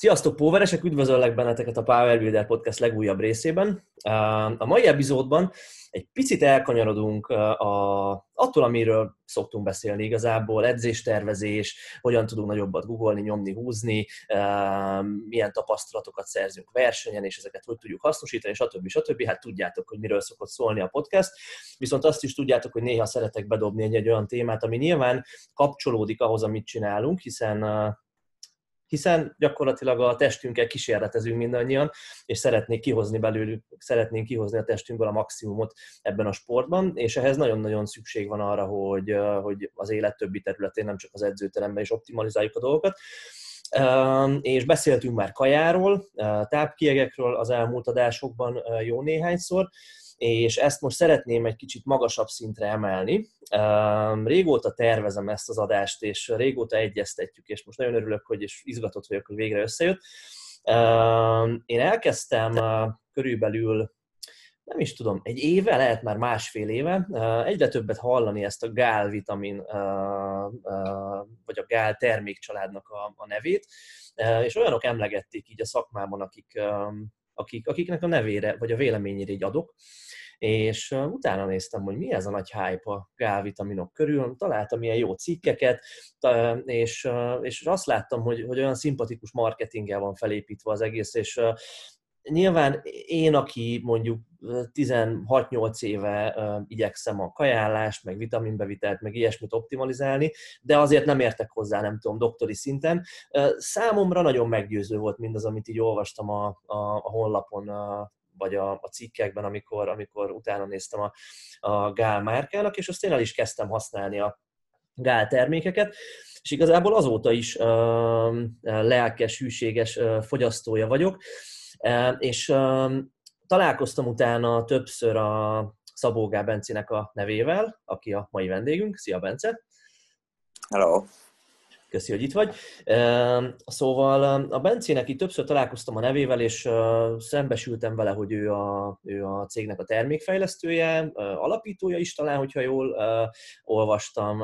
Sziasztok, Póveresek! Üdvözöllek benneteket a Power Builder Podcast legújabb részében. A mai epizódban egy picit elkanyarodunk a, attól, amiről szoktunk beszélni igazából, edzéstervezés, hogyan tudunk nagyobbat googolni, nyomni, húzni, milyen tapasztalatokat szerzünk versenyen, és ezeket hogy tudjuk hasznosítani, stb. stb. Hát tudjátok, hogy miről szokott szólni a podcast. Viszont azt is tudjátok, hogy néha szeretek bedobni egy, egy olyan témát, ami nyilván kapcsolódik ahhoz, amit csinálunk, hiszen hiszen gyakorlatilag a testünkkel kísérletezünk mindannyian, és szeretnék kihozni belőlük, szeretnénk kihozni a testünkből a maximumot ebben a sportban, és ehhez nagyon-nagyon szükség van arra, hogy, hogy az élet többi területén, nem csak az edzőteremben is optimalizáljuk a dolgokat. És beszéltünk már kajáról, tápkiegekről az elmúlt adásokban jó néhányszor, és ezt most szeretném egy kicsit magasabb szintre emelni. Régóta tervezem ezt az adást, és régóta egyeztetjük, és most nagyon örülök, hogy és izgatott vagyok, hogy végre összejött. Én elkezdtem körülbelül nem is tudom, egy éve, lehet már másfél éve, egyre többet hallani ezt a gál vitamin, vagy a gál termékcsaládnak a, a nevét, és olyanok emlegették így a szakmában, akik, akik, akiknek a nevére, vagy a véleményére így adok, és utána néztem, hogy mi ez a nagy hype a gálvitaminok körül, találtam ilyen jó cikkeket, és, és azt láttam, hogy, hogy olyan szimpatikus marketinggel van felépítve az egész, és nyilván én, aki mondjuk 16-8 éve igyekszem a kajállást, meg vitaminbevitelt, meg ilyesmit optimalizálni, de azért nem értek hozzá, nem tudom, doktori szinten. Számomra nagyon meggyőző volt mindaz, amit így olvastam a, a, a honlapon, a, vagy a, a cikkekben, amikor, amikor utána néztem a, a Gál márkának, és azt én el is kezdtem használni a Gál termékeket, és igazából azóta is uh, lelkes, hűséges uh, fogyasztója vagyok, uh, és uh, találkoztam utána többször a Szabó Gál Bencének a nevével, aki a mai vendégünk. Szia, Bence! Hello! Köszi, hogy itt vagy. Szóval a Bencének itt többször találkoztam a nevével, és szembesültem vele, hogy ő a, ő a cégnek a termékfejlesztője, alapítója is talán, hogyha jól olvastam,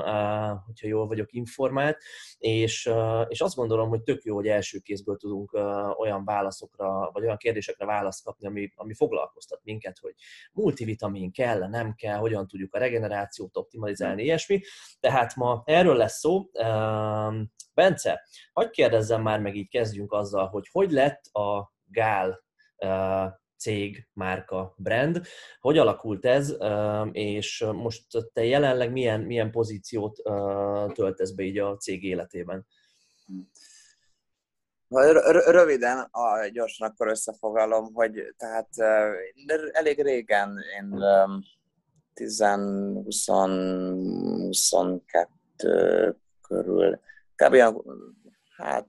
hogyha jól vagyok informált, és, és azt gondolom, hogy tök jó, hogy első kézből tudunk olyan válaszokra, vagy olyan kérdésekre választ kapni, ami, ami foglalkoztat minket, hogy multivitamin kell, nem kell, hogyan tudjuk a regenerációt optimalizálni, ilyesmi. Tehát ma erről lesz szó Bence, hagyd kérdezzem már meg, így kezdjünk azzal, hogy hogy lett a Gál cég, márka, brand. Hogy alakult ez, és most te jelenleg milyen, milyen pozíciót töltesz be így a cég életében? Röviden, gyorsan akkor összefoglalom, hogy tehát elég régen, én 10-20-22 körül kb. Olyan, hát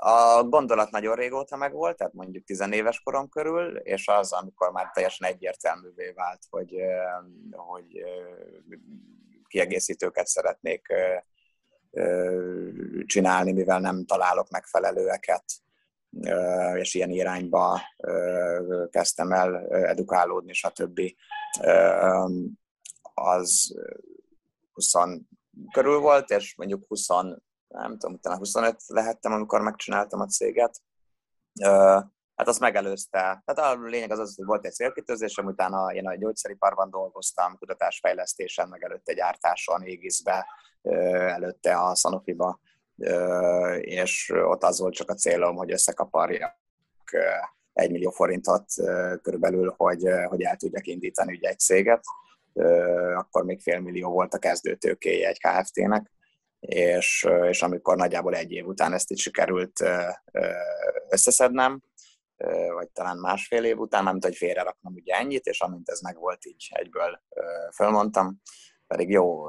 a gondolat nagyon régóta megvolt, tehát mondjuk tizenéves korom körül, és az, amikor már teljesen egyértelművé vált, hogy, hogy kiegészítőket szeretnék csinálni, mivel nem találok megfelelőeket, és ilyen irányba kezdtem el edukálódni, stb. Az 20 körül volt, és mondjuk 20, nem tudom, utána 25 lehettem, amikor megcsináltam a céget. Hát azt megelőzte. Tehát a lényeg az az, hogy volt egy célkitőzésem, utána én a gyógyszeriparban dolgoztam, kutatásfejlesztésen, meg előtte gyártáson, égiszbe, előtte a Sanofiba, és ott az volt csak a célom, hogy összekaparjak egy millió forintot körülbelül, hogy, hogy el tudjak indítani ugye egy céget akkor még fél millió volt a kezdőtőkéje egy KFT-nek, és, és amikor nagyjából egy év után ezt itt sikerült összeszednem, vagy talán másfél év után, nem hogy félre raknom ugye ennyit, és amint ez meg volt, így egyből fölmondtam, pedig jó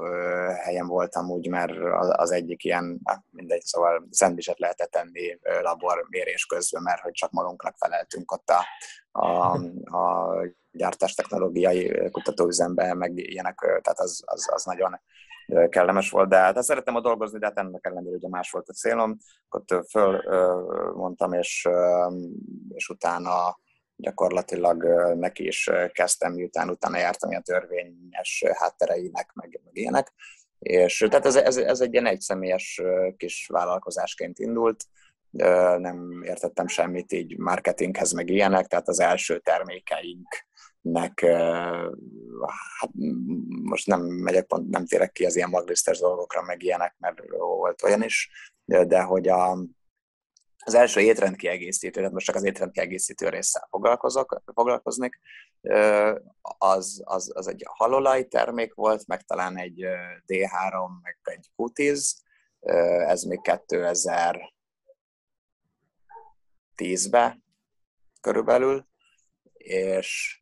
helyen voltam úgy, mert az egyik ilyen, mindegy, szóval szendviset lehetett tenni labor mérés közben, mert hogy csak magunknak feleltünk ott a, a, a gyártás technológiai kutatóüzembe, meg ilyenek, tehát az, az, az nagyon kellemes volt, de hát szerettem a dolgozni, de hát ennek ellenére ugye más volt a célom. Ott fölmondtam, és, és utána gyakorlatilag neki is kezdtem, miután utána jártam ilyen törvényes háttereinek, meg, meg ilyenek, És tehát ez, ez, ez egy ilyen egyszemélyes kis vállalkozásként indult, nem értettem semmit így marketinghez, meg ilyenek, tehát az első termékeinknek, hát most nem megyek pont, nem térek ki az ilyen maglisztes dolgokra, meg ilyenek, mert volt olyan is, de hogy a, az első étrendkiegészítő, tehát most csak az étrendkiegészítő résszel foglalkozok, foglalkoznék, az, az, az egy halolaj termék volt, meg talán egy D3, meg egy Q10, ez még 2010-be körülbelül, és,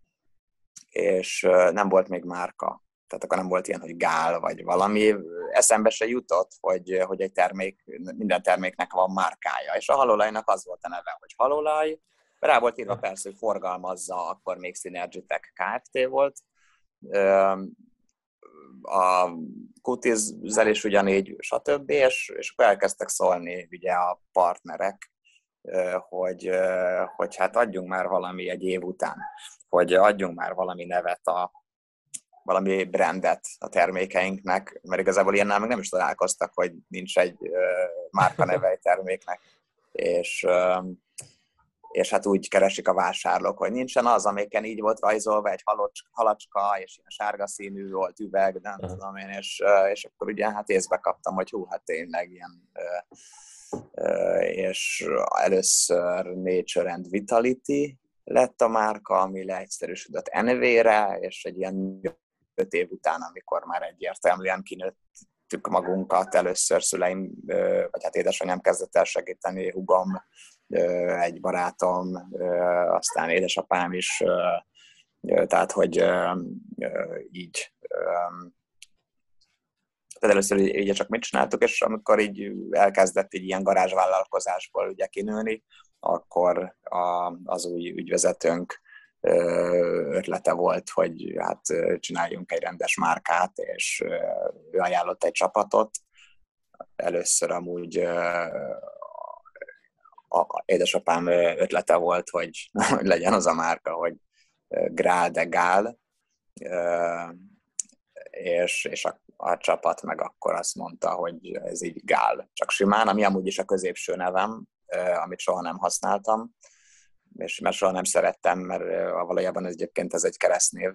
és nem volt még márka. Tehát akkor nem volt ilyen, hogy gál vagy valami, eszembe se jutott, hogy, hogy egy termék, minden terméknek van márkája, és a halolajnak az volt a neve, hogy halolaj, rá volt írva persze, hogy forgalmazza, akkor még Synergitech Kft. volt, a kutizzelés ugyanígy, stb. És, és akkor elkezdtek szólni ugye a partnerek, hogy, hogy hát adjunk már valami egy év után, hogy adjunk már valami nevet a, valami brandet a termékeinknek, mert igazából ilyennel meg nem is találkoztak, hogy nincs egy márka neve egy terméknek. És, és hát úgy keresik a vásárlók, hogy nincsen az, amelyiken így volt rajzolva egy halacska, és ilyen sárga színű volt üveg, nem uh-huh. tudom én, és, és akkor ugye hát észbe kaptam, hogy hú, hát tényleg ilyen és először Nature and Vitality lett a márka, ami leegyszerűsödött NV-re, és egy ilyen öt év után, amikor már egyértelműen kinőttük magunkat, először szüleim, vagy hát édesanyám kezdett el segíteni, hugom, egy barátom, aztán édesapám is, tehát hogy így tehát először így csak mit csináltuk, és amikor így elkezdett így ilyen garázsvállalkozásból ugye kinőni, akkor a, az új ügyvezetőnk ötlete volt, hogy hát csináljunk egy rendes márkát, és ő ajánlott egy csapatot. Először amúgy a édesapám ötlete volt, hogy, hogy legyen az a márka, hogy Grál de Gál, és, és a, a csapat meg akkor azt mondta, hogy ez így Gál, csak simán, ami amúgy is a középső nevem, amit soha nem használtam és mert soha nem szerettem, mert valójában ez egyébként ez egy keresztnév,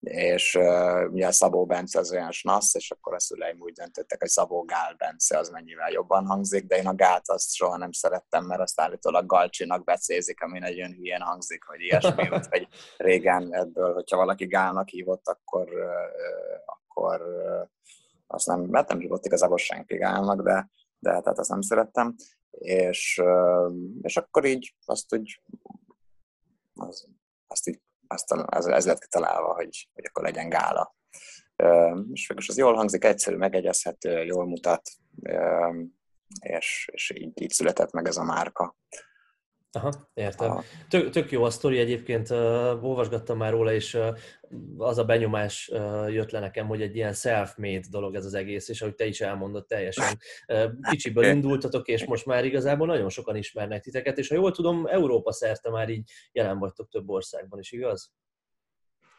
és uh, ugye Szabó Bence az olyan snasz, és akkor a szüleim úgy döntöttek, hogy Szabó Gál Bence az mennyivel jobban hangzik, de én a Gát azt soha nem szerettem, mert azt állítólag Galcsinak becézik, ami nagyon hülyén hangzik, vagy ilyesmi, hogy régen ebből, hogyha valaki Gálnak hívott, akkor, uh, akkor uh, azt nem, mert nem hívott igazából senki Gálnak, de, de tehát azt nem szerettem, és, és akkor így azt úgy az, azt így, azt, az, ez lett kitalálva, hogy, hogy akkor legyen gála. És végül az jól hangzik, egyszerű, megegyezhető, jól mutat, és, és így, így született meg ez a márka. Aha, értem. Tök, tök jó a sztori egyébként, uh, olvasgattam már róla, és uh, az a benyomás uh, jött le nekem, hogy egy ilyen self-made dolog ez az egész, és ahogy te is elmondod, teljesen uh, kicsiből indultatok, és most már igazából nagyon sokan ismernek titeket, és ha jól tudom, Európa szerte már így jelen vagytok több országban is, igaz?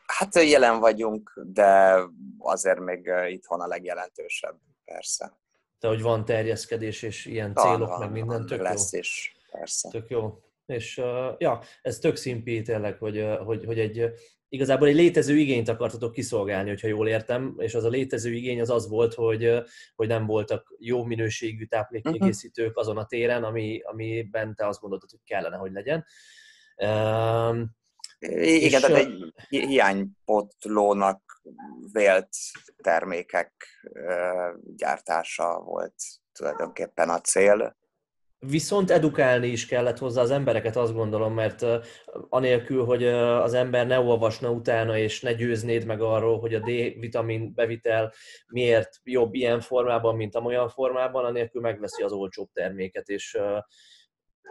Hát jelen vagyunk, de azért még itthon a legjelentősebb, persze. De hogy van terjeszkedés, és ilyen célok, van, meg minden, tök lesz jó. is, persze. Tök jó. És uh, ja, ez tök szimpi tényleg, hogy, hogy, hogy egy igazából egy létező igényt akartatok kiszolgálni, hogyha jól értem, és az a létező igény az az volt, hogy, hogy nem voltak jó minőségű táplálékkiegészítők mhm. azon a téren, ami, amiben te azt gondoltad, hogy kellene, hogy legyen. Uh, igen, tehát egy hiánypotlónak vélt termékek gyártása volt tulajdonképpen a cél. Viszont edukálni is kellett hozzá az embereket, azt gondolom, mert anélkül, hogy az ember ne olvasna utána, és ne győznéd meg arról, hogy a D-vitamin bevitel miért jobb ilyen formában, mint amolyan formában, anélkül megveszi az olcsóbb terméket, és,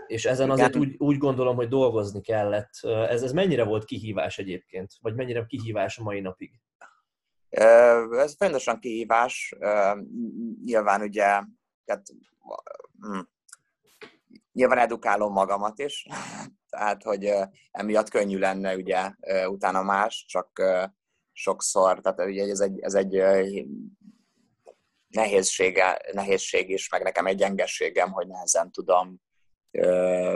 és ezen azért úgy, úgy gondolom, hogy dolgozni kellett. Ez, ez mennyire volt kihívás egyébként? Vagy mennyire kihívás a mai napig? Ez fontosan kihívás. Nyilván ugye, tehát, hm, nyilván edukálom magamat is, tehát hogy emiatt könnyű lenne ugye utána más, csak sokszor, tehát ugye ez egy, ez egy nehézsége, nehézség is, meg nekem egy gyengességem, hogy nehezen tudom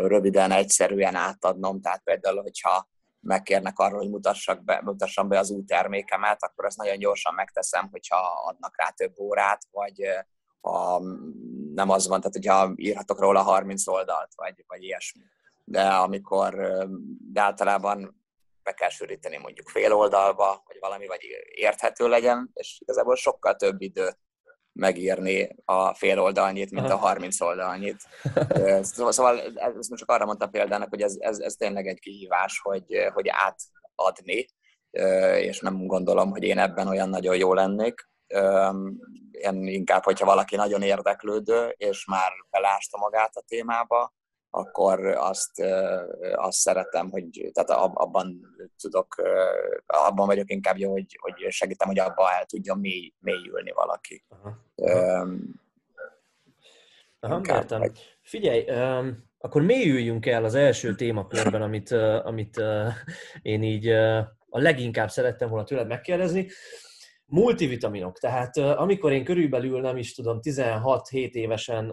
röviden, egyszerűen átadnom. Tehát például, hogyha megkérnek arról, hogy mutassak be, mutassam be az új termékemet, akkor azt nagyon gyorsan megteszem, hogyha adnak rá több órát, vagy ha nem az van, tehát hogyha írhatok róla 30 oldalt, vagy, vagy ilyesmi. De amikor, de általában be kell sűríteni mondjuk fél oldalba, vagy valami, vagy érthető legyen, és igazából sokkal több idő megírni a fél oldalnyit, mint a 30 oldalnyit. Szóval, szóval ezt most csak arra mondtam példának, hogy ez, ez, ez tényleg egy kihívás, hogy, hogy átadni, és nem gondolom, hogy én ebben olyan nagyon jó lennék. Én inkább, hogyha valaki nagyon érdeklődő, és már belásta magát a témába, akkor azt, azt szeretem, hogy tehát abban tudok, abban vagyok inkább jó, hogy, hogy segítem, hogy abban el tudjon mély, mélyülni valaki. Aha. Aha, inkább, értem. Vagy... Figyelj, um, akkor mélyüljünk el az első témakörben, amit, uh, amit uh, én így uh, a leginkább szerettem volna tőled megkérdezni. Multivitaminok, tehát amikor én körülbelül nem is tudom, 16-7 évesen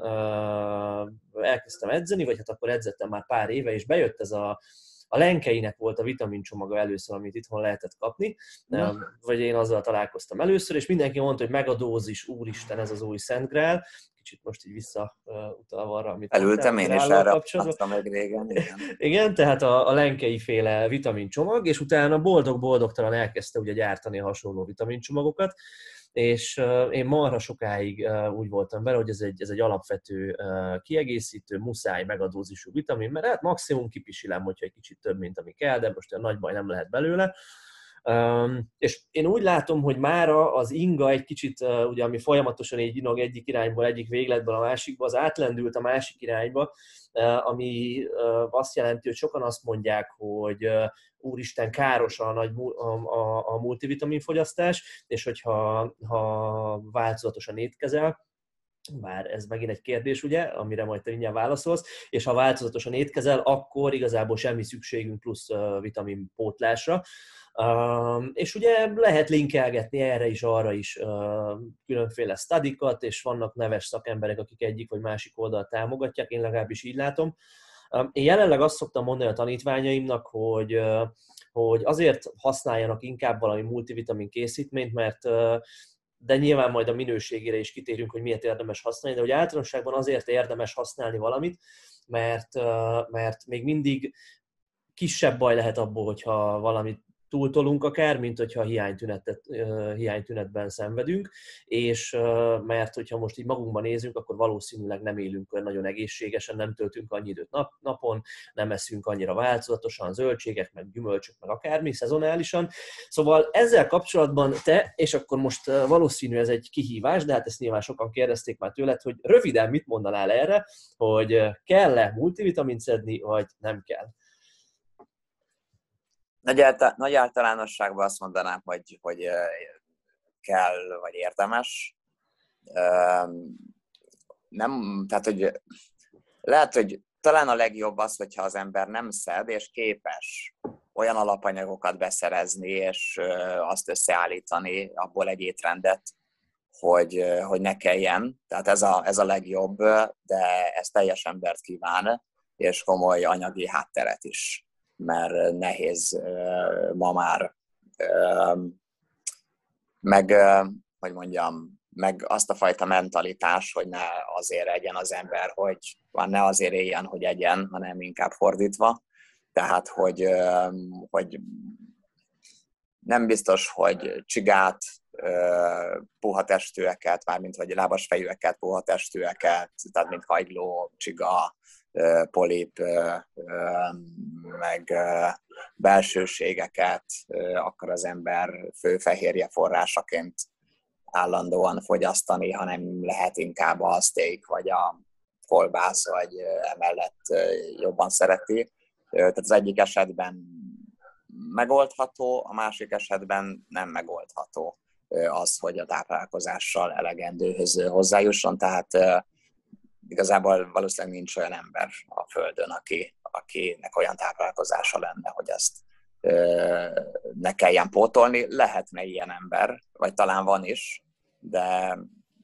elkezdtem edzeni, vagy hát akkor edzettem már pár éve, és bejött ez a, a lenkeinek volt a vitamincsomaga először, amit itthon lehetett kapni, Na. vagy én azzal találkoztam először, és mindenki mondta, hogy megadózis, úristen, ez az új Szentgrál, kicsit most így visszautalva arra, amit Elültem én is erre, kapcsolatban. meg régen. Igen. igen, tehát a, a lenkei féle vitamincsomag, és utána boldog-boldogtalan elkezdte ugye gyártani a hasonló vitamincsomagokat, és én marha sokáig úgy voltam vele, hogy ez egy, ez egy alapvető kiegészítő, muszáj megadózisú vitamin, mert hát maximum kipisilem, hogyha egy kicsit több, mint ami kell, de most olyan nagy baj nem lehet belőle. Um, és én úgy látom, hogy mára az inga egy kicsit, uh, ugye, ami folyamatosan így inog egyik irányból, egyik végletből a másikba, az átlendült a másik irányba, uh, ami uh, azt jelenti, hogy sokan azt mondják, hogy úristen, káros a, nagy, a, a, a multivitamin fogyasztás, és hogyha ha változatosan étkezel, bár ez megint egy kérdés, ugye, amire majd te mindjárt válaszolsz, és ha változatosan étkezel, akkor igazából semmi szükségünk plusz vitamin pótlásra. És ugye lehet linkelgetni erre is, arra is különféle stadikat, és vannak neves szakemberek, akik egyik vagy másik oldalt támogatják, én legalábbis így látom. Én jelenleg azt szoktam mondani a tanítványaimnak, hogy, hogy azért használjanak inkább valami multivitamin készítményt, mert de nyilván majd a minőségére is kitérünk, hogy miért érdemes használni, de hogy általánosságban azért érdemes használni valamit, mert, mert még mindig kisebb baj lehet abból, hogyha valamit túltolunk akár, mint hogyha hiánytünetet, hiánytünetben szenvedünk, és mert hogyha most így magunkban nézünk, akkor valószínűleg nem élünk nagyon egészségesen, nem töltünk annyi időt nap, napon, nem eszünk annyira változatosan zöldségek, meg gyümölcsök, meg akármi, szezonálisan. Szóval ezzel kapcsolatban te, és akkor most valószínű ez egy kihívás, de hát ezt nyilván sokan kérdezték már tőled, hogy röviden mit mondanál erre, hogy kell-e multivitamint szedni, vagy nem kell? Nagy, által, nagy általánosságban azt mondanám, hogy, hogy kell, vagy érdemes. Nem, tehát, hogy lehet, hogy talán a legjobb az, hogyha az ember nem szed, és képes olyan alapanyagokat beszerezni, és azt összeállítani, abból egy étrendet, hogy, hogy ne kelljen. Tehát ez a, ez a legjobb, de ez teljes embert kíván, és komoly anyagi hátteret is mert nehéz ma már meg, hogy mondjam, meg azt a fajta mentalitás, hogy ne azért egyen az ember, hogy van ne azért éljen, hogy egyen, hanem inkább fordítva. Tehát, hogy, hogy nem biztos, hogy csigát, puha testűeket, mármint vagy lábas fejűeket, puha testűeket, tehát mint hagyló, csiga, polip, meg belsőségeket akar az ember fő fehérje forrásaként állandóan fogyasztani, hanem lehet inkább a steak vagy a kolbász, vagy emellett jobban szereti. Tehát az egyik esetben megoldható, a másik esetben nem megoldható az, hogy a táplálkozással elegendőhöz hozzájusson, tehát igazából valószínűleg nincs olyan ember a Földön, aki, akinek olyan táplálkozása lenne, hogy ezt ne kelljen pótolni. Lehetne ilyen ember, vagy talán van is, de,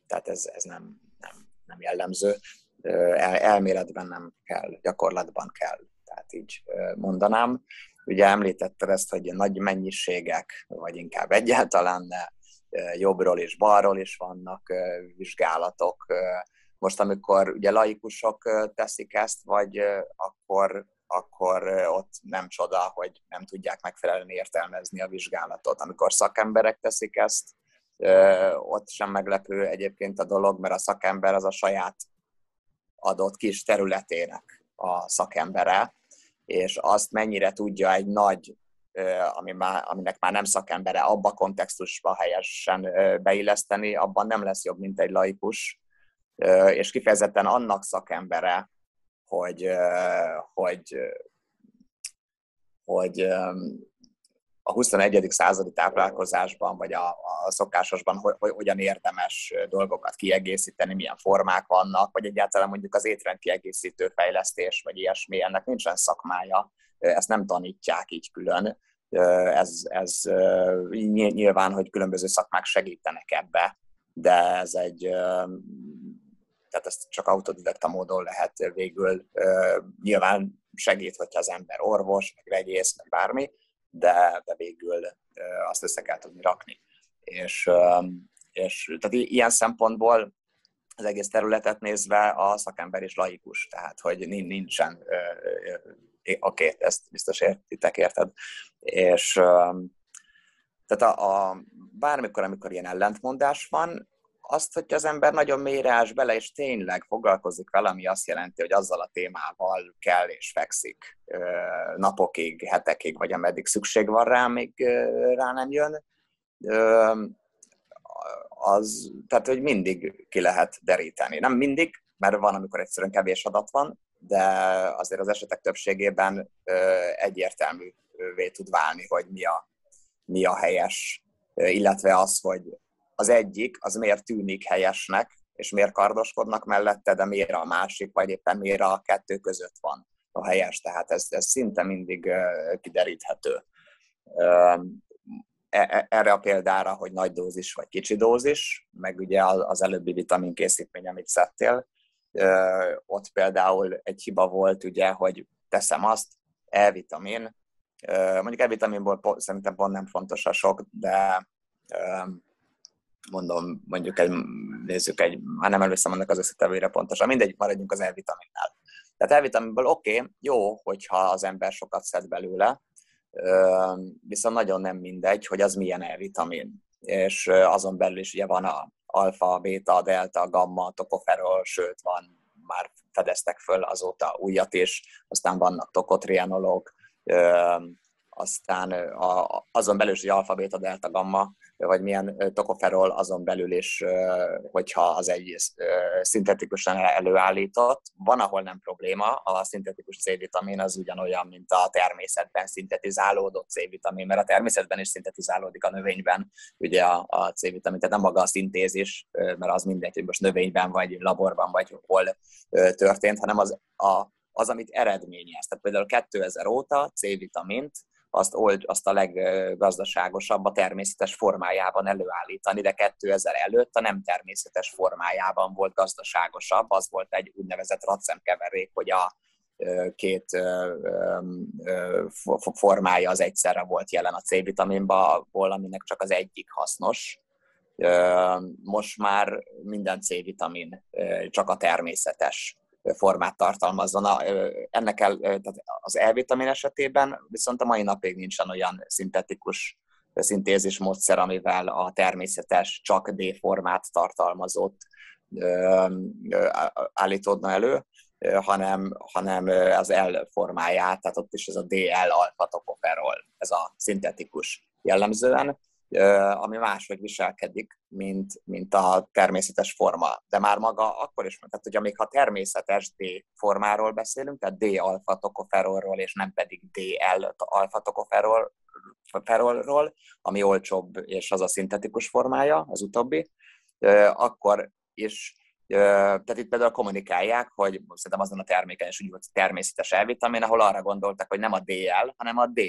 tehát ez, ez nem, nem, nem jellemző. El, elméletben nem kell, gyakorlatban kell, tehát így mondanám. Ugye említetted ezt, hogy nagy mennyiségek, vagy inkább egyáltalán ne, jobbról és balról is vannak vizsgálatok. Most, amikor ugye laikusok teszik ezt, vagy akkor, akkor ott nem csoda, hogy nem tudják megfelelően értelmezni a vizsgálatot. Amikor szakemberek teszik ezt, ott sem meglepő egyébként a dolog, mert a szakember az a saját adott kis területének a szakembere, és azt mennyire tudja egy nagy, ami már, aminek már nem szakembere, abba kontextusba helyesen beilleszteni, abban nem lesz jobb, mint egy laikus, és kifejezetten annak szakembere, hogy, hogy, hogy a 21. századi táplálkozásban, vagy a, a szokásosban hogy, hogy, hogyan érdemes dolgokat kiegészíteni, milyen formák vannak, vagy egyáltalán mondjuk az étrend kiegészítő fejlesztés, vagy ilyesmi, ennek nincsen szakmája, ezt nem tanítják így külön. Ez, ez nyilván, hogy különböző szakmák segítenek ebbe, de ez egy, tehát ezt csak autodidakta módon lehet végül, nyilván segít, hogyha az ember orvos, meg vegyész, meg bármi, de, de végül azt össze kell tudni rakni. És, és tehát ilyen szempontból az egész területet nézve a szakember is laikus, tehát hogy nincsen, oké, okay, ezt biztos értitek, érted? És tehát a, a, bármikor, amikor ilyen ellentmondás van, azt, hogy az ember nagyon mélyre ás bele, és tényleg foglalkozik vele, ami azt jelenti, hogy azzal a témával kell és fekszik napokig, hetekig, vagy ameddig szükség van rá, még rá nem jön, az, tehát, hogy mindig ki lehet deríteni. Nem mindig, mert van, amikor egyszerűen kevés adat van, de azért az esetek többségében egyértelművé tud válni, hogy mi a, mi a helyes, illetve az, hogy az egyik, az miért tűnik helyesnek, és miért kardoskodnak mellette, de miért a másik, vagy éppen miért a kettő között van a helyes. Tehát ez, ez szinte mindig kideríthető. E, e, erre a példára, hogy nagy dózis vagy kicsi dózis, meg ugye az előbbi vitaminkészítmény, amit szedtél, ott például egy hiba volt, ugye, hogy teszem azt, E-vitamin, mondjuk E-vitaminból szerintem pont nem fontos a sok, de mondom, mondjuk egy, nézzük egy, már nem először annak az összetevőre pontosan, mindegy, maradjunk az E-vitaminnál. Tehát E-vitaminból oké, okay, jó, hogyha az ember sokat szed belőle, viszont nagyon nem mindegy, hogy az milyen E-vitamin. És azon belül is ugye van a alfa, beta, delta, gamma, tokoferol, sőt van, már fedeztek föl azóta újat is, aztán vannak tokotrianolok, aztán azon belül is, hogy alfa, beta, delta, gamma, vagy milyen tokoferol azon belül is, hogyha az egy szintetikusan előállított. Van, ahol nem probléma, a szintetikus C-vitamin az ugyanolyan, mint a természetben szintetizálódott C-vitamin, mert a természetben is szintetizálódik a növényben, ugye a, a C-vitamin, tehát nem maga a szintézis, mert az mindegy, hogy most növényben, vagy laborban, vagy hol történt, hanem az, a, az, amit eredményez. Tehát például 2000 óta C-vitamint azt, old, azt a leggazdaságosabb a természetes formájában előállítani, de 2000 előtt a nem természetes formájában volt gazdaságosabb, az volt egy úgynevezett ratszemkeverék, hogy a két formája az egyszerre volt jelen a C-vitaminból, aminek csak az egyik hasznos. Most már minden C-vitamin csak a természetes formát tartalmazzon. Ennek el, tehát az E-vitamin esetében viszont a mai napig nincsen olyan szintetikus szintézis módszer, amivel a természetes, csak D formát tartalmazott állítódna elő, hanem, hanem az L formáját, tehát ott is ez a DL alfa ez a szintetikus jellemzően ami máshogy viselkedik, mint, mint a természetes forma. De már maga akkor is, tehát hogy amíg ha természetes D formáról beszélünk, tehát D alfa tokoferolról, és nem pedig DL alfa tokoferolról, ami olcsóbb, és az a szintetikus formája, az utóbbi, akkor is tehát itt például kommunikálják, hogy szerintem azon a terméken is úgy volt természetes elvitamin, ahol arra gondoltak, hogy nem a DL, hanem a D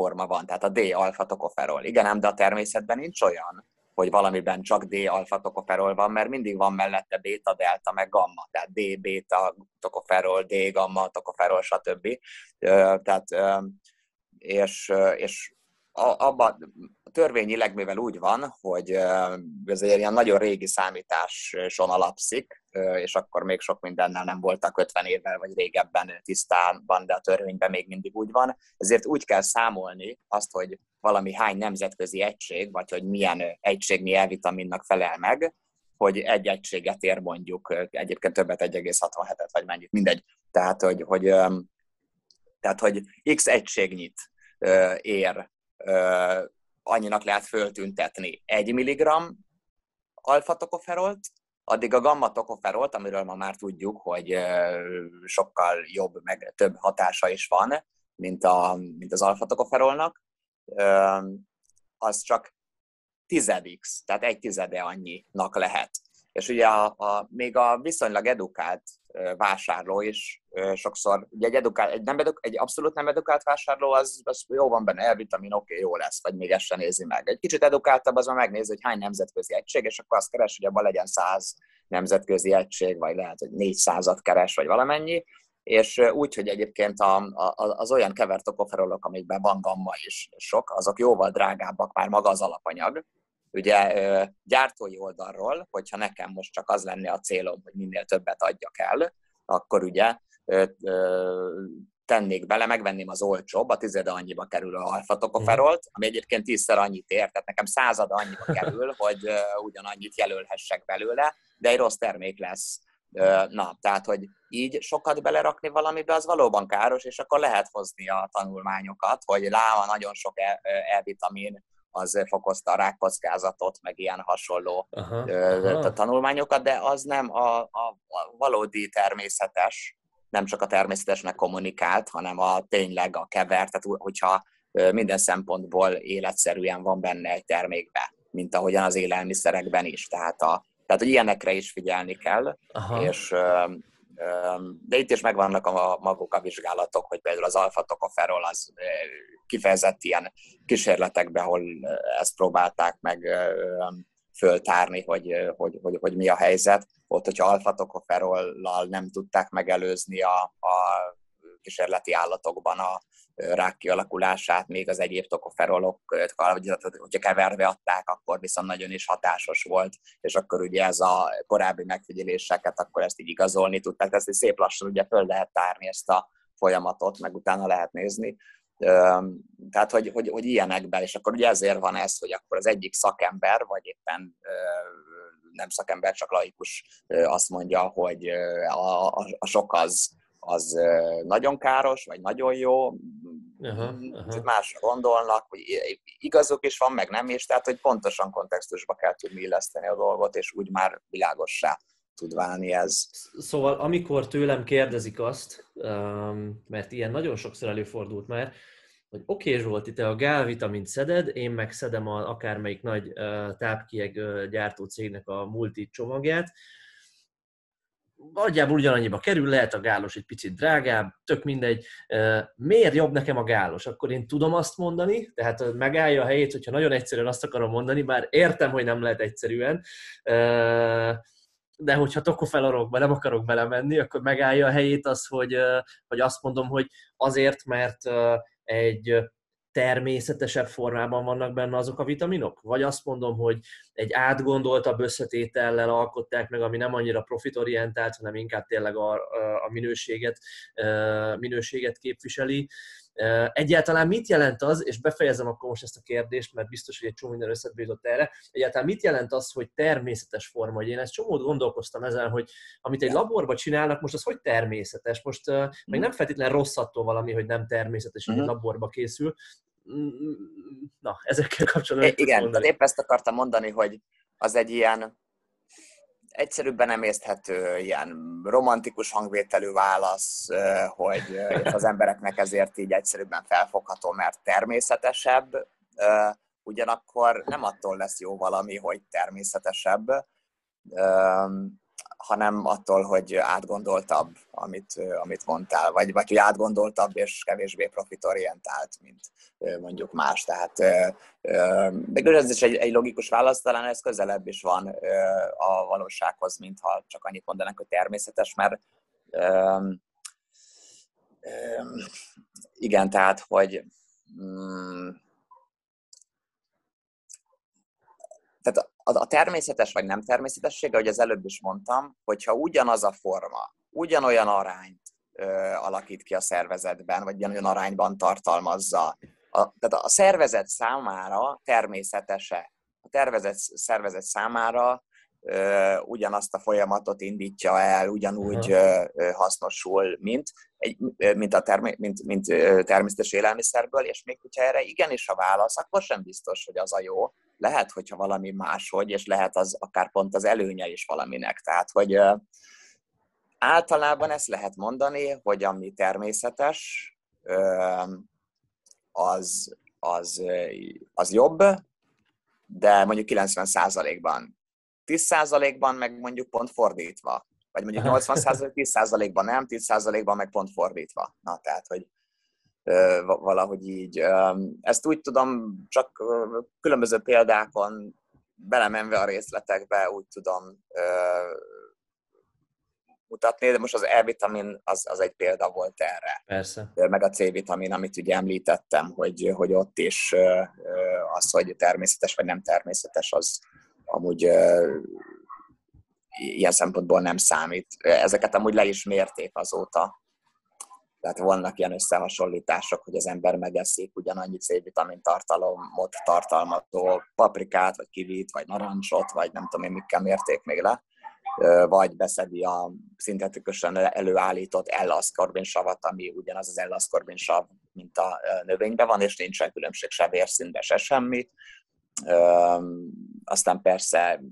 forma van, tehát a D-alfa tokoferol. Igen, ám de a természetben nincs olyan, hogy valamiben csak D-alfa-tokoferol van, mert mindig van mellette beta, delta, meg gamma, tehát D, beta, tokoferol, D, gamma, tokoferol, stb. Tehát, és, és abban törvényileg, mivel úgy van, hogy ez egy ilyen nagyon régi számításon alapszik, és akkor még sok mindennel nem voltak 50 évvel vagy régebben tisztában, de a törvényben még mindig úgy van. Ezért úgy kell számolni azt, hogy valami hány nemzetközi egység, vagy hogy milyen egységnyi elvitaminnak felel meg, hogy egy egységet ér mondjuk, egyébként többet 1,67-et, vagy mennyit, mindegy. Tehát, hogy, hogy, tehát, hogy x egységnyit ér annyinak lehet föltüntetni 1 mg alfa-tokoferolt, addig a gamma-tokoferolt, amiről ma már tudjuk, hogy sokkal jobb, meg több hatása is van, mint, a, mint az alfa-tokoferolnak, az csak tizedix, tehát egy tizede annyinak lehet. És ugye a, a, még a viszonylag edukált vásárló is sokszor, ugye egy, edukált, egy, nem eduk, egy abszolút nem edukált vásárló, az, az jó van benne, elvitamin, oké, okay, jó lesz, vagy még ezt sem nézi meg. Egy kicsit edukáltabb, az megnézi, hogy hány nemzetközi egység, és akkor azt keres, hogy abban legyen száz nemzetközi egység, vagy lehet, hogy négy százat keres, vagy valamennyi, és úgy, hogy egyébként a, a, az olyan kevert okoferolok, amikben van gamma is sok, azok jóval drágábbak már maga az alapanyag, Ugye gyártói oldalról, hogyha nekem most csak az lenne a célom, hogy minél többet adjak el, akkor ugye tennék bele, megvenném az olcsóbb, a tizede annyiba kerül a alfatokoferolt, ami egyébként tízszer annyit ér, tehát nekem század annyiba kerül, hogy ugyanannyit jelölhessek belőle, de egy rossz termék lesz. Na, tehát, hogy így sokat belerakni valamibe, az valóban káros, és akkor lehet hozni a tanulmányokat, hogy láva nagyon sok E-vitamin az fokozta a rákockázatot, meg ilyen hasonló aha, aha. tanulmányokat, de az nem a, a, valódi természetes, nem csak a természetesnek kommunikált, hanem a tényleg a kevert, tehát hogyha minden szempontból életszerűen van benne egy termékbe, mint ahogyan az élelmiszerekben is. Tehát, a, tehát hogy ilyenekre is figyelni kell, Aha. és de itt is megvannak a maguk a vizsgálatok, hogy például az alfa-tokoferol az kifejezett ilyen kísérletekben, ahol ezt próbálták meg föltárni, hogy, hogy, hogy, hogy mi a helyzet. Ott, hogyha alfa-tokoferollal nem tudták megelőzni a, a kísérleti állatokban a rák kialakulását, még az egyéb tokoferolokkal, hogyha keverve adták, akkor viszont nagyon is hatásos volt, és akkor ugye ez a korábbi megfigyeléseket, akkor ezt így igazolni tudták, ezt így szép lassan ugye föl lehet tárni ezt a folyamatot, meg utána lehet nézni. Tehát, hogy, hogy, hogy ilyenekben, és akkor ugye ezért van ez, hogy akkor az egyik szakember, vagy éppen nem szakember, csak laikus azt mondja, hogy a, a, a sok az, az nagyon káros, vagy nagyon jó, aha, aha. másra gondolnak, hogy igazuk is van, meg nem is, tehát hogy pontosan kontextusba kell tudni illeszteni a dolgot, és úgy már világossá tud válni ez. Szóval amikor tőlem kérdezik azt, mert ilyen nagyon sokszor előfordult már, hogy oké, okay, Zsolti, te a gálvitamint szeded, én meg szedem a, akármelyik nagy tápkieg gyártó cégnek a multi csomagját, nagyjából ugyanannyiba kerül, lehet a gálos egy picit drágább, tök mindegy. Miért jobb nekem a gálos? Akkor én tudom azt mondani, tehát megállja a helyét, hogyha nagyon egyszerűen azt akarom mondani, bár értem, hogy nem lehet egyszerűen, de hogyha tokofelarokba nem akarok belemenni, akkor megállja a helyét az, hogy, hogy azt mondom, hogy azért, mert egy természetesebb formában vannak benne azok a vitaminok? Vagy azt mondom, hogy egy átgondoltabb összetétellel alkották meg, ami nem annyira profitorientált, hanem inkább tényleg a, a minőséget, minőséget képviseli. Egyáltalán mit jelent az, és befejezem akkor most ezt a kérdést, mert biztos, hogy egy csomó minden összetbe jutott erre, egyáltalán mit jelent az, hogy természetes forma? Hogy én ezt csomót gondolkoztam ezen, hogy amit egy laborban csinálnak, most az hogy természetes? Most uh, meg mhm. nem feltétlenül rossz attól valami, hogy nem természetes, hogy uh-huh. egy mhm. laborba készül. Na, ezekkel kapcsolatban. Igen, tehát épp ezt akartam mondani, hogy az egy ilyen egyszerűbben emészthető, ilyen romantikus hangvételű válasz, hogy az embereknek ezért így egyszerűbben felfogható, mert természetesebb, ugyanakkor nem attól lesz jó valami, hogy természetesebb. Hanem attól, hogy átgondoltabb, amit, amit mondtál, vagy, vagy hogy átgondoltabb és kevésbé profitorientált, mint mondjuk más. Tehát de ez is egy, egy logikus válasz, talán ez közelebb is van a valósághoz, mintha csak annyit mondanak, hogy természetes, mert igen, tehát, hogy mm, tehát a, a természetes vagy nem természetessége, hogy az előbb is mondtam, hogyha ugyanaz a forma, ugyanolyan arányt ö, alakít ki a szervezetben, vagy ugyanolyan arányban tartalmazza, a, tehát a szervezet számára természetese, a tervezet, szervezet számára ö, ugyanazt a folyamatot indítja el, ugyanúgy ö, hasznosul, mint, egy, mint, a termé, mint, mint természetes élelmiszerből, és még hogyha erre igenis a válasz, akkor sem biztos, hogy az a jó, lehet, hogyha valami máshogy, és lehet az akár pont az előnye is valaminek. Tehát, hogy általában ezt lehet mondani, hogy ami természetes, az, az, az jobb, de mondjuk 90%-ban. 10%-ban meg mondjuk pont fordítva. Vagy mondjuk 80% 10%-ban nem, 10%-ban meg pont fordítva. Na, tehát, hogy valahogy így. Ezt úgy tudom, csak különböző példákon belemenve a részletekbe úgy tudom mutatni, de most az E-vitamin az, az egy példa volt erre. Persze. Meg a C-vitamin, amit ugye említettem, hogy, hogy ott is az, hogy természetes vagy nem természetes, az amúgy ilyen szempontból nem számít. Ezeket amúgy le is mérték azóta, tehát vannak ilyen összehasonlítások, hogy az ember megeszik ugyanannyi C-vitamin tartalomot tartalmazó paprikát, vagy kivit, vagy narancsot, vagy nem tudom én mikkel mérték még le, vagy beszedi a szintetikusan előállított L-aszkorbinsavat, ami ugyanaz az L-aszkorbinsav, mint a növényben van, és nincsen különbség se vérszintben, se semmi. Aztán persze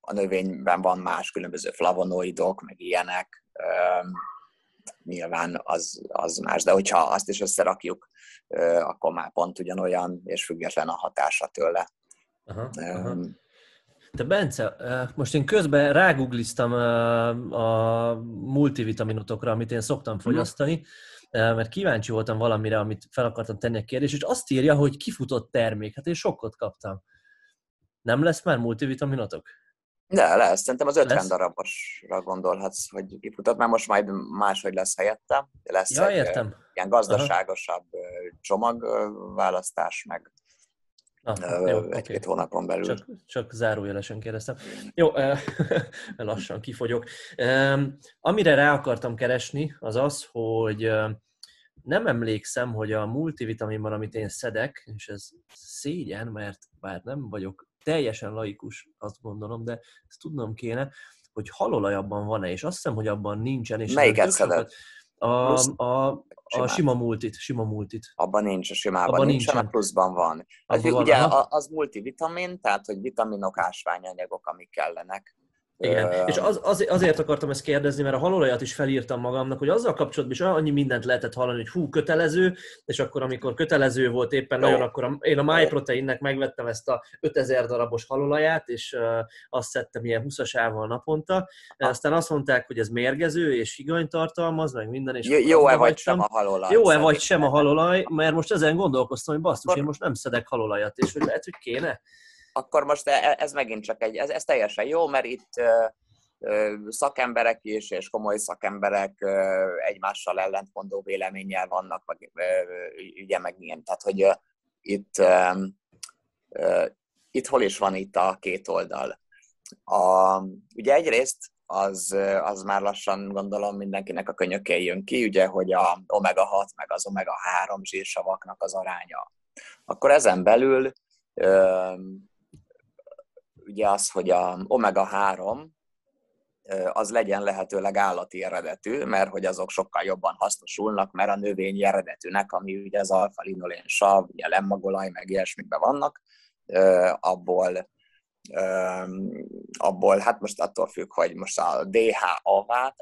a növényben van más különböző flavonoidok, meg ilyenek, nyilván az, az más, de hogyha azt is összerakjuk, akkor már pont ugyanolyan, és független a hatása tőle. Aha, aha. Te Bence, most én közben rágugliztam a multivitaminotokra, amit én szoktam mhm. fogyasztani, mert kíváncsi voltam valamire, amit fel akartam tenni a kérdést, és azt írja, hogy kifutott termék. Hát én sokkot kaptam. Nem lesz már multivitaminotok? De lesz, szerintem az 50 lesz? darabosra gondolhatsz, hogy kifutott, mert most majd máshogy lesz helyette. Lesz ja, egy értem. ilyen gazdaságosabb Aha. csomagválasztás, meg Ah, egy-két okay. hónapon belül. Csak, csak zárójelesen kérdeztem. Jó, lassan kifogyok. Amire rá akartam keresni, az az, hogy nem emlékszem, hogy a multivitaminban, amit én szedek, és ez szégyen, mert bár nem vagyok teljesen laikus, azt gondolom, de ezt tudnom kéne, hogy halolaj abban van-e, és azt hiszem, hogy abban nincsen. És Melyiket szedett? A, a, a sima multit, sima multit. Abban nincs, a simában abban nincsen, nincsen, a pluszban van. Abban van ugye van, az multivitamin, tehát hogy vitaminok, ásványanyagok, amik kellenek. Igen, és az, az, azért akartam ezt kérdezni, mert a halolajat is felírtam magamnak, hogy azzal kapcsolatban is annyi mindent lehetett hallani, hogy hú, kötelező, és akkor amikor kötelező volt éppen Jó. nagyon, akkor a, én a MyProteinnek megvettem ezt a 5000 darabos halolaját, és uh, azt szedtem ilyen 20-asával naponta. Ah. Aztán azt mondták, hogy ez mérgező, és higany tartalmaz, meg minden, és Jó-e vagy sem a halolaj? Jó-e vagy sem a halolaj, mert most ezen gondolkoztam, hogy basszus, én most nem szedek halolajat, és hogy lehet, hogy kéne akkor most e, ez megint csak egy, ez, ez teljesen jó, mert itt szakemberek is, és komoly szakemberek egymással ellentmondó véleménnyel vannak, vagy ugye meg ilyen, tehát hogy itt, itt hol is van itt a két oldal. A, ugye egyrészt az, az már lassan gondolom mindenkinek a könyökén jön ki, ugye, hogy a omega-6 meg az omega-3 zsírsavaknak az aránya. Akkor ezen belül ugye az, hogy a omega-3 az legyen lehetőleg állati eredetű, mert hogy azok sokkal jobban hasznosulnak, mert a növényi eredetűnek, ami ugye az alfa-linolén sav, ugye lemmagolaj, meg ilyesmikben vannak, abból, abból, hát most attól függ, hogy most a DHA-vá,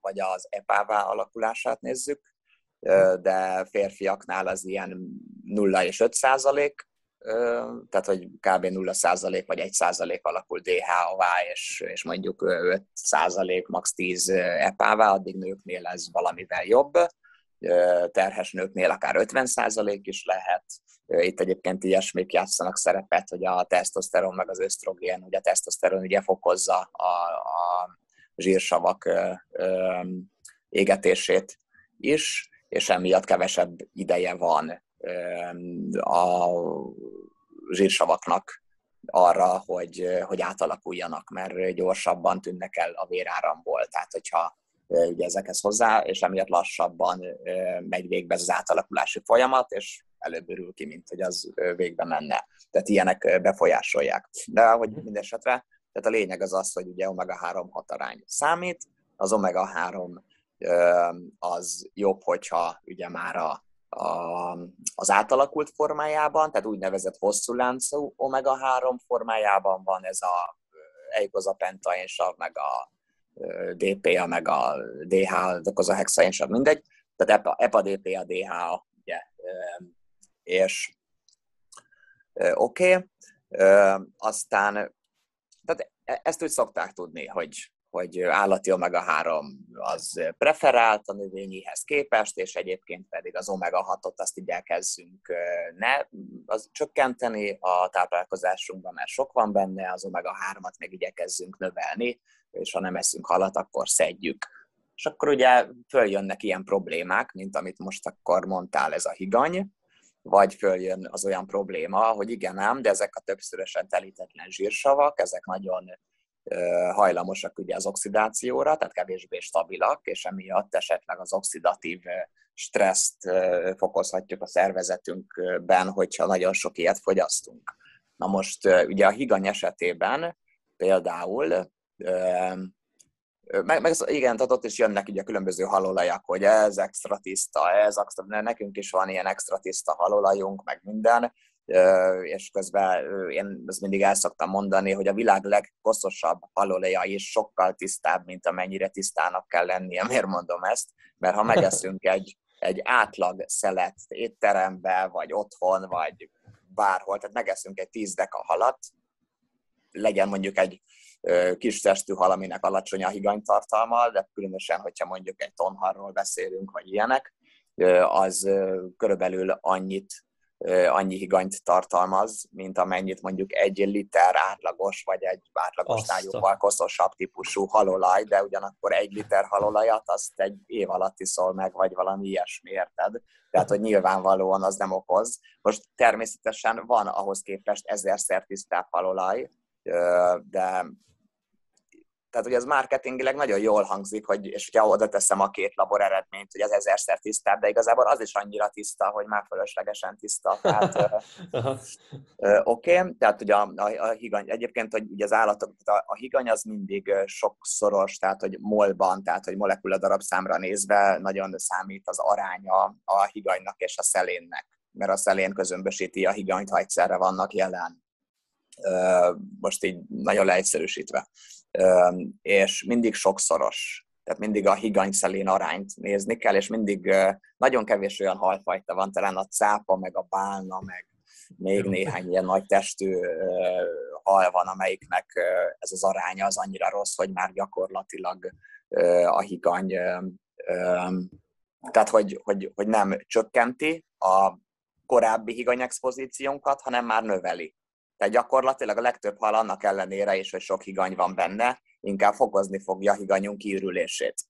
vagy az EPA-vá alakulását nézzük, de férfiaknál az ilyen 0 és 5 százalék, tehát hogy kb. 0% vagy 1% alakul DHA-vá, és, és mondjuk 5% max 10 EPA-vá, addig nőknél ez valamivel jobb, terhes nőknél akár 50% is lehet. Itt egyébként ilyesmik játszanak szerepet, hogy a tesztoszteron meg az ösztrogén, ugye a tesztoszteron ugye fokozza a, a zsírsavak égetését is, és emiatt kevesebb ideje van a zsírsavaknak arra, hogy, hogy átalakuljanak, mert gyorsabban tűnnek el a véráramból. Tehát, hogyha ugye ezekhez hozzá, és emiatt lassabban megy végbe ez az átalakulási folyamat, és előbb örül ki, mint hogy az végbe menne. Tehát ilyenek befolyásolják. De hogy mindesetre, tehát a lényeg az az, hogy ugye omega-3 hatarány számít, az omega-3 az jobb, hogyha ugye már a, a, az átalakult formájában, tehát úgynevezett hosszú láncú omega-3 formájában van ez a eikozapentainsav, meg a DPA, meg a DH, a hexainsav, mindegy, tehát EPA, EPA DPA, DH, ugye, és oké, okay. aztán tehát e, ezt úgy szokták tudni, hogy hogy állati omega-3 az preferált a növényihez képest, és egyébként pedig az omega-6-ot azt igyekezzünk ne az csökkenteni a táplálkozásunkban, mert sok van benne, az omega-3-at meg igyekezzünk növelni, és ha nem eszünk halat, akkor szedjük. És akkor ugye följönnek ilyen problémák, mint amit most akkor mondtál, ez a higany, vagy följön az olyan probléma, hogy igen ám, de ezek a többszörösen telítetlen zsírsavak, ezek nagyon hajlamosak ugye az oxidációra, tehát kevésbé stabilak, és emiatt esetleg az oxidatív stresszt fokozhatjuk a szervezetünkben, hogyha nagyon sok ilyet fogyasztunk. Na most ugye a higany esetében például meg, meg igen, tehát ott is jönnek ugye különböző halolajak, hogy ez extra tiszta, ez extra, nekünk is van ilyen extra tiszta halolajunk, meg minden, és közben én ezt mindig el szoktam mondani, hogy a világ legkoszosabb halóleja is sokkal tisztább, mint amennyire tisztának kell lennie. Miért mondom ezt? Mert ha megeszünk egy, egy átlag szelet étterembe, vagy otthon, vagy bárhol, tehát megeszünk egy tíz deka halat, legyen mondjuk egy kis testű hal, aminek alacsony a higanytartalma, de különösen, hogyha mondjuk egy tonharról beszélünk, vagy ilyenek, az körülbelül annyit annyi higanyt tartalmaz, mint amennyit mondjuk egy liter átlagos, vagy egy átlagosnál jóval koszosabb típusú halolaj, de ugyanakkor egy liter halolajat azt egy év alatt iszol meg, vagy valami ilyesmi, érted? Tehát, hogy nyilvánvalóan az nem okoz. Most természetesen van ahhoz képest ezerszer tisztább halolaj, de tehát ugye az marketingileg nagyon jól hangzik, hogy, és hogyha oda teszem a két labor eredményt, hogy az ezerszer tisztább, de igazából az is annyira tiszta, hogy már fölöslegesen tiszta. Tehát, oké, okay. tehát ugye a, a, a higany, egyébként, hogy ugye az állatok, a, a higany az mindig sokszoros, tehát hogy molban, tehát hogy molekula darabszámra nézve nagyon számít az aránya a higanynak és a szelénnek, mert a szelén közömbösíti a higanyt, ha egyszerre vannak jelen most így nagyon leegyszerűsítve és mindig sokszoros. Tehát mindig a higany-szelén arányt nézni kell, és mindig nagyon kevés olyan halfajta van, talán a cápa, meg a bálna, meg még néhány ilyen nagy testű hal van, amelyiknek ez az aránya az annyira rossz, hogy már gyakorlatilag a higany, tehát hogy, hogy, hogy nem csökkenti a korábbi higany expozíciónkat, hanem már növeli. Tehát gyakorlatilag a legtöbb hal annak ellenére is, hogy sok higany van benne, inkább fokozni fogja a higanyunk kiürülését.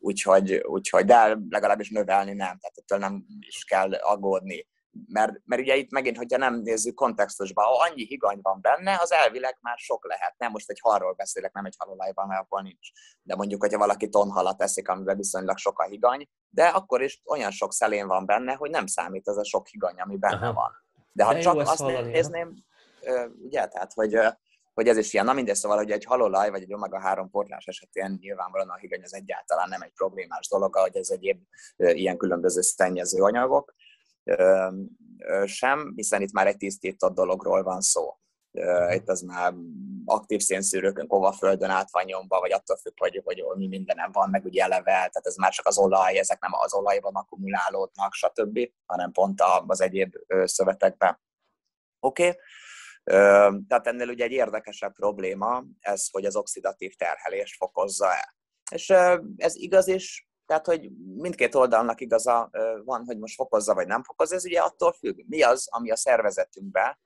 Úgyhogy, úgyhogy, de legalábbis növelni nem, tehát ettől nem is kell aggódni. Mert, mert ugye itt megint, hogyha nem nézzük kontextusba, ha annyi higany van benne, az elvileg már sok lehet. Nem most egy halról beszélek, nem egy halolajban, mert akkor nincs. De mondjuk, hogyha valaki tonhalat eszik, amiben viszonylag sok a higany, de akkor is olyan sok szelén van benne, hogy nem számít az a sok higany, ami benne Aha. van. De ha De csak azt hallani, nézném, ugye, tehát, hogy, hogy ez is ilyen, na mindegy, szóval, hogy egy halolaj vagy egy omega-3 portlás esetén nyilvánvalóan a higany az egyáltalán nem egy problémás dolog, hogy ez egyéb ilyen különböző szennyező anyagok sem, hiszen itt már egy tisztított dologról van szó. Itt az már aktív szénszűrőkön, hova földön át van nyomva, vagy attól függ, hogy, hogy mi mindenem van, meg ugye eleve, tehát ez már csak az olaj, ezek nem az olajban akkumulálódnak, stb., hanem pont az egyéb szövetekben. Oké? Okay? Tehát ennél ugye egy érdekesebb probléma ez, hogy az oxidatív terhelést fokozza el. És ez igaz is, tehát, hogy mindkét oldalnak igaza van, hogy most fokozza vagy nem fokozza, ez ugye attól függ, mi az, ami a szervezetünkben,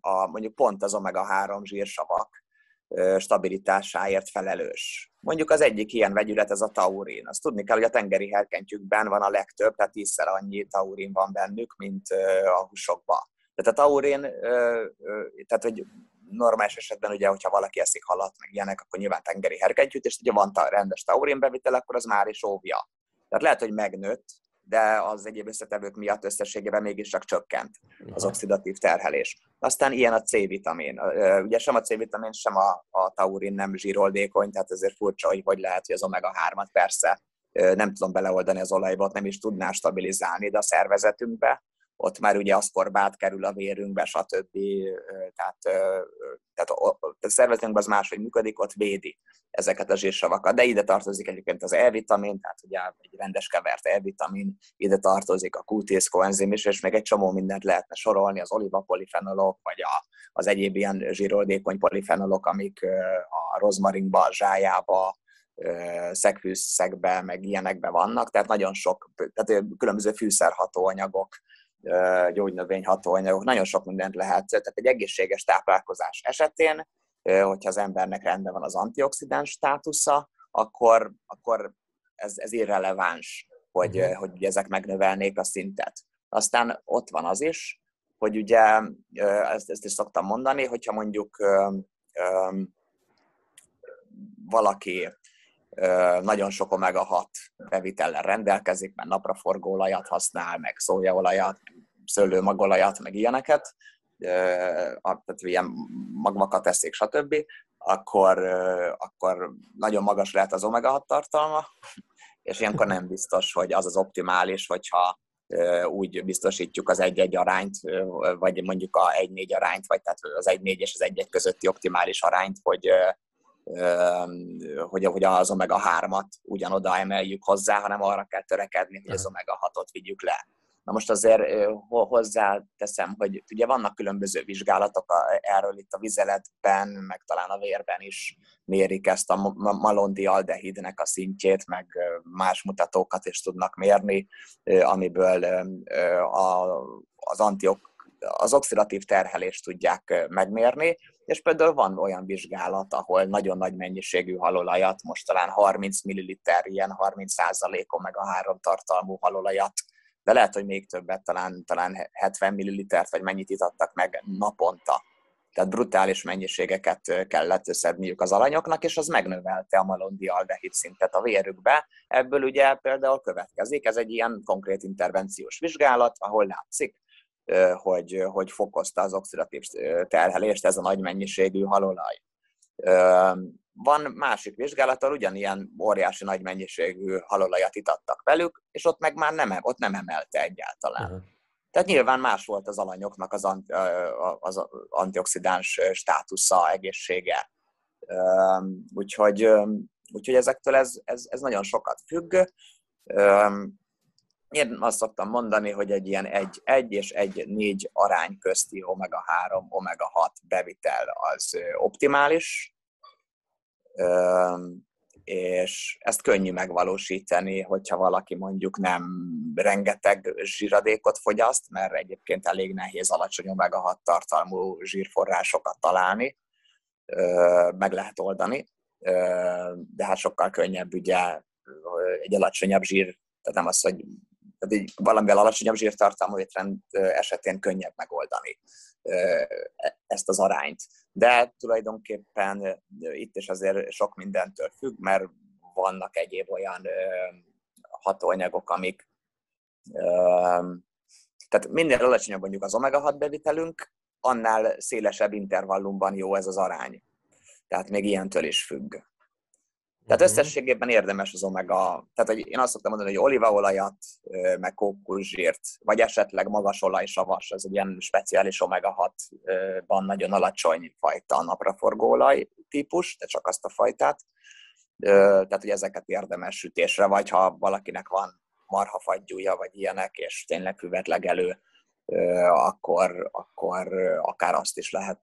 a, mondjuk pont az omega-3 zsírsavak stabilitásáért felelős. Mondjuk az egyik ilyen vegyület, ez a taurin. Azt tudni kell, hogy a tengeri herkentjükben van a legtöbb, tehát tízszer annyi taurin van bennük, mint a húsokban. Tehát a taurin, tehát hogy normális esetben ugye, hogyha valaki eszik halat, meg ilyenek, akkor nyilván tengeri herkentjük, és ugye van rendes taurin bevitel, akkor az már is óvja. Tehát lehet, hogy megnőtt, de az egyéb összetevők miatt összességében mégiscsak csökkent az oxidatív terhelés. Aztán ilyen a C-vitamin. Ugye sem a C-vitamin, sem a, a taurin nem zsíroldékony, tehát ezért furcsa, hogy hogy lehet, hogy az omega-3-at persze nem tudom beleoldani az olajba, nem is tudná stabilizálni, de a szervezetünkbe ott már ugye aszkorbát kerül a vérünkbe, stb. Tehát, tehát a szervezetünkben az máshogy működik, ott védi ezeket a zsírsavakat. De ide tartozik egyébként az E-vitamin, tehát ugye egy rendes kevert E-vitamin, ide tartozik a Q10 koenzim is, és még egy csomó mindent lehetne sorolni, az olivapolifenolok, vagy a, az egyéb ilyen zsíroldékony polifenolok, amik a rozmarinba, a zsájába, szegfűszegbe, meg ilyenekbe vannak, tehát nagyon sok, tehát különböző fűszerhatóanyagok gyógynövény hatóanyagok, nagyon sok mindent lehet. Tehát egy egészséges táplálkozás esetén, hogyha az embernek rendben van az antioxidáns státusza, akkor, akkor ez, ez irreleváns, hogy, uh-huh. hogy ezek megnövelnék a szintet. Aztán ott van az is, hogy ugye, ezt, ezt is szoktam mondani, hogyha mondjuk valaki nagyon sok omega-6 bevitellel rendelkezik, mert napraforgó olajat használ, meg szójaolajat, szőlőmagolajat, meg ilyeneket, tehát ilyen magmakat eszik, stb., akkor, akkor nagyon magas lehet az omega-6 tartalma, és ilyenkor nem biztos, hogy az az optimális, hogyha úgy biztosítjuk az egy-egy arányt, vagy mondjuk a egy-négy arányt, vagy tehát az egy-négy és az egy-egy közötti optimális arányt, hogy, hogy, hogy az omega-3-at ugyanoda emeljük hozzá, hanem arra kell törekedni, hogy az omega-6-ot vigyük le. Na most azért hozzá teszem, hogy ugye vannak különböző vizsgálatok erről itt a vizeletben, meg talán a vérben is mérik ezt a malondi aldehidnek a szintjét, meg más mutatókat is tudnak mérni, amiből az antiok az oxidatív terhelést tudják megmérni, és például van olyan vizsgálat, ahol nagyon nagy mennyiségű halolajat, most talán 30 ml, ilyen 30% meg a három tartalmú halolajat, de lehet, hogy még többet, talán, talán 70 ml vagy mennyit itattak meg naponta. Tehát brutális mennyiségeket kellett összedniük az alanyoknak, és az megnövelte a malondi aldehid szintet a vérükbe. Ebből ugye például következik, ez egy ilyen konkrét intervenciós vizsgálat, ahol látszik, hogy, hogy fokozta az oxidatív terhelést ez a nagy mennyiségű halolaj. Van másik vizsgálattal, ugyanilyen óriási nagy mennyiségű halolajat itattak velük, és ott meg már nem, ott nem emelte egyáltalán. Uh-huh. Tehát nyilván más volt az alanyoknak az, anti, az antioxidáns státusza, egészsége. Úgyhogy, úgyhogy ezektől ez, ez, ez nagyon sokat függ. Én azt szoktam mondani, hogy egy ilyen 1, 1 és 1 4 arány közti omega-3, omega-6 bevitel az optimális, és ezt könnyű megvalósítani, hogyha valaki mondjuk nem rengeteg zsíradékot fogyaszt, mert egyébként elég nehéz alacsony omega-6 tartalmú zsírforrásokat találni, meg lehet oldani, de hát sokkal könnyebb ugye egy alacsonyabb zsír, tehát nem az, hogy tehát így valamivel alacsonyabb zsírtartalmú étrend esetén könnyebb megoldani ezt az arányt. De tulajdonképpen itt is azért sok mindentől függ, mert vannak egyéb olyan hatóanyagok, amik tehát minél alacsonyabb mondjuk az omega-6 bevitelünk, annál szélesebb intervallumban jó ez az arány. Tehát még ilyentől is függ. Tehát uh-huh. összességében érdemes az omega, tehát hogy én azt szoktam mondani, hogy olívaolajat, meg kókuszsírt, vagy esetleg magas olajsavas, ez egy ilyen speciális omega-6-ban nagyon alacsony fajta napraforgó olaj típus, de csak azt a fajtát. Tehát, hogy ezeket érdemes sütésre, vagy ha valakinek van marhafagyúja, vagy ilyenek, és tényleg füvet legelő, akkor, akkor akár azt is lehet,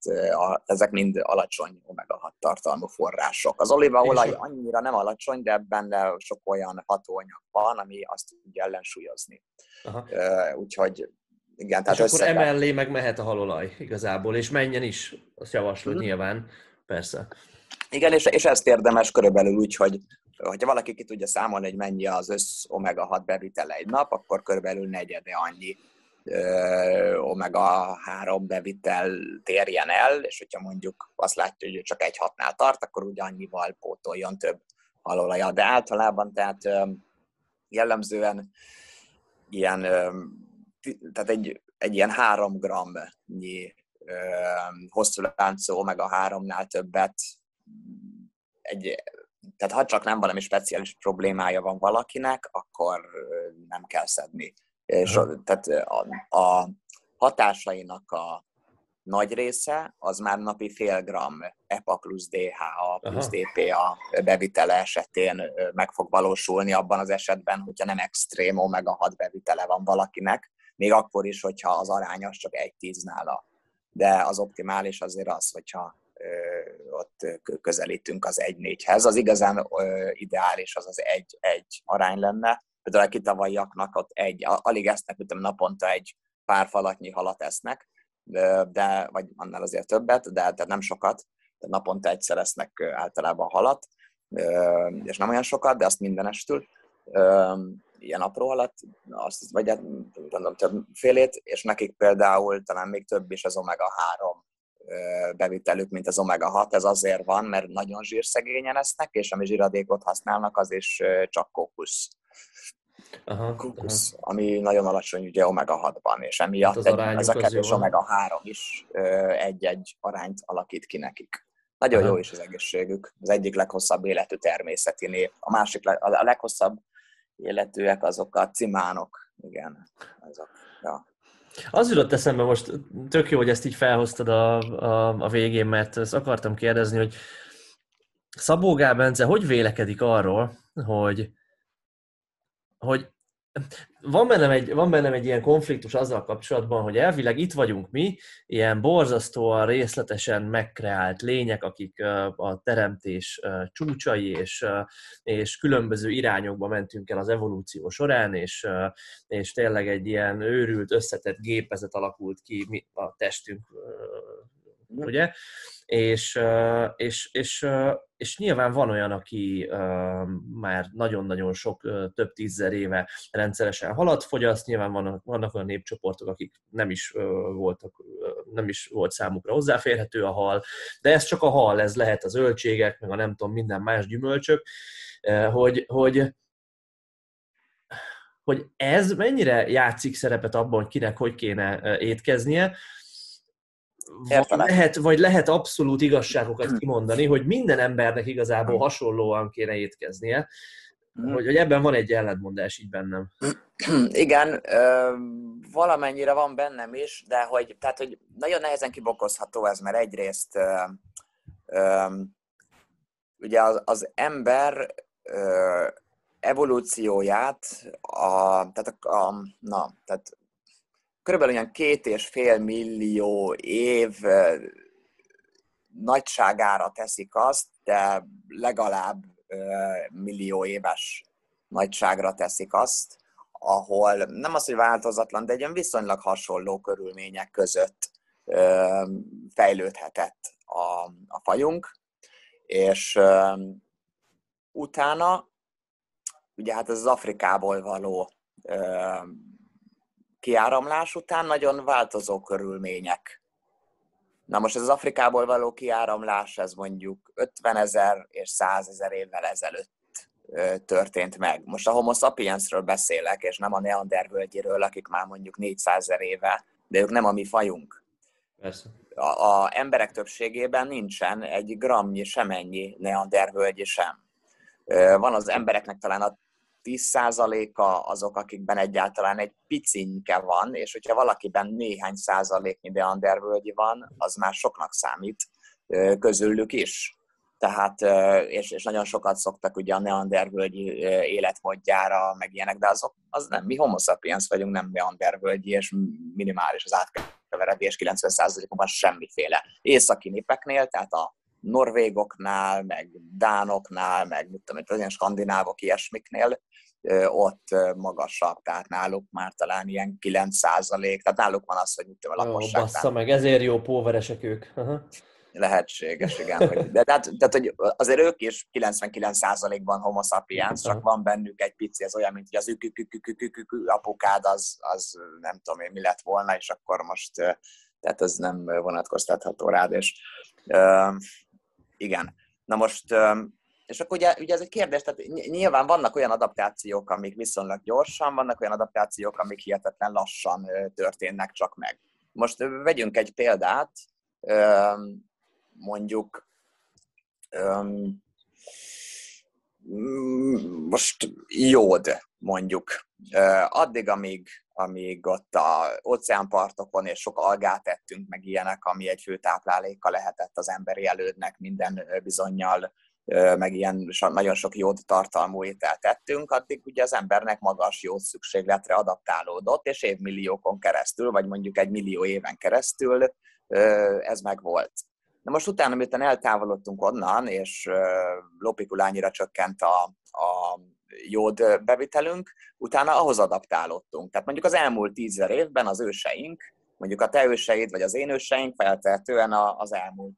ezek mind alacsony omega-6 tartalmú források. Az olívaolaj annyira nem alacsony, de benne sok olyan hatóanyag van, ami azt tudja ellensúlyozni. Aha. Úgyhogy igen, tehát és akkor emellé meg mehet a halolaj igazából, és menjen is, azt javaslod hmm. nyilván, persze. Igen, és, és ezt érdemes körülbelül úgy, hogy hogyha valaki ki tudja számolni, hogy mennyi az össz omega-6 bevitele egy nap, akkor körülbelül negyede annyi omega-3 bevitel térjen el, és hogyha mondjuk azt látja, hogy ő csak egy hatnál tart, akkor ugye annyival pótoljon több halolajat. De általában tehát jellemzően ilyen, tehát egy, egy ilyen 3 gramnyi hosszú láncú omega-3-nál többet egy, tehát ha csak nem valami speciális problémája van valakinek, akkor nem kell szedni és a, tehát a, a hatásainak a nagy része az már napi fél gram EPA plusz DHA plusz. DPA bevitele esetén meg fog valósulni abban az esetben, hogyha nem extrém omega-6 bevitele van valakinek, még akkor is, hogyha az arányos csak egy tíz nála. De az optimális azért az, hogyha ö, ott közelítünk az 1-4-hez. Az igazán ö, ideális az az 1-1 arány lenne, például a kitavaiaknak ott egy, alig esznek, mint naponta egy pár falatnyi halat esznek, de, vagy annál azért többet, de tehát nem sokat, de naponta egyszer esznek általában halat, és nem olyan sokat, de azt mindenestül, ilyen apró halat, azt, vagy hát, gondolom több félét, és nekik például talán még több is az omega-3 bevitelük, mint az omega-6. Ez azért van, mert nagyon zsírszegényen esznek, és ami zsíradékot használnak, az is csak kókusz aha, kukusz, aha. ami nagyon alacsony ugye omega-6-ban, és emiatt hát egy, ez a kettős omega-3 is egy-egy arányt alakít ki nekik. Nagyon aha. jó is az egészségük. Az egyik leghosszabb életű természeti nép. A másik, a leghosszabb életűek azok a cimánok. Igen, azok. Ja. Az jutott eszembe most, tök jó, hogy ezt így felhoztad a, a, a végén, mert ezt akartam kérdezni, hogy Szabó Gál Bence hogy vélekedik arról, hogy hogy van bennem, egy, van bennem egy ilyen konfliktus azzal kapcsolatban, hogy elvileg itt vagyunk mi, ilyen borzasztóan részletesen megkreált lények, akik a teremtés csúcsai, és, és különböző irányokba mentünk el az evolúció során, és, és tényleg egy ilyen őrült, összetett gépezet alakult ki a testünk, ugye? és, és, és, és nyilván van olyan, aki már nagyon-nagyon sok, több tízzer éve rendszeresen halat fogyaszt, nyilván vannak, vannak olyan népcsoportok, akik nem is voltak, nem is volt számukra hozzáférhető a hal, de ez csak a hal, ez lehet az zöldségek, meg a nem tudom, minden más gyümölcsök, hogy, hogy hogy ez mennyire játszik szerepet abban, hogy kinek hogy kéne étkeznie, vagy lehet, vagy lehet abszolút igazságokat hmm. kimondani, hogy minden embernek igazából hmm. hasonlóan kéne étkeznie, hmm. hogy, hogy ebben van egy ellentmondás így bennem. Igen, ö, valamennyire van bennem is, de hogy, tehát, hogy nagyon nehezen kibokozható ez, mert egyrészt ö, ö, ugye az, az ember ö, evolúcióját, a, tehát a, a, na, tehát körülbelül olyan két és fél millió év nagyságára teszik azt, de legalább millió éves nagyságra teszik azt, ahol nem az, hogy változatlan, de egy ilyen viszonylag hasonló körülmények között fejlődhetett a, a fajunk, és utána, ugye hát ez az Afrikából való kiáramlás után nagyon változó körülmények. Na most ez az Afrikából való kiáramlás, ez mondjuk 50 ezer és 100 ezer évvel ezelőtt történt meg. Most a homo sapiensről beszélek, és nem a neandervölgyiről, akik már mondjuk 400 ezer éve, de ők nem a mi fajunk. Persze. A, a emberek többségében nincsen egy gramnyi semennyi neandervölgyi sem. Van az embereknek talán a 10%-a azok, akikben egyáltalán egy picinke van, és hogyha valakiben néhány százaléknyi deandervölgyi van, az már soknak számít közülük is. Tehát, és, és nagyon sokat szoktak ugye a neandervölgyi életmódjára, meg ilyenek, de azok, az nem, mi homo sapiens vagyunk, nem neandervölgyi, és minimális az átkeveredés 90%-ban semmiféle. Északi népeknél, tehát a norvégoknál, meg dánoknál, meg mit tudom, az ilyen skandinávok ilyesmiknél, ott magasabb, tehát náluk már talán ilyen 9 százalék, tehát náluk van az, hogy mit tudom, a lakosság. Ó, bassza meg, ezért jó póveresek ők. Aha. Lehetséges, igen. Hogy, de tehát, tehát, hogy azért ők is 99%-ban homo sapiens, csak van bennük egy pici, ez olyan, mint hogy az ükükükükükükük apukád, az, az nem tudom én mi lett volna, és akkor most, tehát ez nem vonatkoztatható rád, és igen. Na most, és akkor ugye, ugye ez egy kérdés, tehát nyilván vannak olyan adaptációk, amik viszonylag gyorsan, vannak olyan adaptációk, amik hihetetlen lassan történnek csak meg. Most vegyünk egy példát, mondjuk most jód, mondjuk. Addig, amíg, amíg ott a óceánpartokon és sok algát ettünk, meg ilyenek, ami egy fő tápláléka lehetett az emberi elődnek minden bizonyal, meg ilyen nagyon sok jód tartalmú ételt tettünk, addig ugye az embernek magas jód szükségletre adaptálódott, és évmilliókon keresztül, vagy mondjuk egy millió éven keresztül ez meg volt. Na most utána, miután eltávolodtunk onnan, és lopikulányira csökkent a, a jód bevitelünk, utána ahhoz adaptálódtunk. Tehát mondjuk az elmúlt tízer évben az őseink, mondjuk a te őseid, vagy az én őseink feltehetően az elmúlt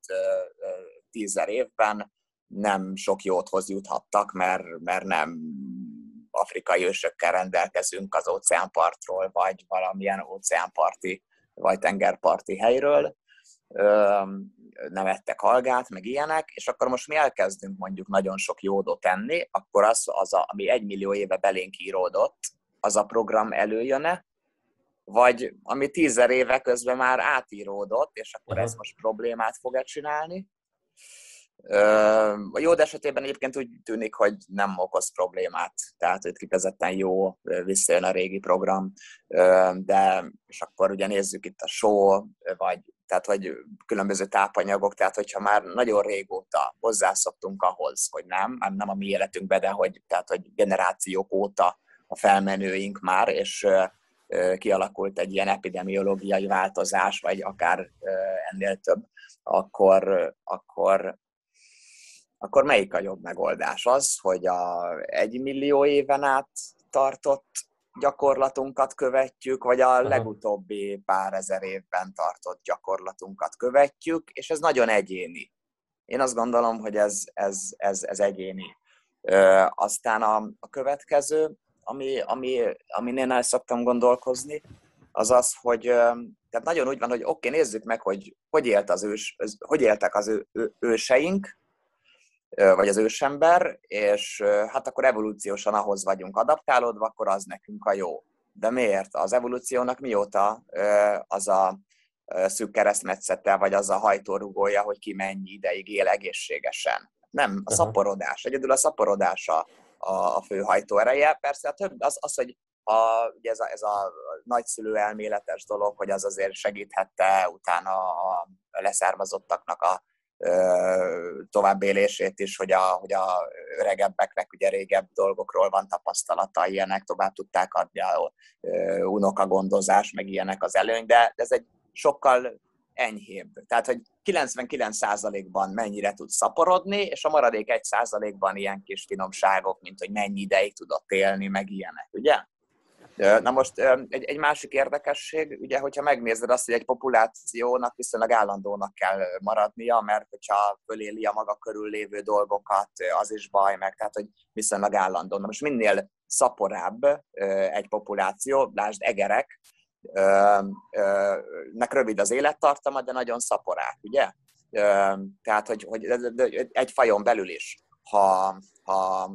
tízer évben nem sok jóthoz juthattak, mert, mert nem afrikai ősökkel rendelkezünk az óceánpartról, vagy valamilyen óceánparti vagy tengerparti helyről, nem ettek algát, meg ilyenek, és akkor most mi elkezdünk mondjuk nagyon sok jódot enni, akkor az, az a, ami egy millió éve belénk íródott, az a program előjön-e, vagy ami tízer éve közben már átíródott, és akkor ez most problémát fog-e csinálni. A jód esetében egyébként úgy tűnik, hogy nem okoz problémát, tehát hogy kifejezetten jó, visszajön a régi program, de és akkor ugye nézzük itt a show, vagy tehát hogy különböző tápanyagok, tehát hogyha már nagyon régóta hozzászoktunk ahhoz, hogy nem, nem a mi életünkbe, de hogy, tehát, hogy generációk óta a felmenőink már, és kialakult egy ilyen epidemiológiai változás, vagy akár ennél több, akkor, akkor, akkor melyik a jobb megoldás? Az, hogy a egy millió éven át tartott gyakorlatunkat követjük, vagy a legutóbbi pár ezer évben tartott gyakorlatunkat követjük, és ez nagyon egyéni. Én azt gondolom, hogy ez, ez, ez, ez egyéni. Ö, aztán a, a következő, ami, ami, amin én el szoktam gondolkozni, az az, hogy tehát nagyon úgy van, hogy oké, okay, nézzük meg, hogy hogy, élt az ős, hogy éltek az ő, ő, őseink, vagy az ősember, és hát akkor evolúciósan ahhoz vagyunk adaptálódva, akkor az nekünk a jó. De miért? Az evolúciónak mióta az a szűk keresztmetszete, vagy az a hajtórugója, hogy ki mennyi ideig él egészségesen? Nem, a szaporodás. Egyedül a szaporodás a, a fő hajtóereje. Persze a több, az, az hogy a, ugye ez, a, ez a nagyszülő elméletes dolog, hogy az azért segíthette utána a leszármazottaknak a továbbélését is, hogy a, hogy a öregebbeknek ugye régebb dolgokról van tapasztalata, ilyenek tovább tudták adni a unokagondozás, meg ilyenek az előny, de ez egy sokkal enyhébb. Tehát, hogy 99%-ban mennyire tud szaporodni, és a maradék 1%-ban ilyen kis finomságok, mint hogy mennyi ideig tudott élni, meg ilyenek, ugye? Na most egy, egy másik érdekesség, ugye, hogyha megnézed azt, hogy egy populációnak viszonylag állandónak kell maradnia, mert hogyha föléli a maga körül lévő dolgokat, az is baj, meg tehát, hogy viszonylag állandó. Na most minél szaporább egy populáció, lásd egerek, nek rövid az élettartama, de nagyon szaporák, ugye? Tehát, hogy, hogy egy fajon belül is, ha, ha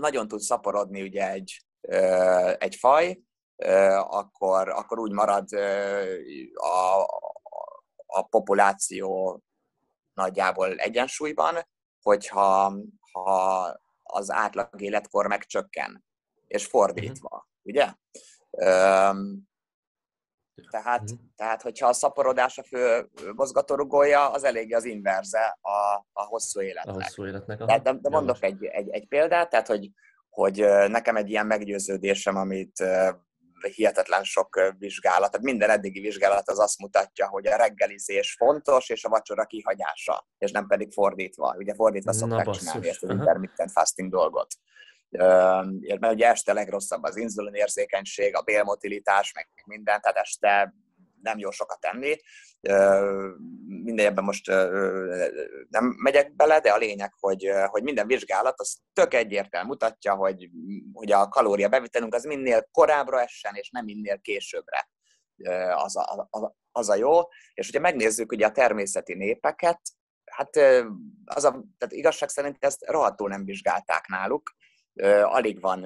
nagyon tud szaporodni ugye egy, egy faj, akkor, akkor úgy marad a, a populáció nagyjából egyensúlyban, hogyha ha az átlag életkor meg csökken, és fordítva, uh-huh. ugye? Um, tehát, uh-huh. tehát, hogyha a szaporodás a fő mozgatórugója, az elég az inverze a, a hosszú életnek. A hosszú életnek. De, de, de mondok egy, egy, egy példát, tehát, hogy, hogy nekem egy ilyen meggyőződésem, amit hihetetlen sok vizsgálat, tehát minden eddigi vizsgálat az azt mutatja, hogy a reggelizés fontos, és a vacsora kihagyása, és nem pedig fordítva. Ugye fordítva szokták Na, csinálni ezt az intermittent fasting dolgot. Mert ugye este legrosszabb az inzulinérzékenység, a bélmotilitás, meg minden, tehát este nem jó sokat tenni. Minden ebben most nem megyek bele, de a lényeg, hogy, hogy minden vizsgálat az tök egyértelmű mutatja, hogy, hogy a kalória bevitelünk az minél korábbra essen, és nem minél későbbre. Az a, az a jó. És hogyha megnézzük ugye a természeti népeket, hát az a, tehát igazság szerint ezt rohadtul nem vizsgálták náluk, alig van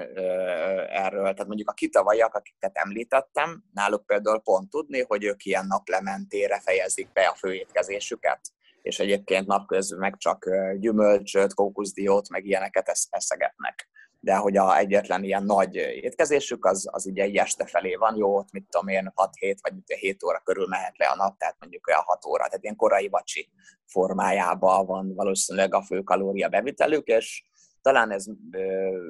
erről. Tehát mondjuk a kitavaiak, akiket említettem, náluk például pont tudni, hogy ők ilyen naplementére fejezik be a főétkezésüket, és egyébként napközben meg csak gyümölcsöt, kókuszdiót, meg ilyeneket eszegetnek. De hogy a egyetlen ilyen nagy étkezésük, az, az ugye egy este felé van, jó, ott mit tudom én, 6-7 vagy 7 óra körül mehet le a nap, tehát mondjuk olyan 6 óra, tehát ilyen korai vacsi formájában van valószínűleg a fő kalória bevitelük, és talán ez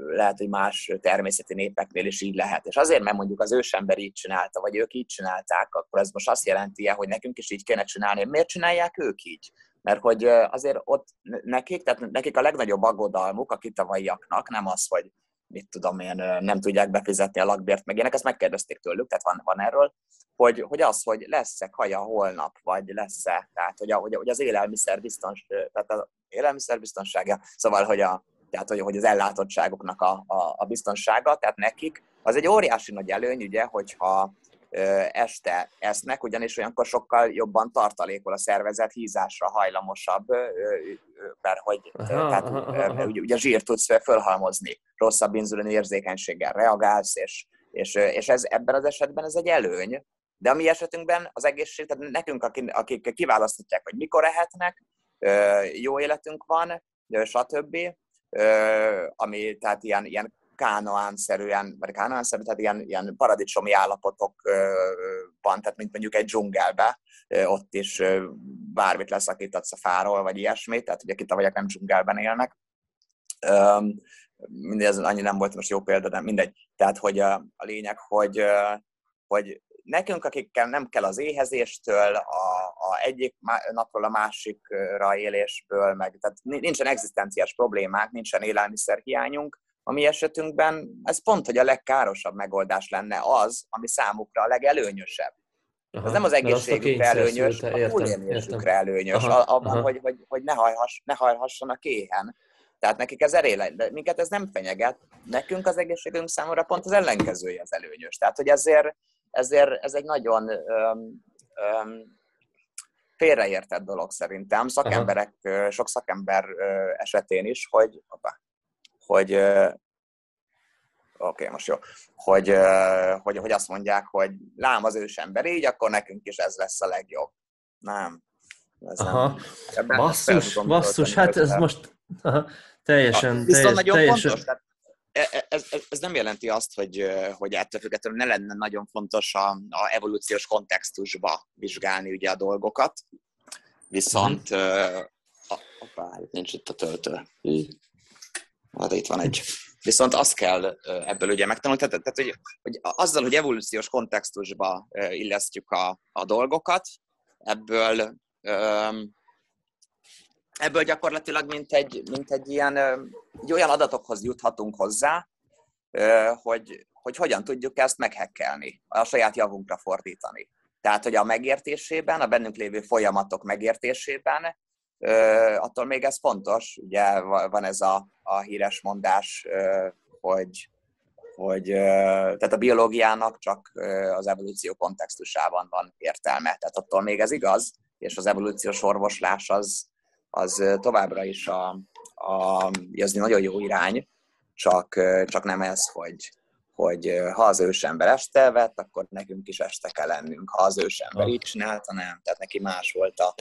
lehet, hogy más természeti népeknél is így lehet. És azért, mert mondjuk az ősember így csinálta, vagy ők így csinálták, akkor ez most azt jelenti hogy nekünk is így kéne csinálni. Miért csinálják ők így? Mert hogy azért ott nekik, tehát nekik a legnagyobb aggodalmuk a kitavaiaknak nem az, hogy mit tudom én, nem tudják befizetni a lakbért, meg ilyenek, ezt megkérdezték tőlük, tehát van, van erről, hogy, hogy az, hogy lesz-e kaja holnap, vagy lesz-e, tehát hogy, a, hogy az élelmiszer biztons, tehát az élelmiszer biztonsága, szóval, hogy a, tehát hogy, hogy az ellátottságoknak a, a, a biztonsága, tehát nekik az egy óriási nagy előny, ugye, hogyha este esznek, ugyanis olyankor sokkal jobban tartalékol a szervezet, hízásra hajlamosabb, mert hogy aha, tehát, aha, aha. Ugye, ugye zsírt tudsz fölhalmozni, rosszabb inzulin érzékenységgel reagálsz, és, és, és ez ebben az esetben ez egy előny, de a mi esetünkben az egészség, tehát nekünk, akik kiválaszthatják, hogy mikor ehetnek, jó életünk van, stb., ami tehát ilyen, ilyen kánoánszerűen, vagy kánoánszerű, tehát ilyen, ilyen paradicsomi állapotokban, tehát mint mondjuk egy dzsungelbe, ott is bármit leszakítatsz a fáról, vagy ilyesmit, tehát ugye kitavajak nem dzsungelben élnek. Mindez annyi nem volt most jó példa, de mindegy. Tehát, hogy a, a lényeg, hogy, hogy nekünk, akikkel nem kell az éhezéstől, a, a egyik napról a másikra élésből, meg tehát nincsen egzisztenciás problémák, nincsen élelmiszerhiányunk, a mi esetünkben ez pont, hogy a legkárosabb megoldás lenne az, ami számukra a legelőnyösebb. Aha, ez nem az egészségükre előnyös, a túlélésükre előnyös, aha, abban, aha. Hogy, hogy, hogy ne, hajhass, ne hajhassanak éhen. Tehát nekik ez erély, de minket ez nem fenyeget. Nekünk az egészségünk számára pont az ellenkezője az előnyös. Tehát, hogy ezért, ezért ez egy nagyon öm, öm, félreértett dolog szerintem, szakemberek, Aha. sok szakember esetén is, hogy, opa, hogy oké, okay, most jó, hogy, hogy, hogy azt mondják, hogy lám az ősember így, akkor nekünk is ez lesz a legjobb. Nem. Ez Aha. Nem. basszus, basszus, hát ez most aha, teljesen, Viszont teljes, nagyon teljesen... fontos, tehát ez, ez, ez nem jelenti azt, hogy, hogy ettől függetlenül ne lenne nagyon fontos a, a evolúciós kontextusba vizsgálni ugye a dolgokat, viszont mm. uh, hoppá, nincs itt a töltő. Hát itt van egy. Viszont azt kell ebből ugye megtanulni, tehát, tehát hogy, hogy azzal, hogy evolúciós kontextusba illesztjük a, a dolgokat, ebből um, ebből gyakorlatilag mint egy, mint egy ilyen egy olyan adatokhoz juthatunk hozzá, hogy, hogy hogyan tudjuk ezt meghekkelni, a saját javunkra fordítani. Tehát, hogy a megértésében, a bennünk lévő folyamatok megértésében, attól még ez fontos, ugye van ez a, a híres mondás, hogy, hogy tehát a biológiának csak az evolúció kontextusában van értelme. Tehát attól még ez igaz, és az evolúciós orvoslás az, az továbbra is a, a, az nagyon jó irány, csak, csak nem ez, hogy, hogy ha az ősember este vett, akkor nekünk is este kell lennünk. Ha az ősember így csinálta, nem. Tehát neki más volt a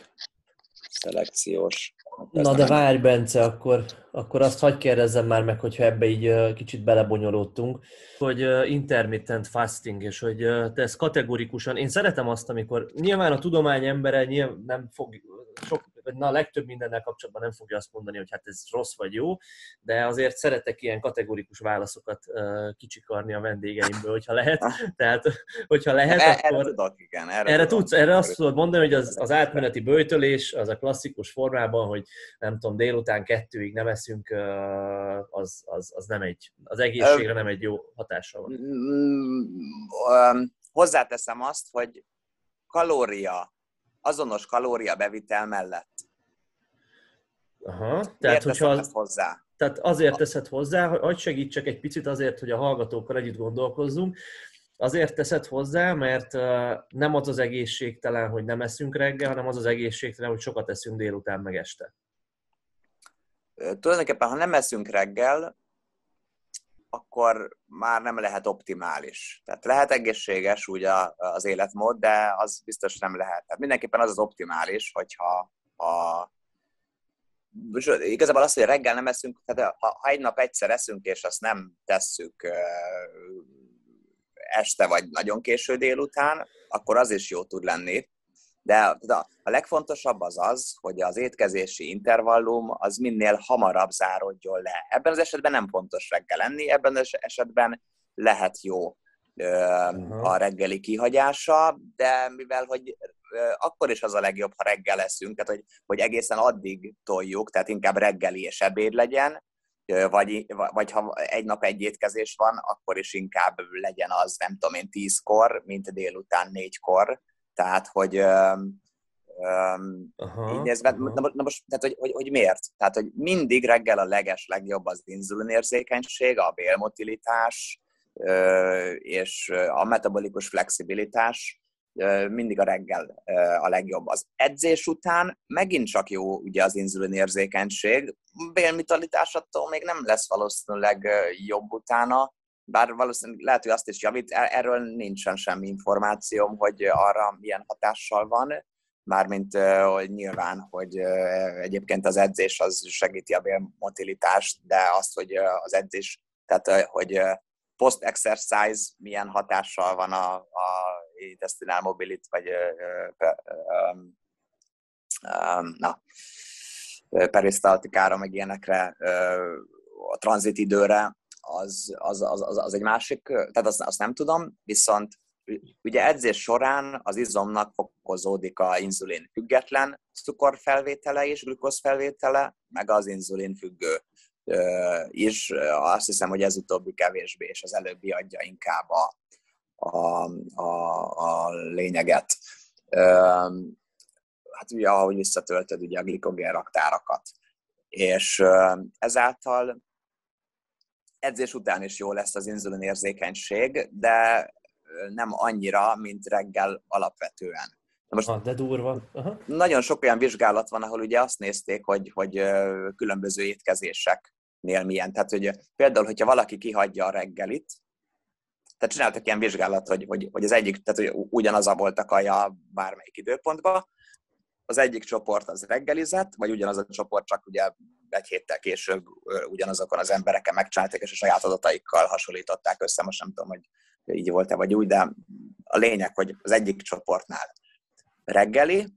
szelekciós Na de várj, Bence, akkor, akkor azt hagyd kérdezzem már meg, hogyha ebbe így kicsit belebonyolódtunk, hogy intermittent fasting, és hogy te ezt kategorikusan, én szeretem azt, amikor nyilván a tudomány embere nyilván nem fog sok na, a legtöbb mindennel kapcsolatban nem fogja azt mondani, hogy hát ez rossz vagy jó, de azért szeretek ilyen kategorikus válaszokat kicsikarni a vendégeimből, hogyha lehet. Tehát, hogyha lehet, erre akkor... Tudok, igen, erre, erre, tudsz, erre azt tudod mondani, hogy az, az átmeneti bőtölés, az a klasszikus formában, hogy nem tudom, délután kettőig nem eszünk, az, az, az nem egy, az egészségre nem egy jó hatással van. Mm, hozzáteszem azt, hogy kalória azonos kalóriabevitel mellett. Aha, tehát Miért hogyha az, hozzá? Tehát azért teszed hozzá, hogy segítsek egy picit azért, hogy a hallgatókkal együtt gondolkozzunk, Azért teszed hozzá, mert nem az az egészségtelen, hogy nem eszünk reggel, hanem az az egészségtelen, hogy sokat eszünk délután meg este. Tulajdonképpen, ha nem eszünk reggel, akkor már nem lehet optimális. Tehát lehet egészséges úgy a, az életmód, de az biztos nem lehet. Tehát mindenképpen az az optimális, hogyha ha, igazából az, hogy reggel nem eszünk, tehát ha, ha egy nap egyszer eszünk, és azt nem tesszük este vagy nagyon késő délután, akkor az is jó tud lenni. De a legfontosabb az az, hogy az étkezési intervallum az minél hamarabb záródjon le. Ebben az esetben nem fontos reggel lenni, ebben az esetben lehet jó a reggeli kihagyása, de mivel, hogy akkor is az a legjobb, ha reggel leszünk, tehát hogy, hogy egészen addig toljuk, tehát inkább reggeli és ebéd legyen, vagy, vagy ha egy nap egy étkezés van, akkor is inkább legyen az, nem tudom én, tízkor, mint délután négykor, tehát, hogy Um, aha, így nézve, aha. Na, na most, tehát, hogy, hogy, hogy miért? Tehát, hogy mindig reggel a leges legjobb az inzulinérzékenység, a bélmotilitás és a metabolikus flexibilitás, mindig a reggel a legjobb. Az edzés után megint csak jó ugye az inzulinérzékenység, bélmitalitás attól még nem lesz valószínűleg jobb utána, bár valószínűleg lehet, hogy azt is javít, e-, erről nincsen semmi információm, hogy arra milyen hatással van, mármint hogy nyilván, hogy egyébként az edzés az segíti a bélmotilitást, de azt, hogy az edzés, tehát hogy post-exercise milyen hatással van a, a intestinal mobility, vagy na, perisztaltikára, meg ilyenekre, a tranzitidőre, az, az, az, az, egy másik, tehát azt, azt nem tudom, viszont ugye edzés során az izomnak fokozódik a inzulin független cukorfelvétele és glükózfelvétele, meg az inzulin függő is. Azt hiszem, hogy ez utóbbi kevésbé, és az előbbi adja inkább a, a, a, a lényeget. Hát ugye, ahogy visszatöltöd ugye a glikogén raktárakat. És ezáltal edzés után is jó lesz az inzulin érzékenység, de nem annyira, mint reggel alapvetően. Na most ah, de durva. Aha. Nagyon sok olyan vizsgálat van, ahol ugye azt nézték, hogy, hogy különböző étkezéseknél milyen. Tehát, hogy például, hogyha valaki kihagyja a reggelit, tehát csináltak ilyen vizsgálat, hogy, hogy, hogy az egyik, tehát hogy ugyanaz a volt a kaja bármelyik időpontban, az egyik csoport az reggelizett, vagy ugyanaz a csoport, csak ugye egy héttel később ugyanazokon az embereken megcsinálták, és a saját adataikkal hasonlították össze. Most nem tudom, hogy így volt-e vagy úgy, de a lényeg, hogy az egyik csoportnál reggeli,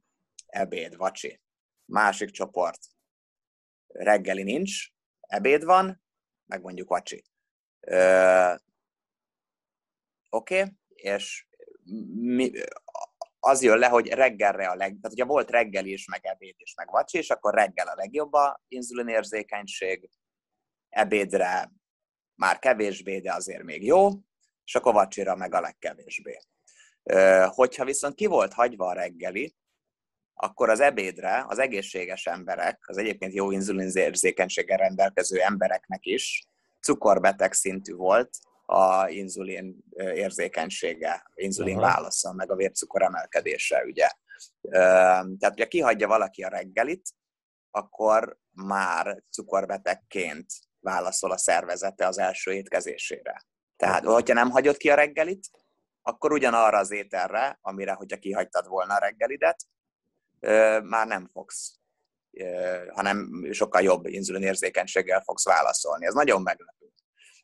ebéd, vacsi. Másik csoport reggeli nincs, ebéd van, meg mondjuk vacsi. Oké, okay? és mi, az jön le, hogy reggelre a leg... Tehát, hogyha volt reggeli is, meg ebéd is, meg vacsi, és akkor reggel a legjobb a inzulinérzékenység, ebédre már kevésbé, de azért még jó, és akkor vacsira meg a legkevésbé. Hogyha viszont ki volt hagyva a reggeli, akkor az ebédre az egészséges emberek, az egyébként jó inzulinérzékenységgel rendelkező embereknek is cukorbeteg szintű volt a inzulin érzékenysége, inzulin Aha. válasza, meg a vércukor emelkedése, ugye. Tehát, hogyha kihagyja valaki a reggelit, akkor már cukorbetegként válaszol a szervezete az első étkezésére. Tehát, hogyha nem hagyod ki a reggelit, akkor ugyanarra az ételre, amire, hogyha kihagytad volna a reggelidet, már nem fogsz hanem sokkal jobb inzulinérzékenységgel fogsz válaszolni. Ez nagyon meglepő.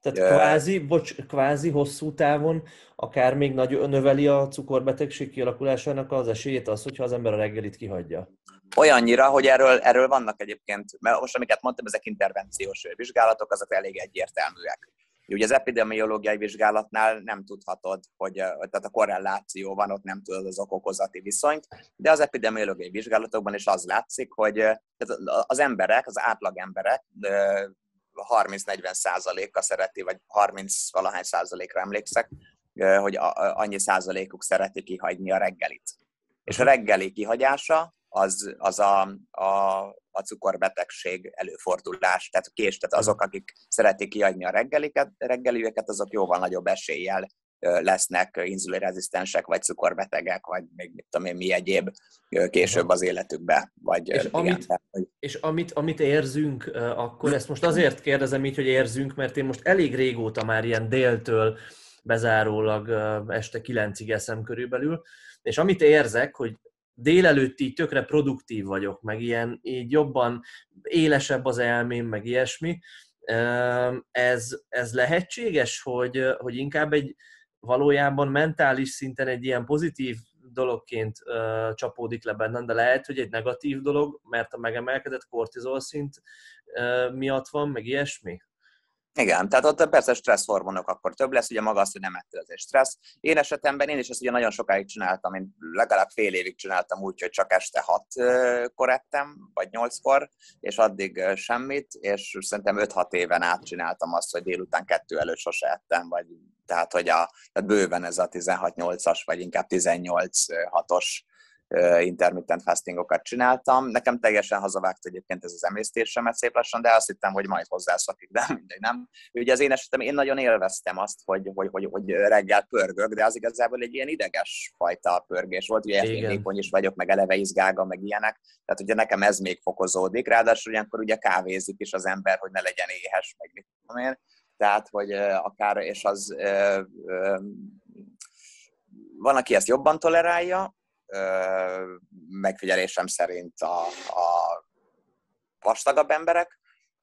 Tehát kvázi, bocs, kvázi hosszú távon akár még nagy, növeli a cukorbetegség kialakulásának az esélyét az, hogyha az ember a reggelit kihagyja? Olyannyira, hogy erről, erről vannak egyébként, mert most amiket mondtam, ezek intervenciós vizsgálatok, azok elég egyértelműek. Ugye az epidemiológiai vizsgálatnál nem tudhatod, hogy tehát a korreláció van, ott nem tudod az okokozati viszonyt, de az epidemiológiai vizsgálatokban is az látszik, hogy az emberek, az átlag emberek 30-40 százaléka szereti, vagy 30 valahány százalékra emlékszek, hogy annyi százalékuk szereti kihagyni a reggelit. És a reggeli kihagyása az, az a, a, a cukorbetegség előfordulás, tehát kés, tehát azok, akik szeretik kiadni a reggeliket, reggelieket, azok jóval nagyobb eséllyel lesznek inzulinrezisztensek, vagy cukorbetegek, vagy még mit tudom én, mi egyéb később az életükbe. Vagy, és, igen, amit, tehát, hogy... és amit, amit érzünk, akkor ezt most azért kérdezem így, hogy érzünk, mert én most elég régóta már ilyen déltől bezárólag este kilencig eszem körülbelül, és amit érzek, hogy délelőtt így tökre produktív vagyok, meg ilyen így jobban élesebb az elmém, meg ilyesmi. Ez, ez lehetséges, hogy, hogy inkább egy valójában mentális szinten egy ilyen pozitív dologként uh, csapódik le bennem, de lehet, hogy egy negatív dolog, mert a megemelkedett kortizol szint uh, miatt van, meg ilyesmi? Igen, tehát ott persze stressz hormonok akkor több lesz, ugye maga az, hogy nem ettél, azért stressz. Én esetemben én is ezt ugye nagyon sokáig csináltam, én legalább fél évig csináltam úgy, hogy csak este hatkor ettem, vagy nyolckor, és addig semmit, és szerintem 5-6 éven át csináltam azt, hogy délután kettő előtt sose ettem, vagy tehát, hogy a, tehát bőven ez a 16-8-as, vagy inkább 18-6-os intermittent fastingokat csináltam. Nekem teljesen hazavágta egyébként ez az emésztésemet szép lassan, de azt hittem, hogy majd hozzászokik, de mindegy, nem. Ugye az én esetem, én nagyon élveztem azt, hogy, hogy, hogy, hogy reggel pörgök, de az igazából egy ilyen ideges fajta pörgés volt, ugye én is vagyok, meg eleve izgága, meg ilyenek, tehát ugye nekem ez még fokozódik, ráadásul ilyenkor ugye kávézik is az ember, hogy ne legyen éhes, meg mit tudom én, tehát, hogy akár, és az van, aki ezt jobban tolerálja, megfigyelésem szerint a, a vastagabb emberek,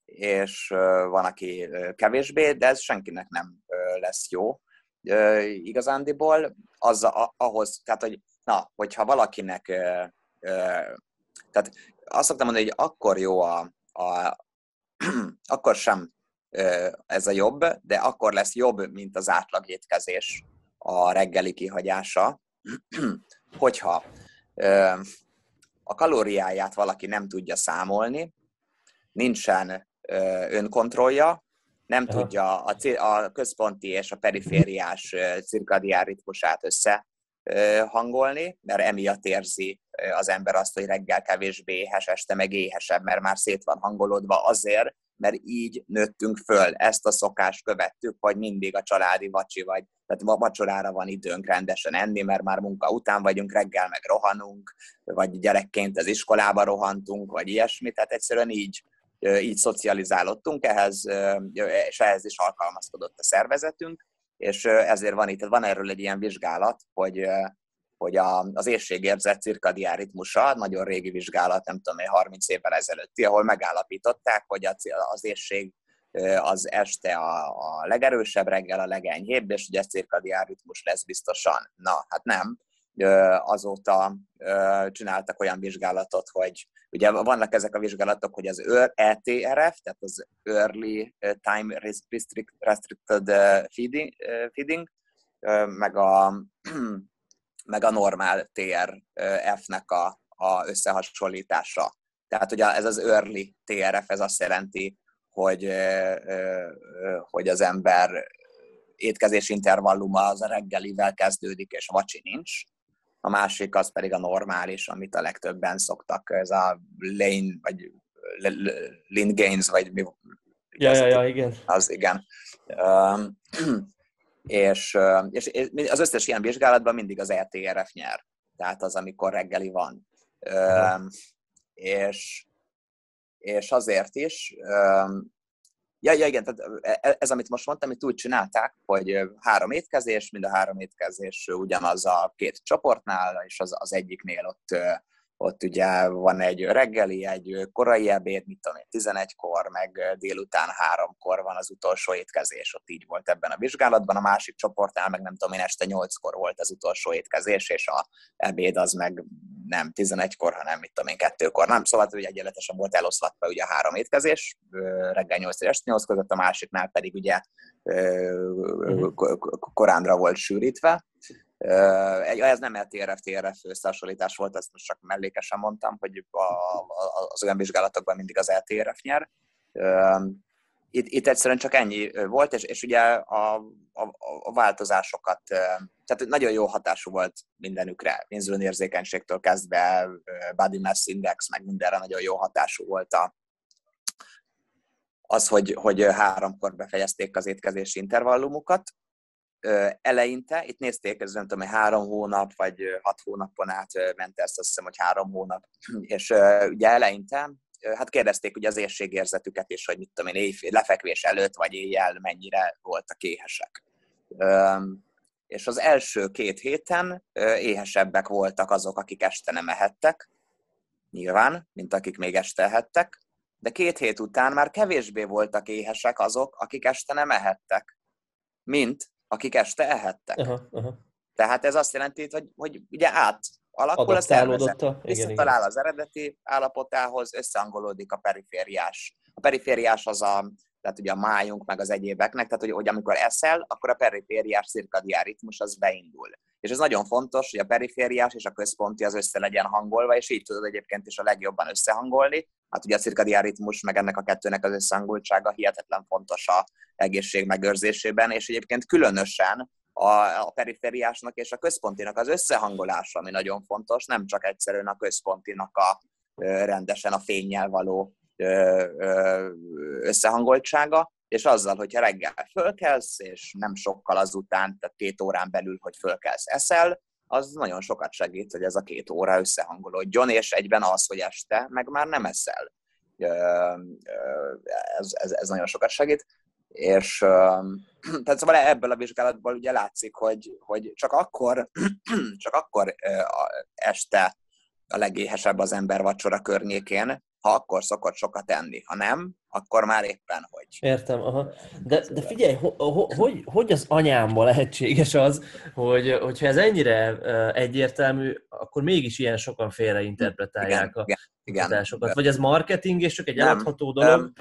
és van, aki kevésbé, de ez senkinek nem lesz jó igazándiból. Az, ahhoz, tehát, hogy na, hogyha valakinek, tehát azt szoktam mondani, hogy akkor jó a, a akkor sem ez a jobb, de akkor lesz jobb, mint az átlag étkezés a reggeli kihagyása, hogyha a kalóriáját valaki nem tudja számolni, nincsen önkontrollja, nem Aha. tudja a, a központi és a perifériás cirkadián ritmusát összehangolni, mert emiatt érzi az ember azt, hogy reggel kevésbé éhes, este meg éhesebb, mert már szét van hangolódva azért, mert így nőttünk föl, ezt a szokást követtük, hogy mindig a családi vacsi vagy, tehát vacsorára van időnk rendesen enni, mert már munka után vagyunk, reggel meg rohanunk, vagy gyerekként az iskolába rohantunk, vagy ilyesmi, tehát egyszerűen így, így szocializálódtunk ehhez, és ehhez is alkalmazkodott a szervezetünk, és ezért van itt, van erről egy ilyen vizsgálat, hogy hogy a, az éjségérzet cirkadián ritmusa, nagyon régi vizsgálat, nem tudom, 30 évvel ezelőtti, ahol megállapították, hogy az éjség az este a, a legerősebb, reggel a legenyhébb, és ugye cirkadián ritmus lesz biztosan. Na, hát nem. Azóta csináltak olyan vizsgálatot, hogy ugye vannak ezek a vizsgálatok, hogy az ETRF, tehát az Early Time Restricted Feeding, meg a meg a normál TRF-nek a, a összehasonlítása. Tehát hogy ez az early TRF, ez azt jelenti, hogy, hogy az ember étkezés intervalluma az a reggelivel kezdődik, és vacsi nincs. A másik az pedig a normális, amit a legtöbben szoktak, ez a lane, vagy lean gains, vagy mi. Ja, ja, ja, igen. Az igen és, és az összes ilyen vizsgálatban mindig az ETRF nyer. Tehát az, amikor reggeli van. Uh-huh. És, és azért is, ja, ja igen, tehát e, e, ez, amit most mondtam, itt úgy csinálták, hogy három étkezés, mind a három étkezés ugyanaz a két csoportnál, és az, az egyiknél ott ott ugye van egy reggeli, egy korai ebéd, mit tudom én, 11-kor, meg délután 3-kor van az utolsó étkezés, ott így volt ebben a vizsgálatban, a másik csoportnál meg nem tudom én, este 8-kor volt az utolsó étkezés, és a ebéd az meg nem 11-kor, hanem mit tudom én, 2-kor, nem, szóval ugye egyenletesen volt eloszlatva ugye a három étkezés, reggel 8 és este 8 között, a másiknál pedig ugye mhm. koránra volt sűrítve, ez nem LTRF-TRF összehasonlítás volt, ezt most csak mellékesen mondtam, hogy az olyan vizsgálatokban mindig az LTRF nyer. Itt, itt egyszerűen csak ennyi volt, és, és ugye a, a, a változásokat, tehát nagyon jó hatású volt mindenükre, érzékenységtől kezdve, body mass index, meg mindenre nagyon jó hatású volt a, az, hogy, hogy háromkor befejezték az étkezési intervallumukat, eleinte, itt nézték, ez nem tudom, hogy három hónap, vagy hat hónapon át ment ezt, azt hiszem, hogy három hónap, és ugye eleinte, hát kérdezték ugye az érségérzetüket is, hogy mit tudom én, éjfél, lefekvés előtt, vagy éjjel mennyire voltak éhesek. És az első két héten éhesebbek voltak azok, akik este nem ehettek, nyilván, mint akik még este ehettek, de két hét után már kevésbé voltak éhesek azok, akik este nem ehettek, mint akik este ehettek. Aha, aha. Tehát ez azt jelenti, hogy, hogy ugye át alakul a szervezet, visszatalál az eredeti állapotához, összehangolódik a perifériás. A perifériás az a, tehát ugye a májunk, meg az egyébeknek, tehát hogy, hogy amikor eszel, akkor a perifériás cirkadián ritmus az beindul. És ez nagyon fontos, hogy a perifériás és a központi az össze legyen hangolva, és így tudod egyébként is a legjobban összehangolni. Hát ugye a cirkadián ritmus, meg ennek a kettőnek az összehangoltsága hihetetlen fontos a egészség megőrzésében, és egyébként különösen a, a perifériásnak és a központinak az összehangolása, ami nagyon fontos, nem csak egyszerűen a központinak a rendesen a fényjel való összehangoltsága, és azzal, hogyha reggel fölkelsz, és nem sokkal azután, tehát két órán belül, hogy fölkelsz, eszel, az nagyon sokat segít, hogy ez a két óra összehangolódjon, és egyben az, hogy este meg már nem eszel. Ez, ez, ez nagyon sokat segít. És tehát szóval ebből a vizsgálatból ugye látszik, hogy, hogy csak akkor, csak akkor este a legéhesebb az ember vacsora környékén, ha akkor szokott sokat enni. Ha nem, akkor már éppen hogy. Értem, aha. De, de figyelj, ho, ho, hogy, hogy az anyámmal lehetséges az, hogy, hogyha ez ennyire egyértelmű, akkor mégis ilyen sokan félreinterpretálják igen, a igen, igen. Vagy ez marketing, és csak egy nem, eladható dolog? Nem,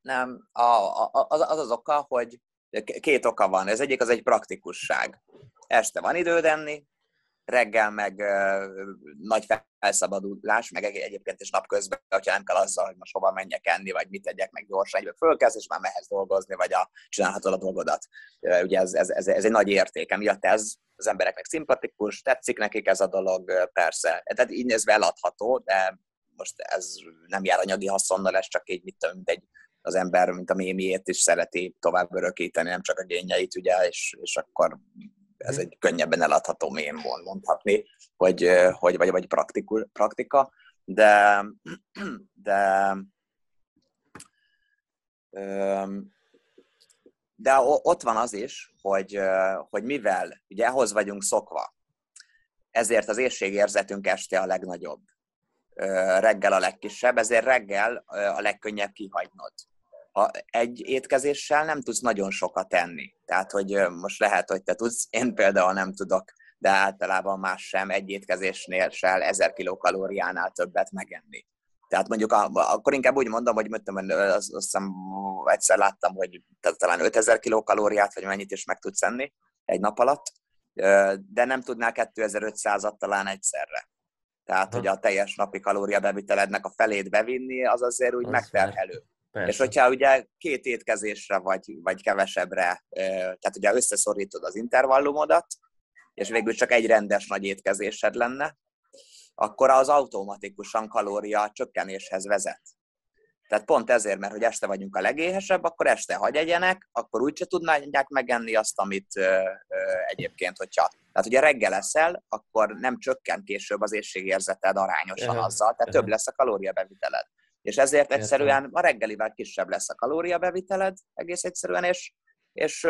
nem. A, a, az, az az oka, hogy két oka van. Ez egyik az egy praktikusság. Este van időd enni, reggel meg uh, nagy felszabadulás, meg egyébként is napközben, hogyha nem kell azzal, hogy most hova menjek enni, vagy mit tegyek meg gyorsan, egyből fölkezd, és már mehetsz dolgozni, vagy a, csinálhatod a dolgodat. Uh, ugye ez, ez, ez, ez, egy nagy érték, emiatt ez az embereknek szimpatikus, tetszik nekik ez a dolog, persze. Tehát így nézve eladható, de most ez nem jár anyagi haszonnal, ez csak így, mit tudom, egy az ember, mint a mémiét is szereti tovább örökíteni, nem csak a génjeit, ugye, és, és akkor ez egy könnyebben eladható mém mondhatni, hogy, hogy vagy, vagy praktikul, praktika, de, de de ott van az is, hogy, hogy mivel ugye ehhoz vagyunk szokva, ezért az éjségérzetünk este a legnagyobb, reggel a legkisebb, ezért reggel a legkönnyebb kihagynod a, egy étkezéssel nem tudsz nagyon sokat tenni. Tehát, hogy most lehet, hogy te tudsz, én például nem tudok, de általában más sem egy étkezésnél se 1000 kilokalóriánál többet megenni. Tehát mondjuk akkor inkább úgy mondom, hogy mondtam, azt, hiszem egyszer láttam, hogy talán 5000 kilokalóriát, vagy mennyit is meg tudsz enni egy nap alatt, de nem tudnál 2500-at talán egyszerre. Tehát, hogy a teljes napi kalóriabevitelednek a felét bevinni, az azért úgy megterhelő. Persze. És hogyha ugye két étkezésre vagy, vagy kevesebbre, tehát ugye összeszorítod az intervallumodat, és végül csak egy rendes nagy étkezésed lenne, akkor az automatikusan kalória csökkenéshez vezet. Tehát pont ezért, mert hogy este vagyunk a legéhesebb, akkor este hagy egyenek, akkor úgyse tudnák megenni azt, amit ö, ö, egyébként, hogyha... Tehát ugye reggel leszel, akkor nem csökken később az éjségérzeted arányosan azzal, tehát több lesz a kalóriabeviteled. És ezért egyszerűen a reggelivel kisebb lesz a kalóriabeviteled, egész egyszerűen, és, és,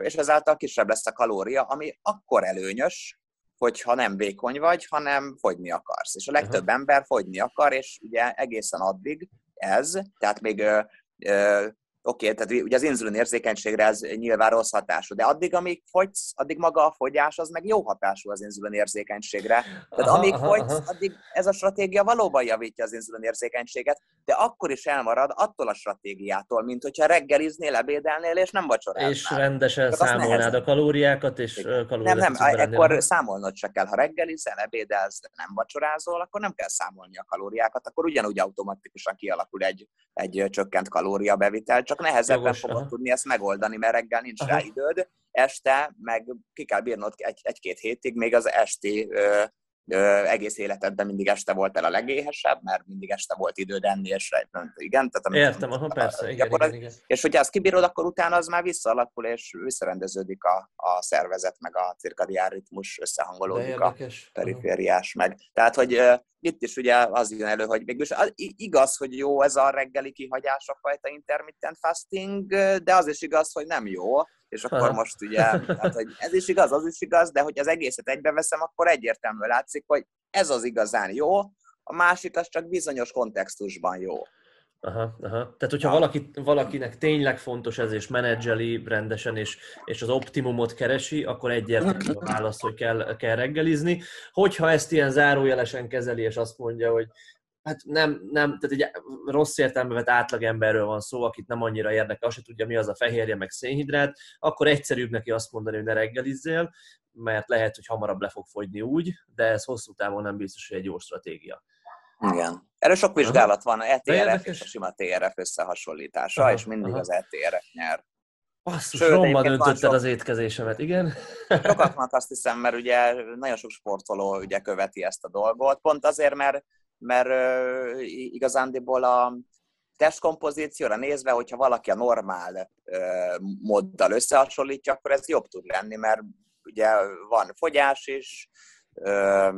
és ezáltal kisebb lesz a kalória, ami akkor előnyös, hogyha nem vékony vagy, hanem fogyni akarsz. És a legtöbb uh-huh. ember fogyni akar, és ugye egészen addig ez, tehát még Oké, okay, tehát ugye az inzulin érzékenységre ez nyilván rossz hatású, de addig, amíg fogysz, addig maga a fogyás az meg jó hatású az inzulin érzékenységre. Tehát aha, amíg aha, fogysz, aha. addig ez a stratégia valóban javítja az inzulin érzékenységet, de akkor is elmarad attól a stratégiától, mint hogyha reggeliznél, ebédelnél, és nem vacsoráznál. És rendesen Tehát számolnád a kalóriákat, és kalóriákat. Nem, nem, akkor számolnod se kell. Ha reggelizel, ebédelsz, de nem vacsorázol, akkor nem kell számolni a kalóriákat, akkor ugyanúgy automatikusan kialakul egy, egy csökkent kalóriabevitel, csak csak nehezebben Jogos, fogod aha. tudni ezt megoldani, mert reggel nincs aha. rá időd, este meg ki kell bírnod egy, egy-két hétig, még az esti ö, egész életedben mindig este volt el a legéhesebb, mert mindig este volt időd enni, és igen. Tehát, Értem, aha, persze, igen, igen, igen. És hogyha azt kibírod, akkor utána az már visszaalakul, és visszarendeződik a, a szervezet, meg a cirkadián ritmus, összehangolódik a perifériás meg. Tehát, hogy itt is ugye az jön elő, hogy mégis igaz, hogy jó ez a reggeli kihagyás a fajta intermittent fasting, de az is igaz, hogy nem jó, és akkor most ugye, hát, hogy ez is igaz, az is igaz, de hogy az egészet egybeveszem, akkor egyértelműen látszik, hogy ez az igazán jó, a másik az csak bizonyos kontextusban jó. Aha, aha. Tehát, hogyha valaki, valakinek tényleg fontos ez, és menedzseli rendesen, és, és az optimumot keresi, akkor egyértelmű a válasz, hogy kell, kell reggelizni. Hogyha ezt ilyen zárójelesen kezeli, és azt mondja, hogy hát nem, nem, tehát egy rossz értelme vett átlagemberről van szó, akit nem annyira érdekel, azt se tudja, mi az a fehérje, meg szénhidrát, akkor egyszerűbb neki azt mondani, hogy ne reggelizzél, mert lehet, hogy hamarabb le fog fogyni úgy, de ez hosszú távon nem biztos, hogy egy jó stratégia. Igen. Erre sok vizsgálat van, ETRF és a sima TRF összehasonlítása, aha, és mindig aha. az ETRF nyer. Basszus, Sőt, romba döntötted sok... az étkezésemet, igen. Sokaknak azt hiszem, mert ugye nagyon sok sportoló ugye követi ezt a dolgot, pont azért, mert, mert uh, igazándiból a testkompozícióra nézve, hogyha valaki a normál uh, móddal összehasonlítja, akkor ez jobb tud lenni, mert ugye van fogyás is, uh,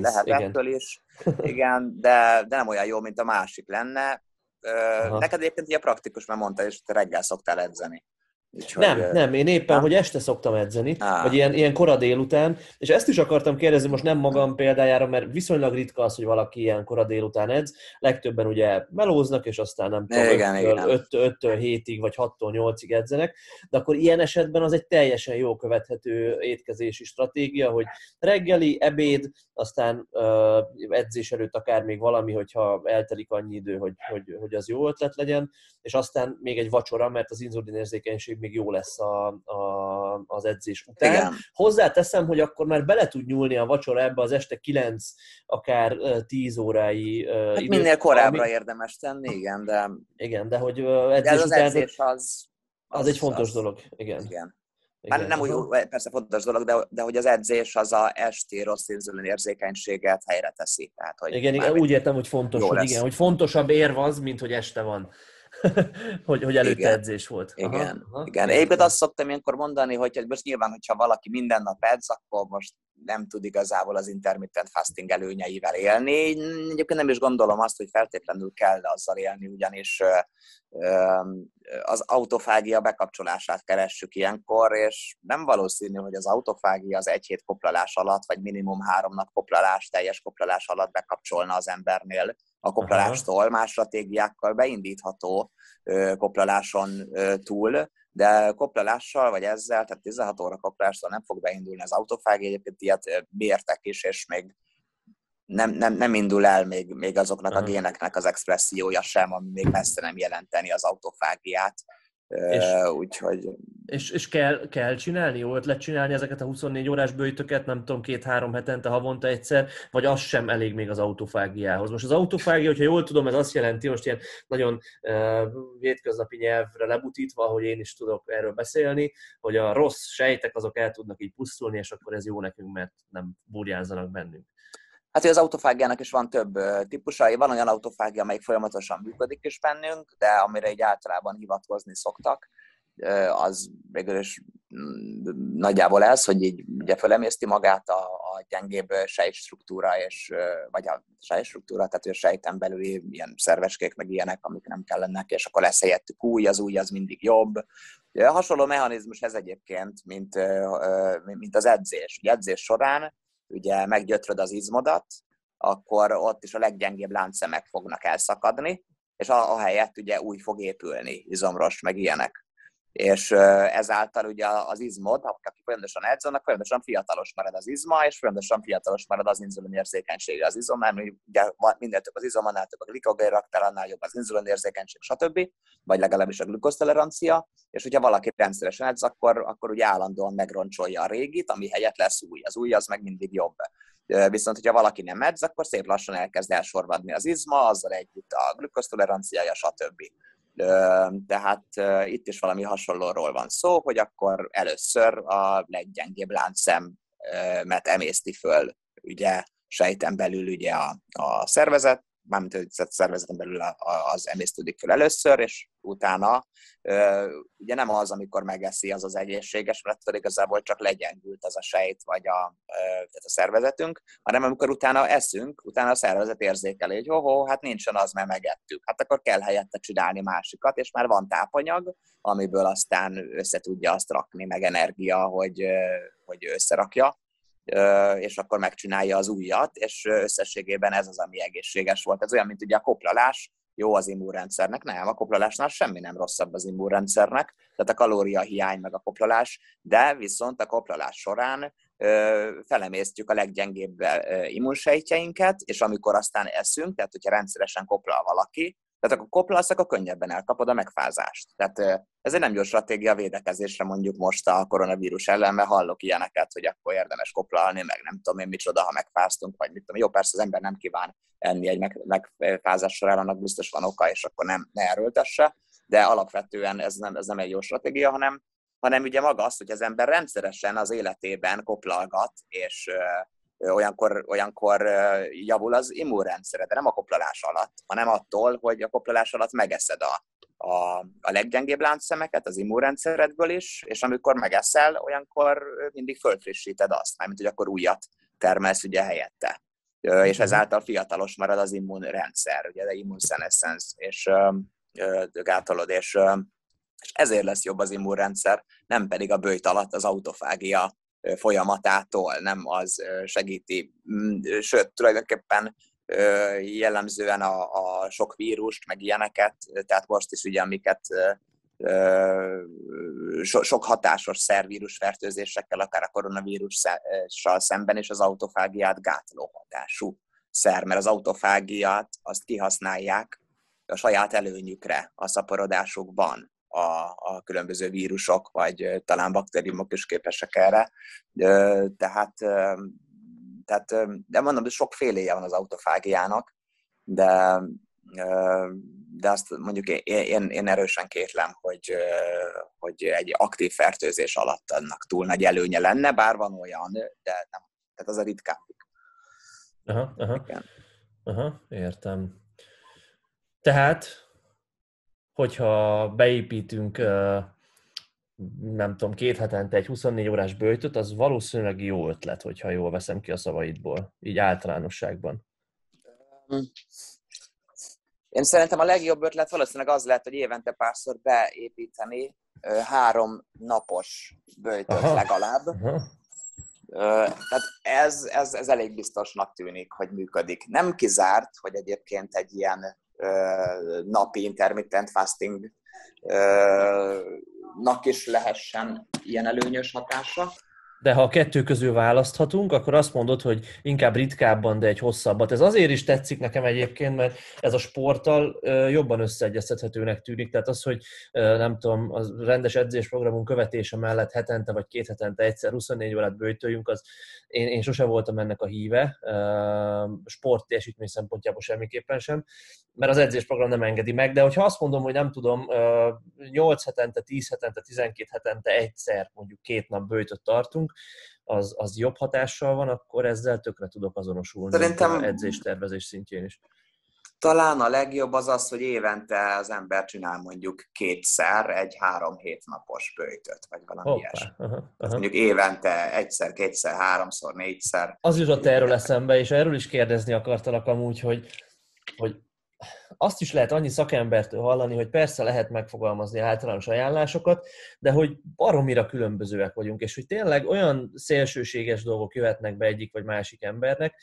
lehet igen. ettől is, igen, de, de nem olyan jó, mint a másik lenne. Aha. Neked egyébként ugye praktikus, mert mondta, és te reggel szoktál edzeni. Úgyhogy, nem, nem, én éppen, nem? hogy este szoktam edzeni, Á. vagy ilyen, ilyen kora délután, és ezt is akartam kérdezni, most nem magam példájára, mert viszonylag ritka az, hogy valaki ilyen kora délután edz, legtöbben ugye melóznak, és aztán nem tudom, 5-től 7-ig, vagy 6-tól 8-ig edzenek, de akkor ilyen esetben az egy teljesen jó követhető étkezési stratégia, hogy reggeli, ebéd, aztán uh, edzés előtt akár még valami, hogyha eltelik annyi idő, hogy, hogy, hogy az jó ötlet legyen, és aztán még egy vacsora, mert az inzulinérzékenység még jó lesz a, a, az edzés után. Igen. Hozzáteszem, hogy akkor már bele tud nyúlni a vacsora ebbe az este 9, akár 10 órái hát időt, Minél korábbra ami... érdemes tenni, igen, de... Igen, de hogy edzés de az után... edzés az, az, az egy fontos az, dolog, igen. igen. Igen, Már nem úgy, persze fontos dolog, de, de hogy az edzés az a esti rossz inzulin érzékenységet helyre teszi. Tehát, hogy igen, igen úgy értem, hogy fontos, hogy, igen, hogy fontosabb érv az, mint hogy este van. hogy, hogy előtte igen. edzés volt. Igen, aha, igen. Egyébként azt szoktam ilyenkor mondani, hogy most nyilván, hogyha valaki minden nap edz, akkor most nem tud igazából az intermittent fasting előnyeivel élni. Egyébként nem is gondolom azt, hogy feltétlenül kell azzal élni, ugyanis az autofágia bekapcsolását keressük ilyenkor, és nem valószínű, hogy az autofágia az egy hét koplalás alatt, vagy minimum három nap koplalás, teljes koplalás alatt bekapcsolna az embernél a koplalástól, más stratégiákkal beindítható koplaláson túl, de koplalással, vagy ezzel, tehát 16 óra koplalással nem fog beindulni az autofágia, egyébként ilyet bértek is, és még nem, nem, nem indul el még, még azoknak a géneknek az expressziója sem, ami még messze nem jelenteni az autofágiát. És, úgyhogy... És, és kell, kell csinálni, jó ötlet csinálni ezeket a 24 órás bőjtöket, nem tudom, két-három hetente, havonta egyszer, vagy az sem elég még az autofágiához. Most az autofágia, hogyha jól tudom, ez azt jelenti, most ilyen nagyon uh, vétköznapi nyelvre lebutítva, hogy én is tudok erről beszélni, hogy a rossz sejtek azok el tudnak így pusztulni, és akkor ez jó nekünk, mert nem burjánzanak bennünk. Hát, hogy az autofágiának is van több típusa. Van olyan autofágia, amelyik folyamatosan működik is bennünk, de amire egy általában hivatkozni szoktak, az végül is nagyjából ez, hogy így ugye fölemészti magát a, a gyengébb sejtstruktúra, és, vagy a sejtstruktúra, tehát a sejten belüli ilyen szerveskék, meg ilyenek, amik nem kellenek, és akkor lesz helyettük új, az új az mindig jobb. Hasonló mechanizmus ez egyébként, mint, mint az edzés. Ugye edzés során ugye meggyötröd az izmodat, akkor ott is a leggyengébb láncszemek fognak elszakadni, és a, a helyett ugye új fog épülni, izomros, meg ilyenek és ezáltal ugye az izmod, aki folyamatosan edz, annak folyamatosan fiatalos marad az izma, és folyamatosan fiatalos marad az inzulin érzékenysége az izom, mert ugye minél több az izom, annál több a glikogén annál jobb az inzulin érzékenység, stb., vagy legalábbis a glukosztolerancia, és hogyha valaki rendszeresen edz, akkor, akkor ugye állandóan megroncsolja a régit, ami helyett lesz új. Az új az meg mindig jobb. Viszont, hogyha valaki nem edz, akkor szép lassan elkezd elsorvadni az izma, azzal együtt a glukosztoleranciája, stb. Tehát itt is valami hasonlóról van szó, hogy akkor először a leggyengébb láncszemet emészti föl ugye sejten belül ugye a, a szervezet, mármint a szervezeten belül az emésztődik fel először, és utána ugye nem az, amikor megeszi az az egészséges, mert attól igazából csak legyengült az a sejt, vagy a, tehát a szervezetünk, hanem amikor utána eszünk, utána a szervezet érzékeli, hogy ho, hát nincsen az, mert megettük. Hát akkor kell helyette csinálni másikat, és már van tápanyag, amiből aztán össze tudja azt rakni, meg energia, hogy, hogy összerakja és akkor megcsinálja az újat, és összességében ez az, ami egészséges volt. Ez olyan, mint ugye a koplalás, jó az immunrendszernek, nem, a koplalásnál semmi nem rosszabb az immunrendszernek, tehát a kalóriahiány meg a koplalás, de viszont a koplalás során felemésztjük a leggyengébb immunsejtjeinket, és amikor aztán eszünk, tehát hogyha rendszeresen koplal valaki, tehát akkor koplalsz, akkor könnyebben elkapod a megfázást. Tehát ez egy nem jó stratégia a védekezésre mondjuk most a koronavírus ellen, mert hallok ilyeneket, hogy akkor érdemes koplalni, meg nem tudom én micsoda, ha megfáztunk, vagy mit tudom. Jó, persze az ember nem kíván enni egy megfázás során, annak biztos van oka, és akkor nem ne erőltesse, de alapvetően ez nem, ez nem egy jó stratégia, hanem, hanem ugye maga az, hogy az ember rendszeresen az életében koplalgat, és olyankor, olyankor javul az immunrendszere, de nem a koplalás alatt, hanem attól, hogy a koplalás alatt megeszed a, a, a leggyengébb láncszemeket az immunrendszeredből is, és amikor megeszel, olyankor mindig fölfrissíted azt, mármint hogy akkor újat termelsz ugye helyette. És mhm. ezáltal fiatalos marad az immunrendszer, ugye, de immunsenescence, és gátolod, és, és ezért lesz jobb az immunrendszer, nem pedig a bőjt alatt az autofágia folyamatától, nem az segíti. Mm, sőt, tulajdonképpen jellemzően a, a sok vírust, meg ilyeneket, tehát most is ugye, amiket so, sok hatásos szervírus fertőzésekkel, akár a koronavírussal szemben, és az autofágiát gátló hatású szer, mert az autofágiát azt kihasználják a saját előnyükre a szaporodásukban a, a különböző vírusok, vagy talán baktériumok is képesek erre. Tehát, tehát de mondom, hogy sokféléje van az autofágiának, de, de azt mondjuk én, én erősen kétlem, hogy, hogy egy aktív fertőzés alatt annak túl nagy előnye lenne, bár van olyan, de nem, tehát az a ritkábbik. Aha, aha. Igen. aha, értem. Tehát hogyha beépítünk nem tudom, két hetente egy 24 órás bőjtöt, az valószínűleg jó ötlet, hogyha jól veszem ki a szavaidból, így általánosságban. Én szerintem a legjobb ötlet valószínűleg az lehet, hogy évente párszor beépíteni három napos bőjtöt Aha. legalább. Aha. Tehát ez, ez, ez elég biztosnak tűnik, hogy működik. Nem kizárt, hogy egyébként egy ilyen napi intermittent fasting nak is lehessen ilyen előnyös hatása de ha a kettő közül választhatunk, akkor azt mondod, hogy inkább ritkábban, de egy hosszabbat. Ez azért is tetszik nekem egyébként, mert ez a sporttal jobban összeegyeztethetőnek tűnik. Tehát az, hogy nem tudom, a rendes edzésprogramunk követése mellett hetente vagy két hetente egyszer 24 órát bőjtöljünk, az én, én sose voltam ennek a híve, sport teljesítmény szempontjából semmiképpen sem, mert az edzésprogram nem engedi meg, de hogyha azt mondom, hogy nem tudom, 8 hetente, 10 hetente, 12 hetente egyszer mondjuk két nap bőjtöt tartunk, az, az jobb hatással van, akkor ezzel tökre tudok azonosulni Szerintem... edzés tervezés szintjén is. Talán a legjobb az az, hogy évente az ember csinál mondjuk kétszer egy három hét napos bőjtöt, vagy valami Hoppá. ilyesmi. Uh-huh, uh-huh. Mondjuk évente egyszer, kétszer, háromszor, négyszer. Az jutott erről eszembe, és erről is kérdezni akartalak amúgy, hogy, hogy azt is lehet annyi szakembertől hallani, hogy persze lehet megfogalmazni általános ajánlásokat, de hogy baromira különbözőek vagyunk, és hogy tényleg olyan szélsőséges dolgok jöhetnek be egyik vagy másik embernek,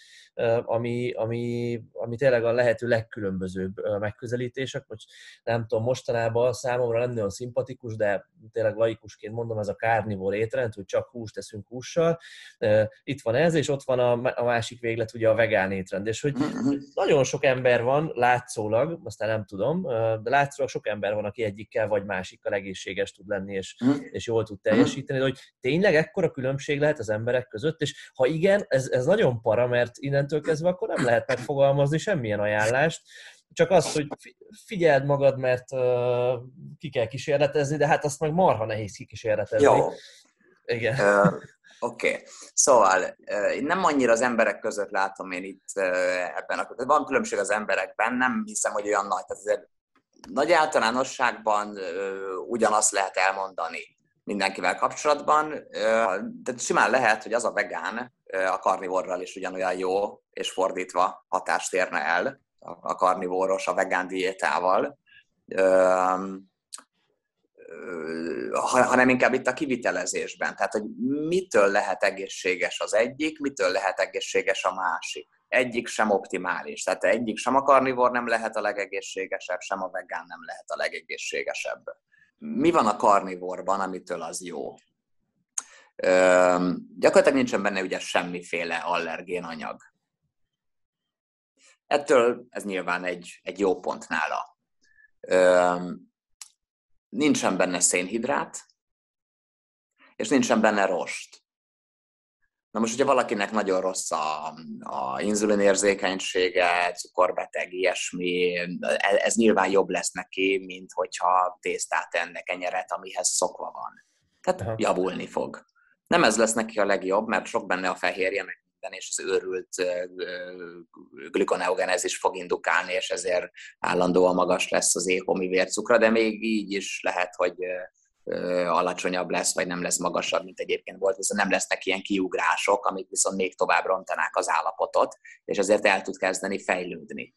ami, ami, ami tényleg a lehető legkülönbözőbb megközelítések, vagy nem tudom, mostanában számomra nem nagyon szimpatikus, de tényleg laikusként mondom, ez a carnivore étrend, hogy csak húst teszünk hússal. Itt van ez, és ott van a, a másik véglet, ugye a vegán étrend, és hogy mm-hmm. nagyon sok ember van, látszólag, aztán nem tudom, de látszólag sok ember van, aki egyikkel vagy másikkal egészséges tud lenni, és, mm. és jól tud teljesíteni, de hogy tényleg ekkora különbség lehet az emberek között, és ha igen, ez, ez nagyon para, mert innentől kezdve akkor nem lehet megfogalmazni semmilyen ajánlást, csak azt, hogy figyeld magad, mert uh, ki kell kísérletezni, de hát azt meg marha nehéz kikísérletezni. Jó. Igen. Uh, Oké, okay. szóval nem annyira az emberek között látom én itt ebben a... Van különbség az emberekben, nem hiszem, hogy olyan nagy. Tehát azért nagy általánosságban ugyanazt lehet elmondani mindenkivel kapcsolatban, de simán lehet, hogy az a vegán a karnivorral is ugyanolyan jó, és fordítva hatást érne el a karnivoros a vegán diétával hanem inkább itt a kivitelezésben. Tehát, hogy mitől lehet egészséges az egyik, mitől lehet egészséges a másik. Egyik sem optimális. Tehát egyik sem a karnivor nem lehet a legegészségesebb, sem a vegán nem lehet a legegészségesebb. Mi van a karnivorban, amitől az jó? Üm, gyakorlatilag nincsen benne ugye semmiféle allergén anyag. Ettől ez nyilván egy, egy jó pont nála. Üm, nincsen benne szénhidrát, és nincsen benne rost. Na most, hogyha valakinek nagyon rossz a, a inzulinérzékenysége, cukorbeteg, ilyesmi, ez nyilván jobb lesz neki, mint hogyha tésztát enne kenyeret, amihez szokva van. Tehát Aha. javulni fog. Nem ez lesz neki a legjobb, mert sok benne a fehérje, meg minden, és az őrült glikoneogenezis fog indukálni, és ezért állandóan magas lesz az éhomi vércukra, de még így is lehet, hogy alacsonyabb lesz, vagy nem lesz magasabb, mint egyébként volt, viszont nem lesznek ilyen kiugrások, amik viszont még tovább rontanák az állapotot, és ezért el tud kezdeni fejlődni.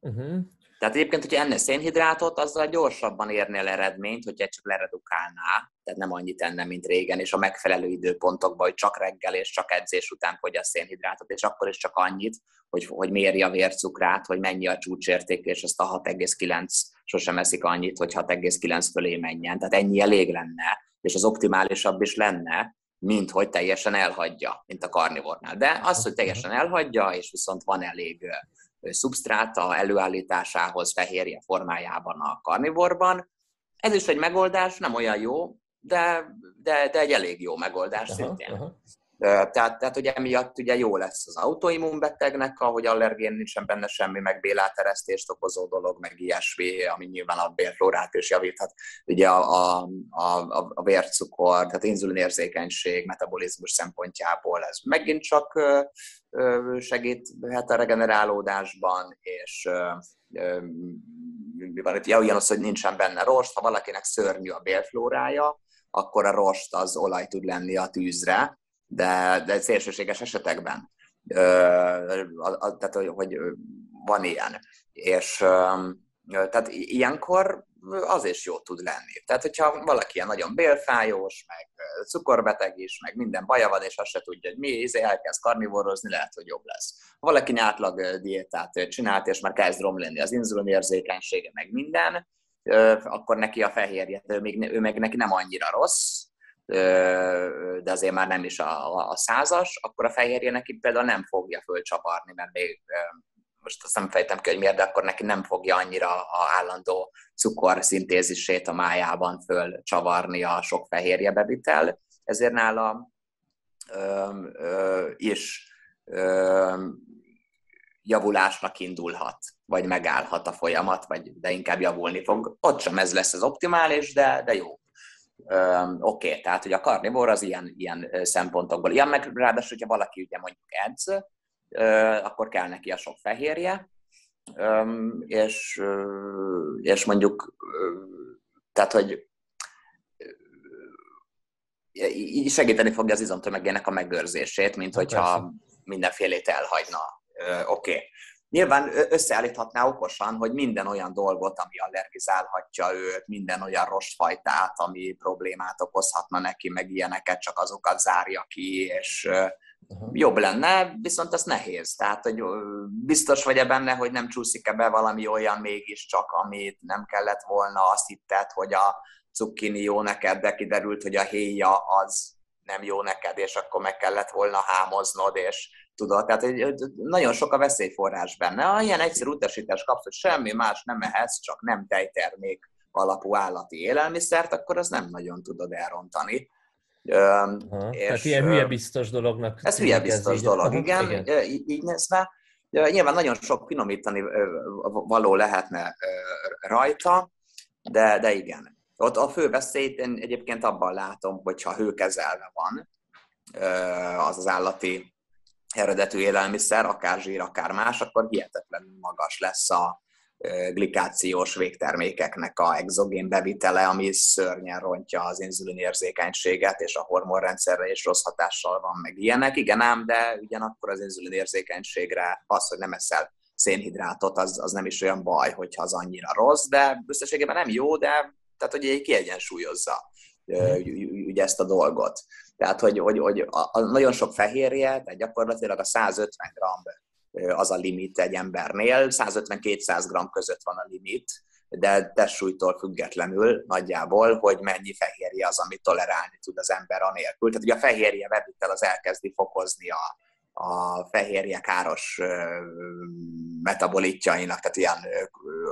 Uh-huh. Tehát egyébként, hogyha enne szénhidrátot, azzal gyorsabban érnél eredményt, hogyha csak leredukálná, tehát nem annyit enne, mint régen, és a megfelelő időpontokban, hogy csak reggel és csak edzés után a szénhidrátot, és akkor is csak annyit, hogy, hogy méri a vércukrát, hogy mennyi a csúcsérték, és azt a 6,9 sosem eszik annyit, hogy 6,9 fölé menjen. Tehát ennyi elég lenne, és az optimálisabb is lenne, mint hogy teljesen elhagyja, mint a karnivornál. De az, hogy teljesen elhagyja, és viszont van elég szubstráta előállításához fehérje formájában a karnivorban. Ez is egy megoldás, nem olyan jó, de, de, de egy elég jó megoldás aha, szintén. Aha. Tehát, tehát ugye emiatt ugye jó lesz az autoimmunbetegnek, ahogy allergén nincsen benne semmi, meg béláteresztést okozó dolog, meg ilyesmi, ami nyilván a bérflórát is javíthat. Ugye a, a, a, a vércukor, tehát inzulinérzékenység, metabolizmus szempontjából ez megint csak segíthet a regenerálódásban, és mi van itt? Ja, ugyanaz, hogy nincsen benne rost, ha valakinek szörnyű a bélflórája, akkor a rost az olaj tud lenni a tűzre, de, de szélsőséges esetekben. Ö, tehát, hogy van ilyen. És tehát ilyenkor az is jó tud lenni. Tehát, hogyha valaki ilyen nagyon bélfájós, meg cukorbeteg is, meg minden baja van, és azt se tudja, hogy mi, izé elkezd karnivorozni, lehet, hogy jobb lesz. Ha valaki átlag diétát csinált, és már kezd romlani az inzulinérzékenysége, meg minden, akkor neki a fehérje, ő, még, ő meg neki nem annyira rossz, de azért már nem is a, a százas, akkor a fehérje neki például nem fogja fölcsaparni, mert még most azt nem fejtem ki, hogy miért, de akkor neki nem fogja annyira a állandó cukorszintézisét a májában fölcsavarni a sok fehérje bevitel, ezért nála ö, ö, is ö, javulásnak indulhat, vagy megállhat a folyamat, vagy de inkább javulni fog. Ott sem ez lesz az optimális, de, de jó. Oké, okay, tehát hogy a karnivor az ilyen, ilyen szempontokból. Ilyen meg ráadásul, hogyha valaki ugye mondjuk edz, akkor kell neki a sok fehérje, és, és mondjuk, tehát, hogy így segíteni fogja az izomtömegének a megőrzését, mint hogyha mindenfélét elhagyna. Oké. Okay. Nyilván összeállíthatná okosan, hogy minden olyan dolgot, ami allergizálhatja őt, minden olyan rostfajtát, ami problémát okozhatna neki, meg ilyeneket, csak azokat zárja ki, és uh-huh. jobb lenne, viszont ez nehéz. Tehát, hogy biztos vagy-e benne, hogy nem csúszik-e be valami olyan mégiscsak, amit nem kellett volna, azt hitted, hogy a cukkini jó neked, de kiderült, hogy a héja az nem jó neked, és akkor meg kellett volna hámoznod, és tudod, tehát hogy nagyon sok a veszélyforrás benne. Ha ilyen egyszerű utasítás kapsz, hogy semmi más nem ehetsz, csak nem tejtermék alapú állati élelmiszert, akkor az nem nagyon tudod elrontani. Aha, és, tehát ilyen hülye biztos dolognak. Ez hülye biztos így. dolog, Aha, igen, igen. Így, így nézve. Nyilván nagyon sok finomítani való lehetne rajta, de, de igen. Ott a fő veszélyt én egyébként abban látom, hogyha hőkezelve van az az állati eredetű élelmiszer, akár zsír, akár más, akkor hihetetlenül magas lesz a glikációs végtermékeknek a exogén bevitele, ami szörnyen rontja az inzulin érzékenységet, és a hormonrendszerre is rossz hatással van meg ilyenek. Igen ám, de ugyanakkor az inzulin érzékenységre az, hogy nem eszel szénhidrátot, az, az nem is olyan baj, hogyha az annyira rossz, de összességében nem jó, de tehát, hogy egy kiegyensúlyozza ugye ezt a dolgot. Tehát, hogy, hogy, hogy a, a nagyon sok fehérje, tehát gyakorlatilag a 150 g az a limit egy embernél, 150-200 g között van a limit, de testsúlytól függetlenül nagyjából, hogy mennyi fehérje az, amit tolerálni tud az ember anélkül. Tehát ugye a fehérje bevitel az elkezdi fokozni a, a fehérje káros metabolitjainak, tehát ilyen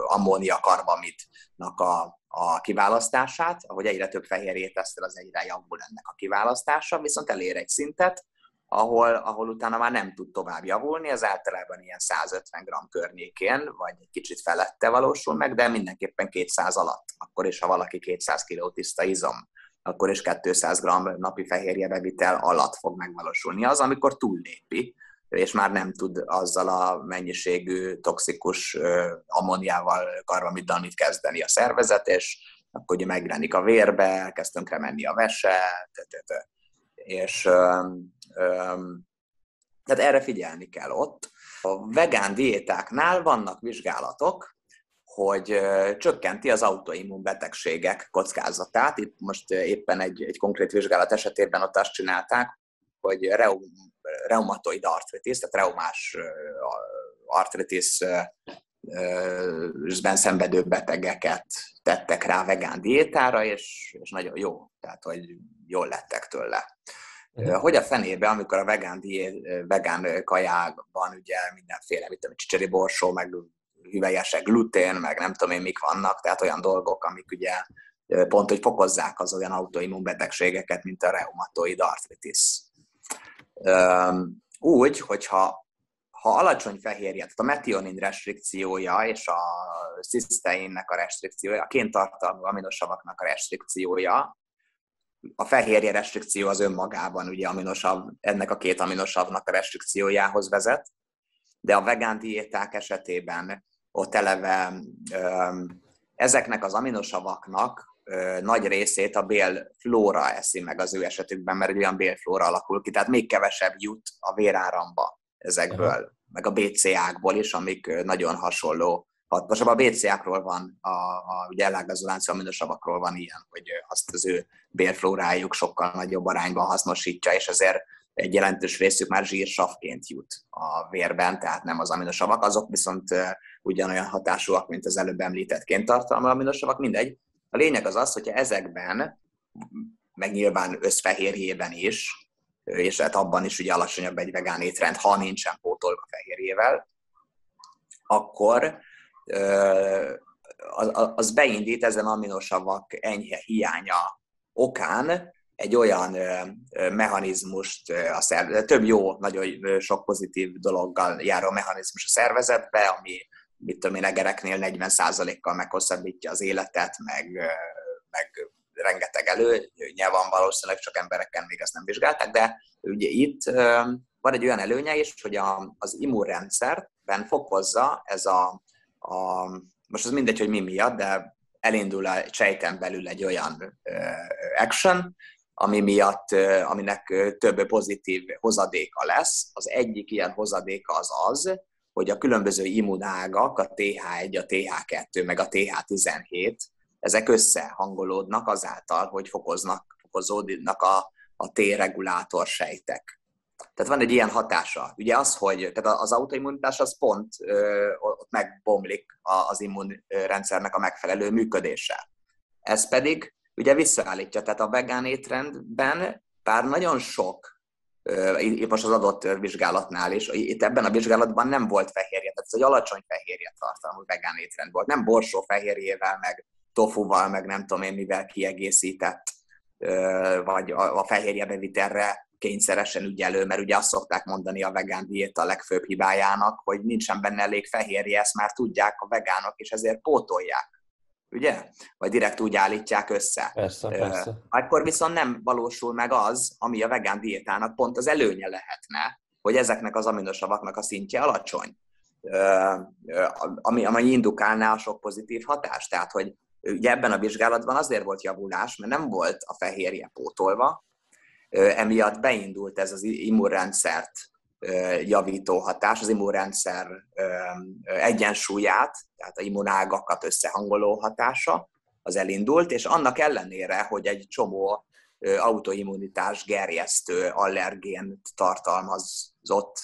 ammónia karbamidnak a, a kiválasztását, ahogy egyre több fehérjét teszel, az egyre javul ennek a kiválasztása, viszont elér egy szintet, ahol, ahol utána már nem tud tovább javulni, ez általában ilyen 150 g környékén, vagy egy kicsit felette valósul meg, de mindenképpen 200 alatt, akkor is, ha valaki 200 kg tiszta izom, akkor is 200 g napi fehérje bevitel alatt fog megvalósulni. Az, amikor túllépi, és már nem tud azzal a mennyiségű toxikus ammóniával, karbamiddal mit kezdeni a szervezet, és akkor ugye megjelenik a vérbe, kezd tönkre menni a vese, és tehát erre figyelni kell ott. A vegán diétáknál vannak vizsgálatok, hogy csökkenti az autoimmun betegségek kockázatát. Itt most éppen egy, egy konkrét vizsgálat esetében ott azt csinálták, hogy reum, reumatoid artritis, tehát reumás artritis ben szenvedő betegeket tettek rá vegán diétára, és, és nagyon jó, tehát hogy jól lettek tőle. Hogy a fenébe, amikor a vegán, diét, vegán kajákban ugye mindenféle, mint a csicseri borsó, meg hüvelyesek, glutén, meg nem tudom én mik vannak, tehát olyan dolgok, amik ugye pont, hogy fokozzák az olyan autoimmun betegségeket, mint a reumatoid arthritis. Úgy, hogyha ha alacsony fehérje, tehát a metionin restrikciója és a ciszteinnek a restrikciója, a kéntartalmú aminosavaknak a restrikciója, a fehérje restrikció az önmagában ugye aminosav, ennek a két aminosavnak a restrikciójához vezet, de a vegán diéták esetében ott eleve ezeknek az aminosavaknak nagy részét a bélflóra eszi meg az ő esetükben, mert egy olyan bélflóra alakul ki, tehát még kevesebb jut a véráramba ezekből, Aha. meg a BCA-kból is, amik nagyon hasonló Most A BCA-król van, a, a ugye ellágazó láncú aminosavakról van ilyen, hogy azt az ő bélflórájuk sokkal nagyobb arányban hasznosítja, és ezért egy jelentős részük már zsírsavként jut a vérben, tehát nem az aminosavak, azok viszont ugyanolyan hatásúak, mint az előbb említett kéntartalmú aminosavak, mindegy. A lényeg az az, hogyha ezekben, meg nyilván összfehérjében is, és hát abban is ugye alacsonyabb egy vegán étrend, ha nincsen pótolva fehérjével, akkor az beindít ezen aminosavak enyhe hiánya okán egy olyan mechanizmust, a szervezet, több jó, nagyon sok pozitív dologgal járó mechanizmus a szervezetbe, ami mit tudom én, egereknél 40%-kal meghosszabbítja az életet, meg, meg rengeteg előnye van valószínűleg, csak embereken még ezt nem vizsgálták, de ugye itt van egy olyan előnye is, hogy az immunrendszert sejtekben fokozza ez a, a most az mindegy, hogy mi miatt, de elindul a sejten belül egy olyan action, ami miatt, aminek több pozitív hozadéka lesz. Az egyik ilyen hozadéka az az, hogy a különböző immunágak, a TH1, a TH2, meg a TH17, ezek összehangolódnak azáltal, hogy fokoznak, fokozódnak a, a T-regulátor sejtek. Tehát van egy ilyen hatása. Ugye az, hogy tehát az autoimmunitás az pont ott megbomlik az immunrendszernek a megfelelő működése. Ez pedig ugye visszaállítja. Tehát a vegán étrendben bár nagyon sok most az adott vizsgálatnál is, itt ebben a vizsgálatban nem volt fehérje, tehát ez egy alacsony fehérje tartalmú vegán étrend volt. Nem borsó fehérjével, meg tofuval, meg nem tudom én mivel kiegészített, vagy a fehérje bevitelre kényszeresen ügyelő, mert ugye azt szokták mondani a vegán diéta legfőbb hibájának, hogy nincsen benne elég fehérje, ezt már tudják a vegánok, és ezért pótolják. Ugye? Vagy direkt úgy állítják össze. Persze, persze. Akkor viszont nem valósul meg az, ami a vegán diétának pont az előnye lehetne, hogy ezeknek az aminosavaknak a szintje alacsony. Ami, ami indukálná a sok pozitív hatást. Tehát, hogy ugye ebben a vizsgálatban azért volt javulás, mert nem volt a fehérje pótolva, emiatt beindult ez az immunrendszert javító hatás, az immunrendszer egyensúlyát, tehát a immunágakat összehangoló hatása, az elindult, és annak ellenére, hogy egy csomó autoimmunitás gerjesztő allergént tartalmazott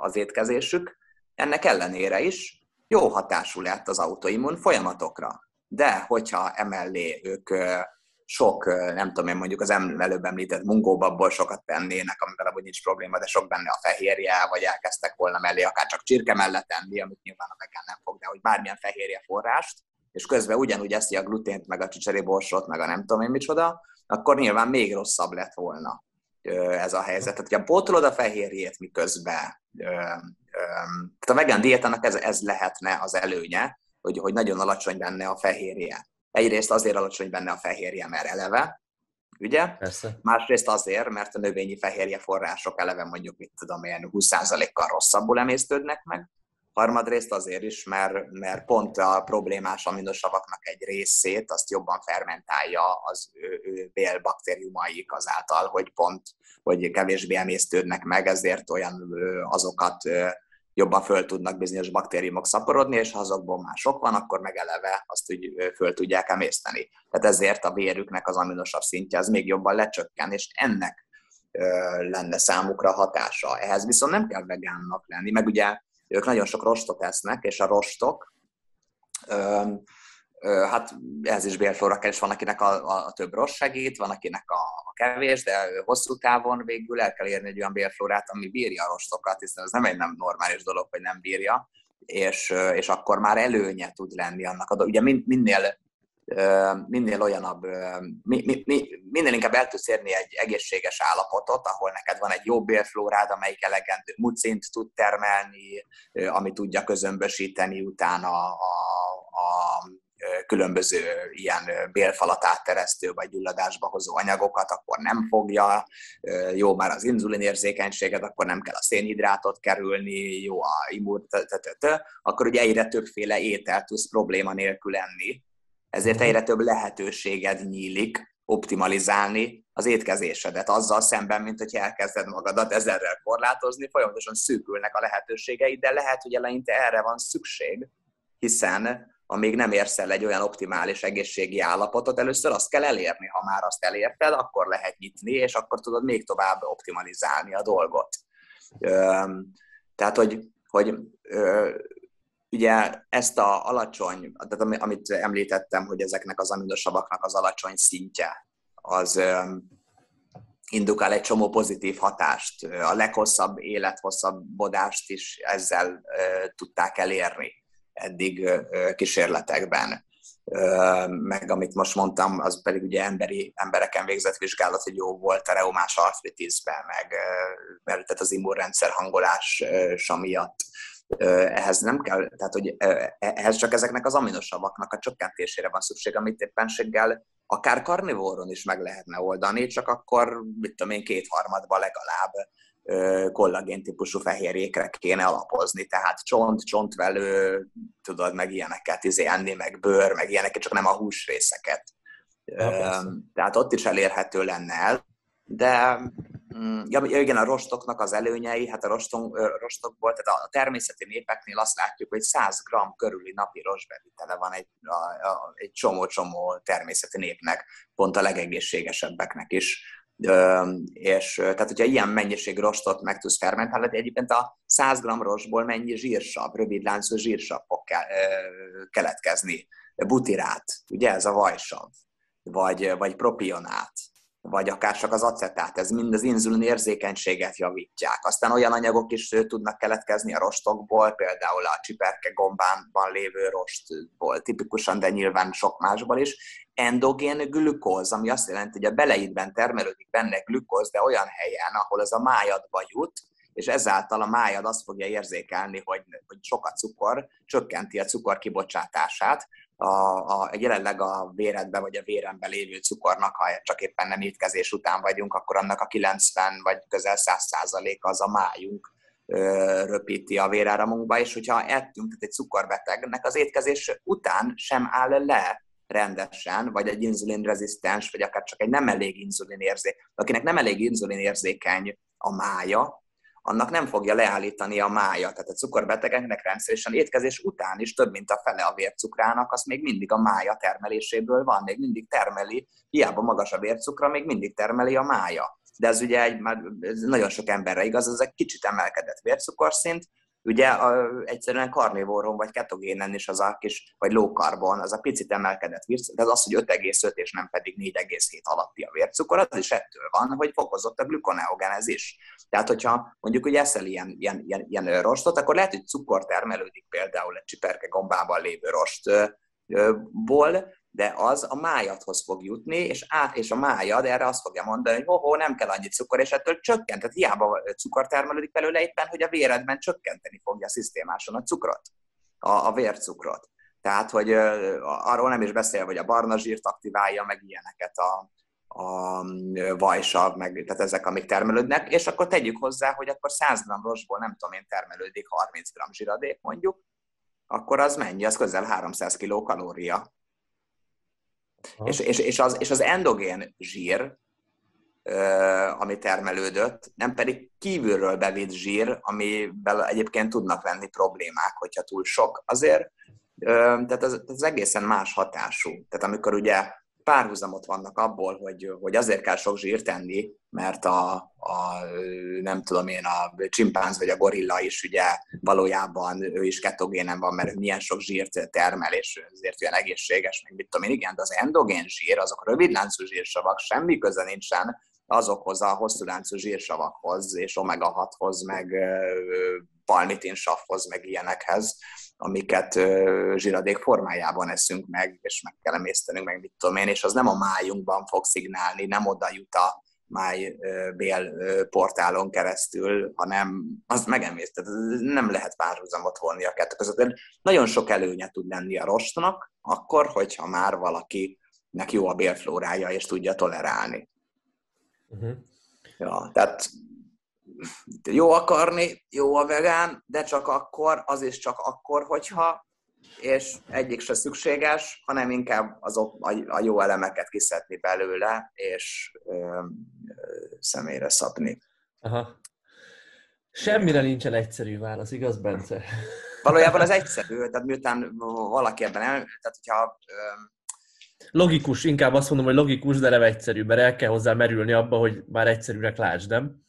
az étkezésük, ennek ellenére is jó hatású lett az autoimmun folyamatokra. De hogyha emellé ők sok, nem tudom én mondjuk az előbb említett mungóbabból sokat tennének, amivel abban nincs probléma, de sok benne a fehérje, vagy elkezdtek volna mellé akár csak csirke mellett tenni, amit nyilván a vegán nem fog, de hogy bármilyen fehérje forrást, és közben ugyanúgy eszi a glutént, meg a csicseriborsot, meg a nem tudom én micsoda, akkor nyilván még rosszabb lett volna ez a helyzet. Tehát, hogyha pótolod a fehérjét miközben, tehát a vegán diétának ez, ez lehetne az előnye, hogy, hogy nagyon alacsony benne a fehérje. Egyrészt azért alacsony benne a fehérje, mert eleve, ugye? Persze. Másrészt azért, mert a növényi fehérje források eleve mondjuk, mit tudom, ilyen 20%-kal rosszabbul emésztődnek meg. Harmadrészt azért is, mert, mert pont a problémás aminosavaknak egy részét azt jobban fermentálja az ő, ő bélbaktériumaik azáltal, hogy pont, hogy kevésbé emésztődnek meg, ezért olyan azokat jobban föl tudnak bizonyos baktériumok szaporodni, és ha azokból már sok van, akkor meg eleve azt úgy föl tudják emészteni. Tehát ezért a vérüknek az aminosabb szintje az még jobban lecsökken, és ennek lenne számukra hatása. Ehhez viszont nem kell vegánnak lenni, meg ugye ők nagyon sok rostot esznek, és a rostok hát ez is bélflóra kell, és van akinek a, a több rossz segít, van akinek a, a kevés, de hosszú távon végül el kell érni egy olyan bélflórát, ami bírja a rostokat, hiszen ez nem egy nem normális dolog, hogy nem bírja, és, és akkor már előnye tud lenni annak. Ugye minél, minél olyanabb, minél inkább el tudsz érni egy egészséges állapotot, ahol neked van egy jó bélflórád, amelyik elegendő mucint tud termelni, ami tudja közömbösíteni utána a, a, a különböző ilyen bélfalat átteresztő vagy gyulladásba hozó anyagokat, akkor nem fogja, jó már az inzulinérzékenységet, akkor nem kell a szénhidrátot kerülni, jó a immun, akkor ugye egyre többféle ételt tudsz probléma nélkül enni, ezért egyre több lehetőséged nyílik optimalizálni az étkezésedet azzal szemben, mint hogy elkezded magadat ezerrel korlátozni, folyamatosan szűkülnek a lehetőségeid, de lehet, hogy eleinte erre van szükség, hiszen amíg nem érsz el egy olyan optimális egészségi állapotot, először azt kell elérni. Ha már azt elérted, akkor lehet nyitni, és akkor tudod még tovább optimalizálni a dolgot. Tehát, hogy, hogy ugye ezt a alacsony, tehát amit említettem, hogy ezeknek az aminosavaknak az alacsony szintje, az indukál egy csomó pozitív hatást. A leghosszabb élethosszabbodást is ezzel tudták elérni eddig kísérletekben. Meg amit most mondtam, az pedig ugye emberi, embereken végzett vizsgálat, hogy jó volt a reumás artritisben, meg mert tehát az immunrendszer hangolása miatt ehhez nem kell, tehát hogy ehhez csak ezeknek az aminosavaknak a csökkentésére van szükség, amit éppenséggel akár karnivóron is meg lehetne oldani, csak akkor, mit tudom én, kétharmadban legalább kollagén típusú fehérjékre kéne alapozni, tehát csont, csontvelő, tudod, meg ilyeneket izé enni, meg bőr, meg ilyeneket, csak nem a húsrészeket. Ja, tehát ott is elérhető lenne el, de mm, ja, igen, a rostoknak az előnyei, hát a rostok, rostokból, tehát a természeti népeknél azt látjuk, hogy 100 g körüli napi rostbevitele van egy, a, a, egy csomó-csomó természeti népnek, pont a legegészségesebbeknek is és tehát, hogyha ilyen mennyiség rostot meg tudsz fermentálni, egyébként a 100 g rostból mennyi zsírsav, rövidláncú zsírsav fog keletkezni, butirát, ugye? Ez a vajsav, vagy, vagy propionát, vagy akár csak az acetát, ez mind az inzulin érzékenységet javítják. Aztán olyan anyagok is tudnak keletkezni a rostokból, például a csiperke gombánban lévő rostból tipikusan, de nyilván sok másból is. Endogén glükóz, ami azt jelenti, hogy a beleidben termelődik benne glükóz, de olyan helyen, ahol az a májadba jut, és ezáltal a májad azt fogja érzékelni, hogy, hogy sok a cukor, csökkenti a cukor kibocsátását, a, a, jelenleg a véredben vagy a véremben lévő cukornak, ha csak éppen nem étkezés után vagyunk, akkor annak a 90 vagy közel 100 százaléka az a májunk röpíti a véráramunkba, és hogyha ettünk, tehát egy cukorbetegnek az étkezés után sem áll le rendesen, vagy egy inzulinrezisztens, vagy akár csak egy nem elég inzulinérzékeny, akinek nem elég inzulinérzékeny a mája, annak nem fogja leállítani a mája. Tehát a cukorbetegeknek rendszeresen étkezés után is több, mint a fele a vércukrának, az még mindig a mája termeléséből van, még mindig termeli, hiába magas a vércukra, még mindig termeli a mája. De ez ugye egy, már nagyon sok emberre igaz, ez egy kicsit emelkedett vércukorszint, Ugye a, egyszerűen karnivóron vagy ketogénen is az a kis, vagy low carbon, az a picit emelkedett vércukor, de az hogy 5,5 és nem pedig 4,7 alatti a vércukor, az is ettől van, hogy fokozott a glukoneogenezis. Tehát, hogyha mondjuk hogy eszel ilyen, ilyen, ilyen, ilyen rostot, akkor lehet, hogy cukor termelődik például egy csiperke gombában lévő rostból, de az a májadhoz fog jutni, és, át, és a májad erre azt fogja mondani, hogy ho, nem kell annyi cukor, és ettől csökkent. Tehát hiába cukor termelődik belőle éppen, hogy a véredben csökkenteni fogja a szisztémáson a cukrot, a, a vércukrot. Tehát, hogy arról nem is beszél, hogy a barna zsírt aktiválja, meg ilyeneket a, a vajsav, meg tehát ezek, amik termelődnek, és akkor tegyük hozzá, hogy akkor 100 g rostból nem tudom én termelődik 30 g zsiradék mondjuk, akkor az mennyi? Az közel 300 kg kalória. És, és, és, az, és az endogén zsír, ami termelődött, nem pedig kívülről bevitt zsír, amivel egyébként tudnak lenni problémák, hogyha túl sok. Azért, tehát ez, ez egészen más hatású. Tehát amikor ugye párhuzamot vannak abból, hogy, hogy azért kell sok zsírt tenni, mert a, a, nem tudom én, a csimpánz vagy a gorilla is ugye valójában ő is ketogénen van, mert milyen sok zsírt termel, és ezért olyan egészséges, meg mit tudom én, igen, de az endogén zsír, azok rövidláncú zsírsavak, semmi köze nincsen azokhoz a hosszú láncú zsírsavakhoz, és omega-6-hoz, meg palmitinsavhoz, meg ilyenekhez, amiket zsíradék formájában eszünk meg, és meg kell emésztenünk, meg mit tudom én, és az nem a májunkban fog szignálni, nem oda jut a MyBél portálon keresztül, hanem az megemésztet. Nem lehet párhuzamot vonni a kettő között. Nagyon sok előnye tud lenni a rostnak, akkor, hogyha már valakinek jó a bélflórája, és tudja tolerálni. Uh-huh. Ja, tehát jó akarni, jó a vegán, de csak akkor, az is csak akkor, hogyha, és egyik se szükséges, hanem inkább az, a jó elemeket kiszedni belőle, és ö, ö, személyre szabni. Aha. Semmire nincsen egyszerű válasz, igaz, Bence? Valójában az egyszerű, tehát miután valaki ebben el, tehát hogyha ö, Logikus, inkább azt mondom, hogy logikus, de nem egyszerű, mert el kell hozzá merülni abba, hogy már egyszerűnek lásd, nem?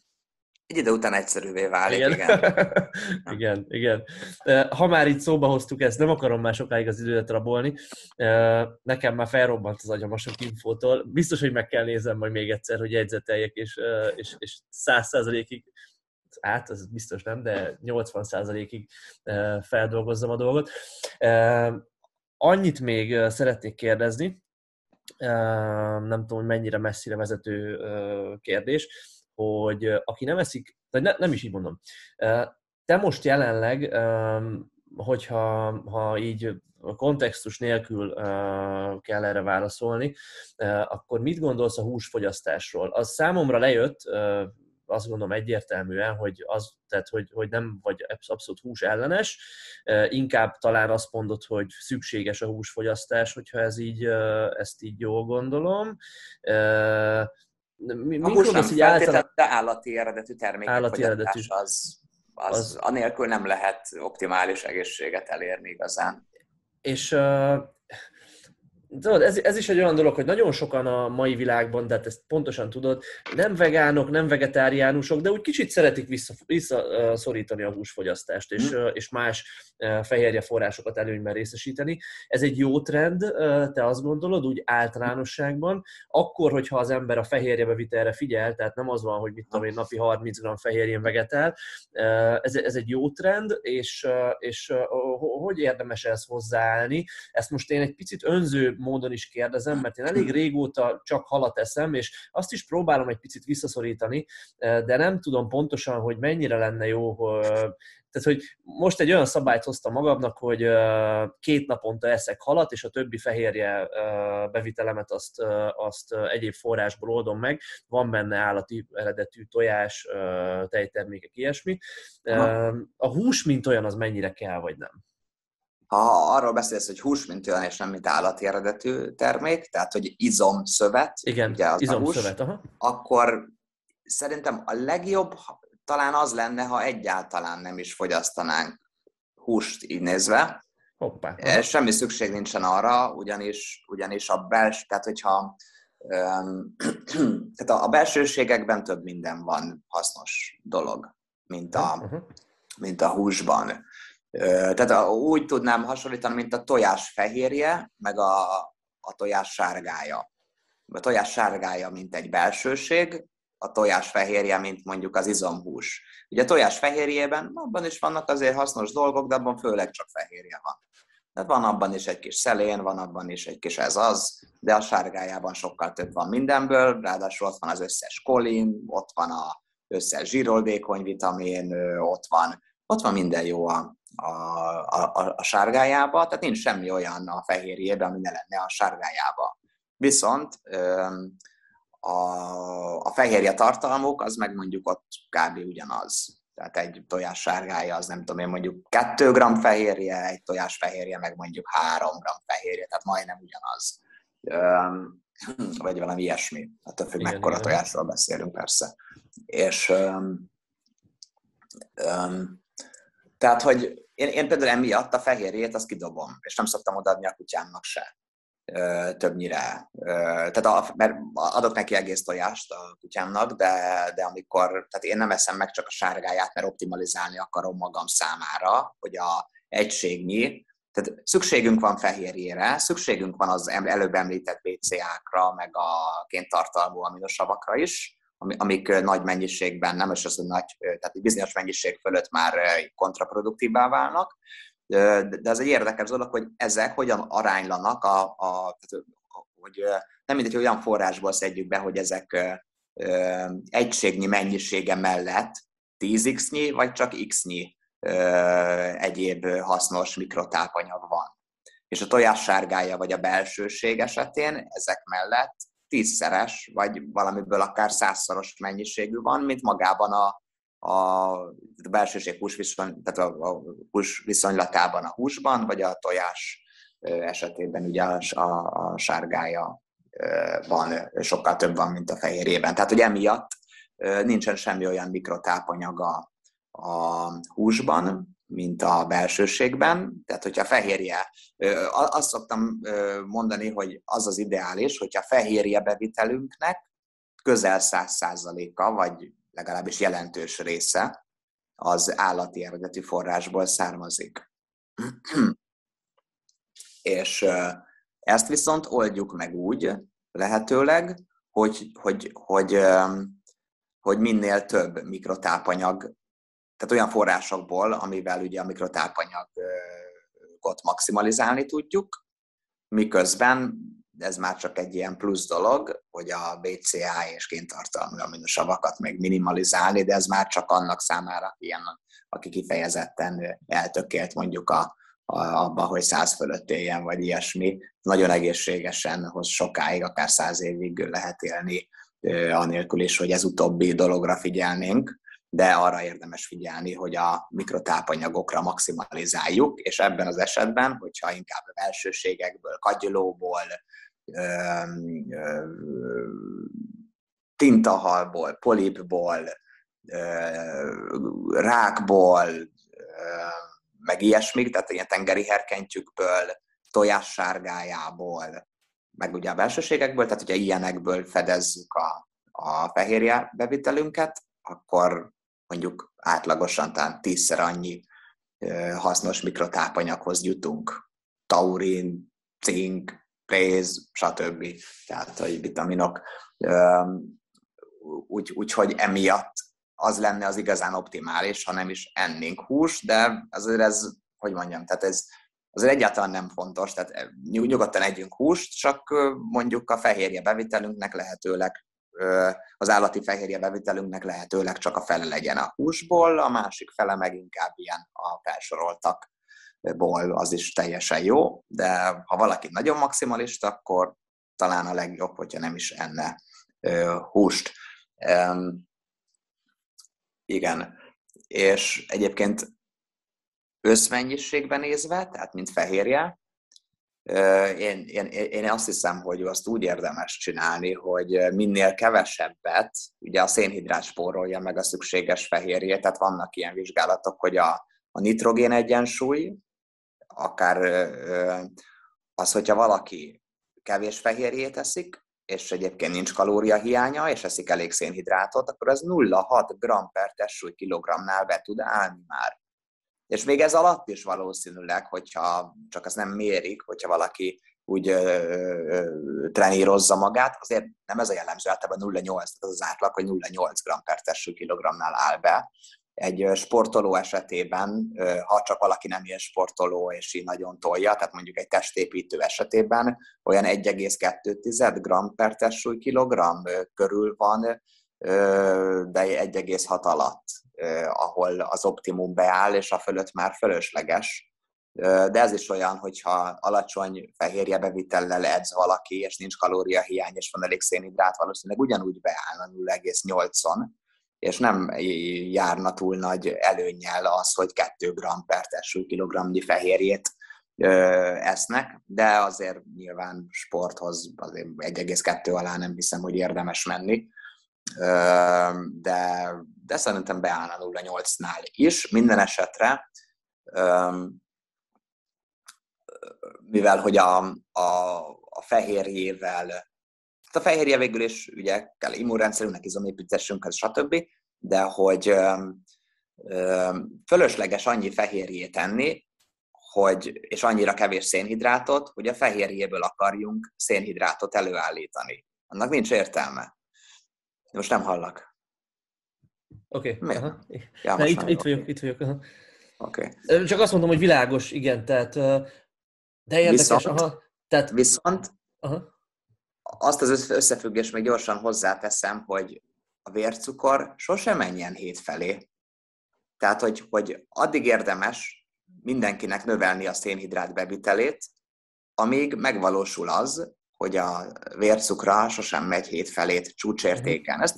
Egy idő után egyszerűvé válik, igen. Igen. igen, igen. Ha már itt szóba hoztuk ezt, nem akarom már sokáig az időt rabolni. Nekem már felrobbant az agyam a sok infótól. Biztos, hogy meg kell nézem majd még egyszer, hogy jegyzeteljek, és, és, és 100%-ig át, az biztos nem, de 80%-ig feldolgozzam a dolgot. Annyit még szeretnék kérdezni, nem tudom, hogy mennyire messzire vezető kérdés, hogy aki nem eszik, vagy ne, nem is így mondom, te most jelenleg, hogyha ha így kontextus nélkül kell erre válaszolni, akkor mit gondolsz a húsfogyasztásról? Az számomra lejött, azt gondolom egyértelműen, hogy, az, tehát, hogy, hogy nem vagy abszolút hús ellenes, inkább talán azt mondod, hogy szükséges a húsfogyasztás, hogyha ez így, ezt így jól gondolom. Mi, a hús nem így általán... de állati eredetű termékek állati eredetű. Az, az, az, anélkül nem lehet optimális egészséget elérni igazán. És uh, Tudod, ez, ez is egy olyan dolog, hogy nagyon sokan a mai világban, de hát ezt pontosan tudod, nem vegánok, nem vegetáriánusok, de úgy kicsit szeretik vissza, visszaszorítani a húsfogyasztást, és, mm. és más fehérje forrásokat előnyben részesíteni. Ez egy jó trend, te azt gondolod, úgy általánosságban. Akkor, hogyha az ember a fehérje bevitelre figyel, tehát nem az van, hogy mit tudom én, napi 30 g fehérjén vegetál, ez, ez egy jó trend, és, és hogy érdemes ezt hozzáállni? Ezt most én egy picit önző módon is kérdezem, mert én elég régóta csak halat eszem, és azt is próbálom egy picit visszaszorítani, de nem tudom pontosan, hogy mennyire lenne jó, tehát, hogy most egy olyan szabályt hoztam magamnak, hogy két naponta eszek halat, és a többi fehérje bevitelemet azt, azt egyéb forrásból oldom meg. Van benne állati eredetű tojás, tejtermékek, ilyesmi. A hús, mint olyan, az mennyire kell, vagy nem? ha arról beszélsz, hogy hús, mint olyan, és nem mint állati eredetű termék, tehát hogy izomszövet, Igen, ugye az izomszövet, aha. akkor szerintem a legjobb talán az lenne, ha egyáltalán nem is fogyasztanánk húst így nézve. Hoppá. Aha. Semmi szükség nincsen arra, ugyanis, ugyanis a bels, tehát hogyha tehát a, a belsőségekben több minden van hasznos dolog, mint a, uh-huh. mint a húsban. Tehát úgy tudnám hasonlítani, mint a tojás fehérje, meg a, a tojás sárgája. A tojás sárgája, mint egy belsőség, a tojás fehérje, mint mondjuk az izomhús. Ugye a tojás abban is vannak azért hasznos dolgok, de abban főleg csak fehérje van. Tehát van abban is egy kis szelén, van abban is egy kis ez az, de a sárgájában sokkal több van mindenből, ráadásul ott van az összes kolin, ott van az összes zsíroldékony vitamin, ott van, ott van minden jó a, a, a, a sárgájába, tehát nincs semmi olyan a fehérjében, ami ne lenne a sárgájába. Viszont a, a fehérje tartalmuk, az meg mondjuk ott kb. ugyanaz. Tehát egy tojás sárgája, az nem tudom én, mondjuk 2 g fehérje, egy tojás fehérje, meg mondjuk 3 g fehérje, tehát majdnem ugyanaz. Vagy valami ilyesmi. Hát függ, mekkora tojásról beszélünk persze. És um, um, tehát, hogy én, én például emiatt a fehérjét azt kidobom, és nem szoktam odaadni a kutyámnak se többnyire. Tehát a, mert adok neki egész tojást a kutyámnak, de, de amikor, tehát én nem eszem meg csak a sárgáját, mert optimalizálni akarom magam számára, hogy a egységnyi, tehát szükségünk van fehérjére, szükségünk van az előbb említett BCA-kra, meg a kéntartalmú aminosavakra is, amik nagy mennyiségben, nem is az, hogy nagy, tehát bizonyos mennyiség fölött már kontraproduktívá válnak, de ez egy érdekes dolog, hogy ezek hogyan aránylanak, a, a, hogy nem mindegy, hogy olyan forrásból szedjük be, hogy ezek egységnyi mennyisége mellett 10x-nyi, vagy csak x-nyi egyéb hasznos mikrotápanyag van. És a tojás sárgája vagy a belsőség esetén ezek mellett tízszeres, vagy valamiből akár százszoros mennyiségű van, mint magában a, a belsőség hús, viszony, tehát a, a hús viszonylatában a húsban, vagy a tojás esetében ugye a, a, a sárgája van, sokkal több van, mint a fehérjében. Tehát, hogy emiatt nincsen semmi olyan mikrotápanyaga a húsban, mint a belsőségben. Tehát, hogyha fehérje, azt szoktam mondani, hogy az az ideális, hogyha fehérje bevitelünknek közel 100%-a, vagy legalábbis jelentős része az állati eredetű forrásból származik. És ezt viszont oldjuk meg úgy, lehetőleg, hogy, hogy, hogy, hogy minél több mikrotápanyag, tehát olyan forrásokból, amivel ugye a mikrotápanyagot maximalizálni tudjuk, miközben ez már csak egy ilyen plusz dolog, hogy a BCA és géntartalmú aminosavakat még minimalizálni, de ez már csak annak számára ilyen, aki kifejezetten eltökélt mondjuk a, a, abba, hogy száz fölött éljen, vagy ilyesmi. Nagyon egészségesen, hoz sokáig, akár száz évig lehet élni anélkül is, hogy ez utóbbi dologra figyelnénk, de arra érdemes figyelni, hogy a mikrotápanyagokra maximalizáljuk, és ebben az esetben, hogyha inkább a belsőségekből, kagylóból, tintahalból, polipból, rákból, meg ilyesmik, tehát ilyen tengeri herkentyükből, tojássárgájából, meg ugye a belsőségekből, tehát hogyha ilyenekből fedezzük a, a fehérje bevitelünket, akkor mondjuk átlagosan talán tízszer annyi hasznos mikrotápanyaghoz jutunk. Taurin, cink, préz, stb. Tehát, hogy vitaminok. Úgy, úgyhogy emiatt az lenne az igazán optimális, ha nem is ennénk hús, de azért ez, hogy mondjam, tehát ez azért egyáltalán nem fontos, tehát nyugodtan együnk húst, csak mondjuk a fehérje bevitelünknek lehetőleg az állati fehérje bevitelünknek lehetőleg csak a fele legyen a húsból, a másik fele meg inkább ilyen a felsoroltakból, az is teljesen jó, de ha valaki nagyon maximalista, akkor talán a legjobb, hogyha nem is enne húst. Igen, és egyébként összmennyiségben nézve, tehát mint fehérje, én, én, én azt hiszem, hogy azt úgy érdemes csinálni, hogy minél kevesebbet, ugye a szénhidrát spórolja meg a szükséges fehérjét, tehát vannak ilyen vizsgálatok, hogy a, a nitrogén egyensúly, akár az, hogyha valaki kevés fehérjét eszik, és egyébként nincs kalóriahiánya, és eszik elég szénhidrátot, akkor az 0,6 g per testsúly kilogramnál be tud állni már. És még ez alatt is valószínűleg, hogyha csak az nem mérik, hogyha valaki úgy ö, ö, trenírozza magát, azért nem ez a jellemző, általában 0,8, tehát az az átlag, hogy 0,8 g per testű kilogramnál áll be. Egy sportoló esetében, ha csak valaki nem ilyen sportoló és így nagyon tolja, tehát mondjuk egy testépítő esetében olyan 1,2 g per testsúly kilogramm körül van, de 1,6 alatt ahol az optimum beáll, és a fölött már fölösleges. De ez is olyan, hogyha alacsony fehérje bevitellel edz valaki, és nincs kalóriahiány, és van elég szénhidrát, valószínűleg ugyanúgy beállna 0,8-on, és nem járna túl nagy előnyel az, hogy 2 g per testsúly kilogramnyi fehérjét esznek, de azért nyilván sporthoz azért 1,2 alá nem hiszem, hogy érdemes menni de, de szerintem beállna 0-8-nál is. Minden esetre, mivel hogy a, a, a fehérjével, a fehérje végül is ugye kell immunrendszerünknek, izomépítésünkhez, stb., de hogy fölösleges annyi fehérjét enni, hogy, és annyira kevés szénhidrátot, hogy a fehérjéből akarjunk szénhidrátot előállítani. Annak nincs értelme. Most nem hallak. Oké. Okay. Ja, itt, itt vagyok, itt vagyok. Oké. Okay. Csak azt mondom, hogy világos, igen, tehát de érdekes, viszont, aha. Tehát... Viszont aha. Azt az összefüggés még gyorsan hozzáteszem, hogy a vércukor sosem menjen hét felé. Tehát, hogy, hogy addig érdemes mindenkinek növelni a szénhidrát bevitelét, amíg megvalósul az, hogy a vércukra sosem megy hét felét csúcsértéken. Mhm. Ezt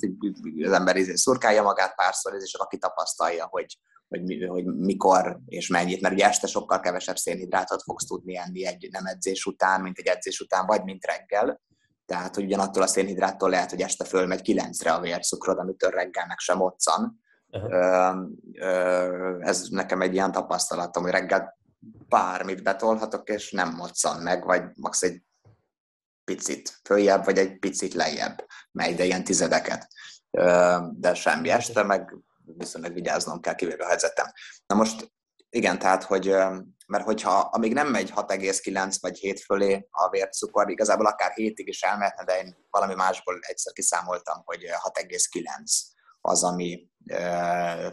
az ember izé szurkálja magát párszor, és aki tapasztalja, hogy, hogy, hogy mikor és mennyit, mert ugye este sokkal kevesebb szénhidrátot fogsz tudni enni egy nem edzés után, mint egy edzés után, vagy mint reggel. Tehát, hogy ugyanattól a szénhidráttól lehet, hogy este fölmegy kilencre a vércukrod, amitől reggelnek sem moccan. Uh-huh. Ez nekem egy ilyen tapasztalatom, hogy reggel bármit betolhatok, és nem moccan meg, vagy max. egy picit följebb, vagy egy picit lejjebb megy, de ilyen tizedeket. De semmi este, meg viszonylag vigyáznom kell, kivéve a helyzetem. Na most igen, tehát, hogy, mert hogyha amíg nem megy 6,9 vagy 7 fölé a vércukor, igazából akár 7-ig is elmehetne, de én valami másból egyszer kiszámoltam, hogy 6,9 az, ami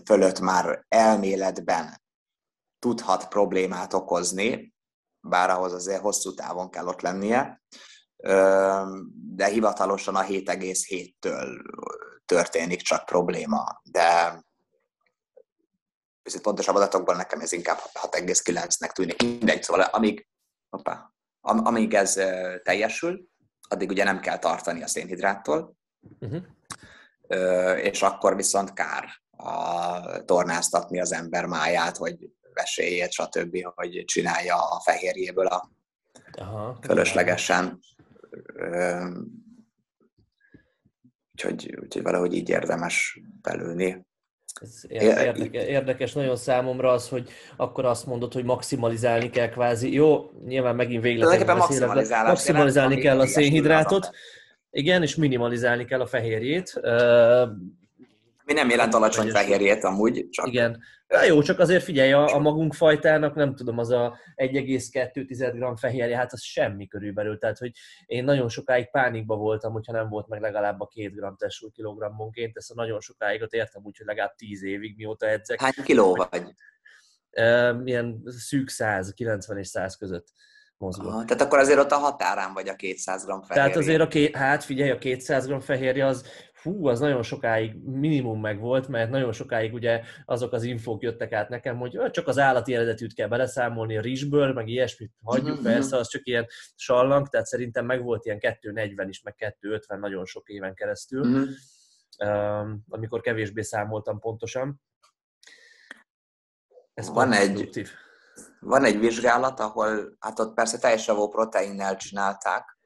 fölött már elméletben tudhat problémát okozni, bár ahhoz azért hosszú távon kell ott lennie, de hivatalosan a 7,7-től történik csak probléma, de pontosabb adatokban nekem ez inkább 6,9-nek tűnik. Mindegy, szóval amíg, opa, amíg ez teljesül, addig ugye nem kell tartani a szénhidráttól, Uh-huh. És akkor viszont kár a tornáztatni az ember máját, hogy vesélyét, stb., hogy csinálja a fehérjéből a Aha, fölöslegesen. Úgyhogy, úgyhogy valahogy így érdemes belülni. Ez érdekes, érdekes nagyon számomra az, hogy akkor azt mondod, hogy maximalizálni kell kvázi. Jó, nyilván megint végletesen maximalizálni kell a szénhidrátot, igen, és minimalizálni kell a fehérjét. Mi nem jelent alacsony fehérjét amúgy, csak... Igen. Na jó, csak azért figyelj, a, a magunk fajtának nem tudom, az a 1,2 g fehérje, hát az semmi körülbelül. Tehát, hogy én nagyon sokáig pánikba voltam, hogyha nem volt meg legalább a 2 g testsúly kilogrammonként. Ezt a nagyon sokáig ott értem úgy, hogy legalább 10 évig mióta edzek. Hány kiló vagy? Milyen szűk 100, 90 és 100 között mozgok. Aha, tehát akkor azért ott a határán vagy a 200 g fehérje. Tehát azért a két, hát figyelj, a 200 g fehérje az fú, az nagyon sokáig minimum meg volt, mert nagyon sokáig ugye azok az infók jöttek át nekem, hogy csak az állati eredetűt kell beleszámolni a rizsből, meg ilyesmit hagyjuk, uh-huh. persze, az csak ilyen sallang, tehát szerintem meg volt ilyen 240 is, meg 250 nagyon sok éven keresztül, uh-huh. amikor kevésbé számoltam pontosan. Ez van egy, van egy vizsgálat, ahol hát ott persze teljes proteinnel csinálták,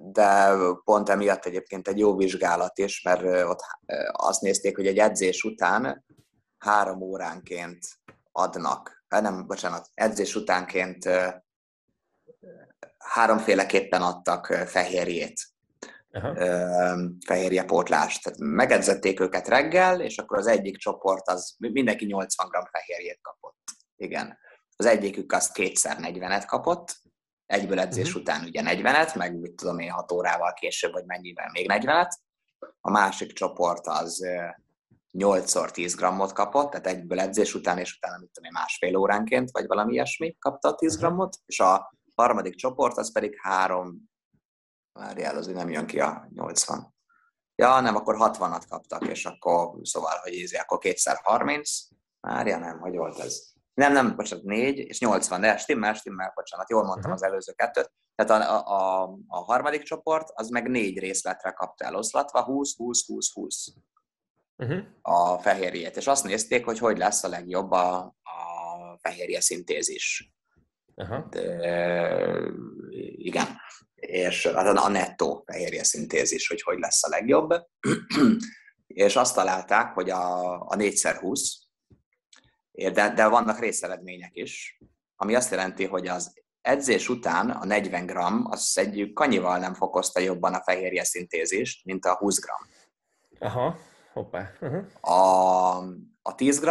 de pont emiatt egyébként egy jó vizsgálat is, mert ott azt nézték, hogy egy edzés után három óránként adnak, nem, bocsánat, edzés utánként háromféleképpen adtak fehérjét, fehérjepótlást. Tehát megedzették őket reggel, és akkor az egyik csoport, az mindenki 80 g fehérjét kapott. Igen. Az egyikük azt kétszer 40-et kapott, egyből edzés uh-huh. után ugye 40-et, meg mit tudom én 6 órával később, vagy mennyivel még 40-et. A másik csoport az 8-szor 10 grammot kapott, tehát egyből edzés után, és utána mit tudom én másfél óránként, vagy valami ilyesmi kapta a 10 mhm. grammot, és a harmadik csoport az pedig 3, várjál, az nem jön ki a 80. Ja, nem, akkor 60-at kaptak, és akkor, szóval, hogy ízi, akkor kétszer 30. Várjál, nem, hogy volt ez? Nem, nem, bocsánat, 4 és 80, de stimmel, stimmel, bocsánat, jól mondtam uh-huh. az előző kettőt. Tehát a, a, a harmadik csoport, az meg négy részletre kapta eloszlatva, 20, 20, 20, 20 uh-huh. a fehérjét. És azt nézték, hogy hogy lesz a legjobb a, a fehérje szintézis. Uh-huh. De, igen. És hát a nettó fehérje szintézis, hogy hogy lesz a legjobb. és azt találták, hogy a, a 4x20, de, de vannak részeredmények is, ami azt jelenti, hogy az edzés után a 40 g az egy kanyival nem fokozta jobban a fehérje szintézist, mint a 20 g. Aha, hoppá. Uh-huh. A, a 10 g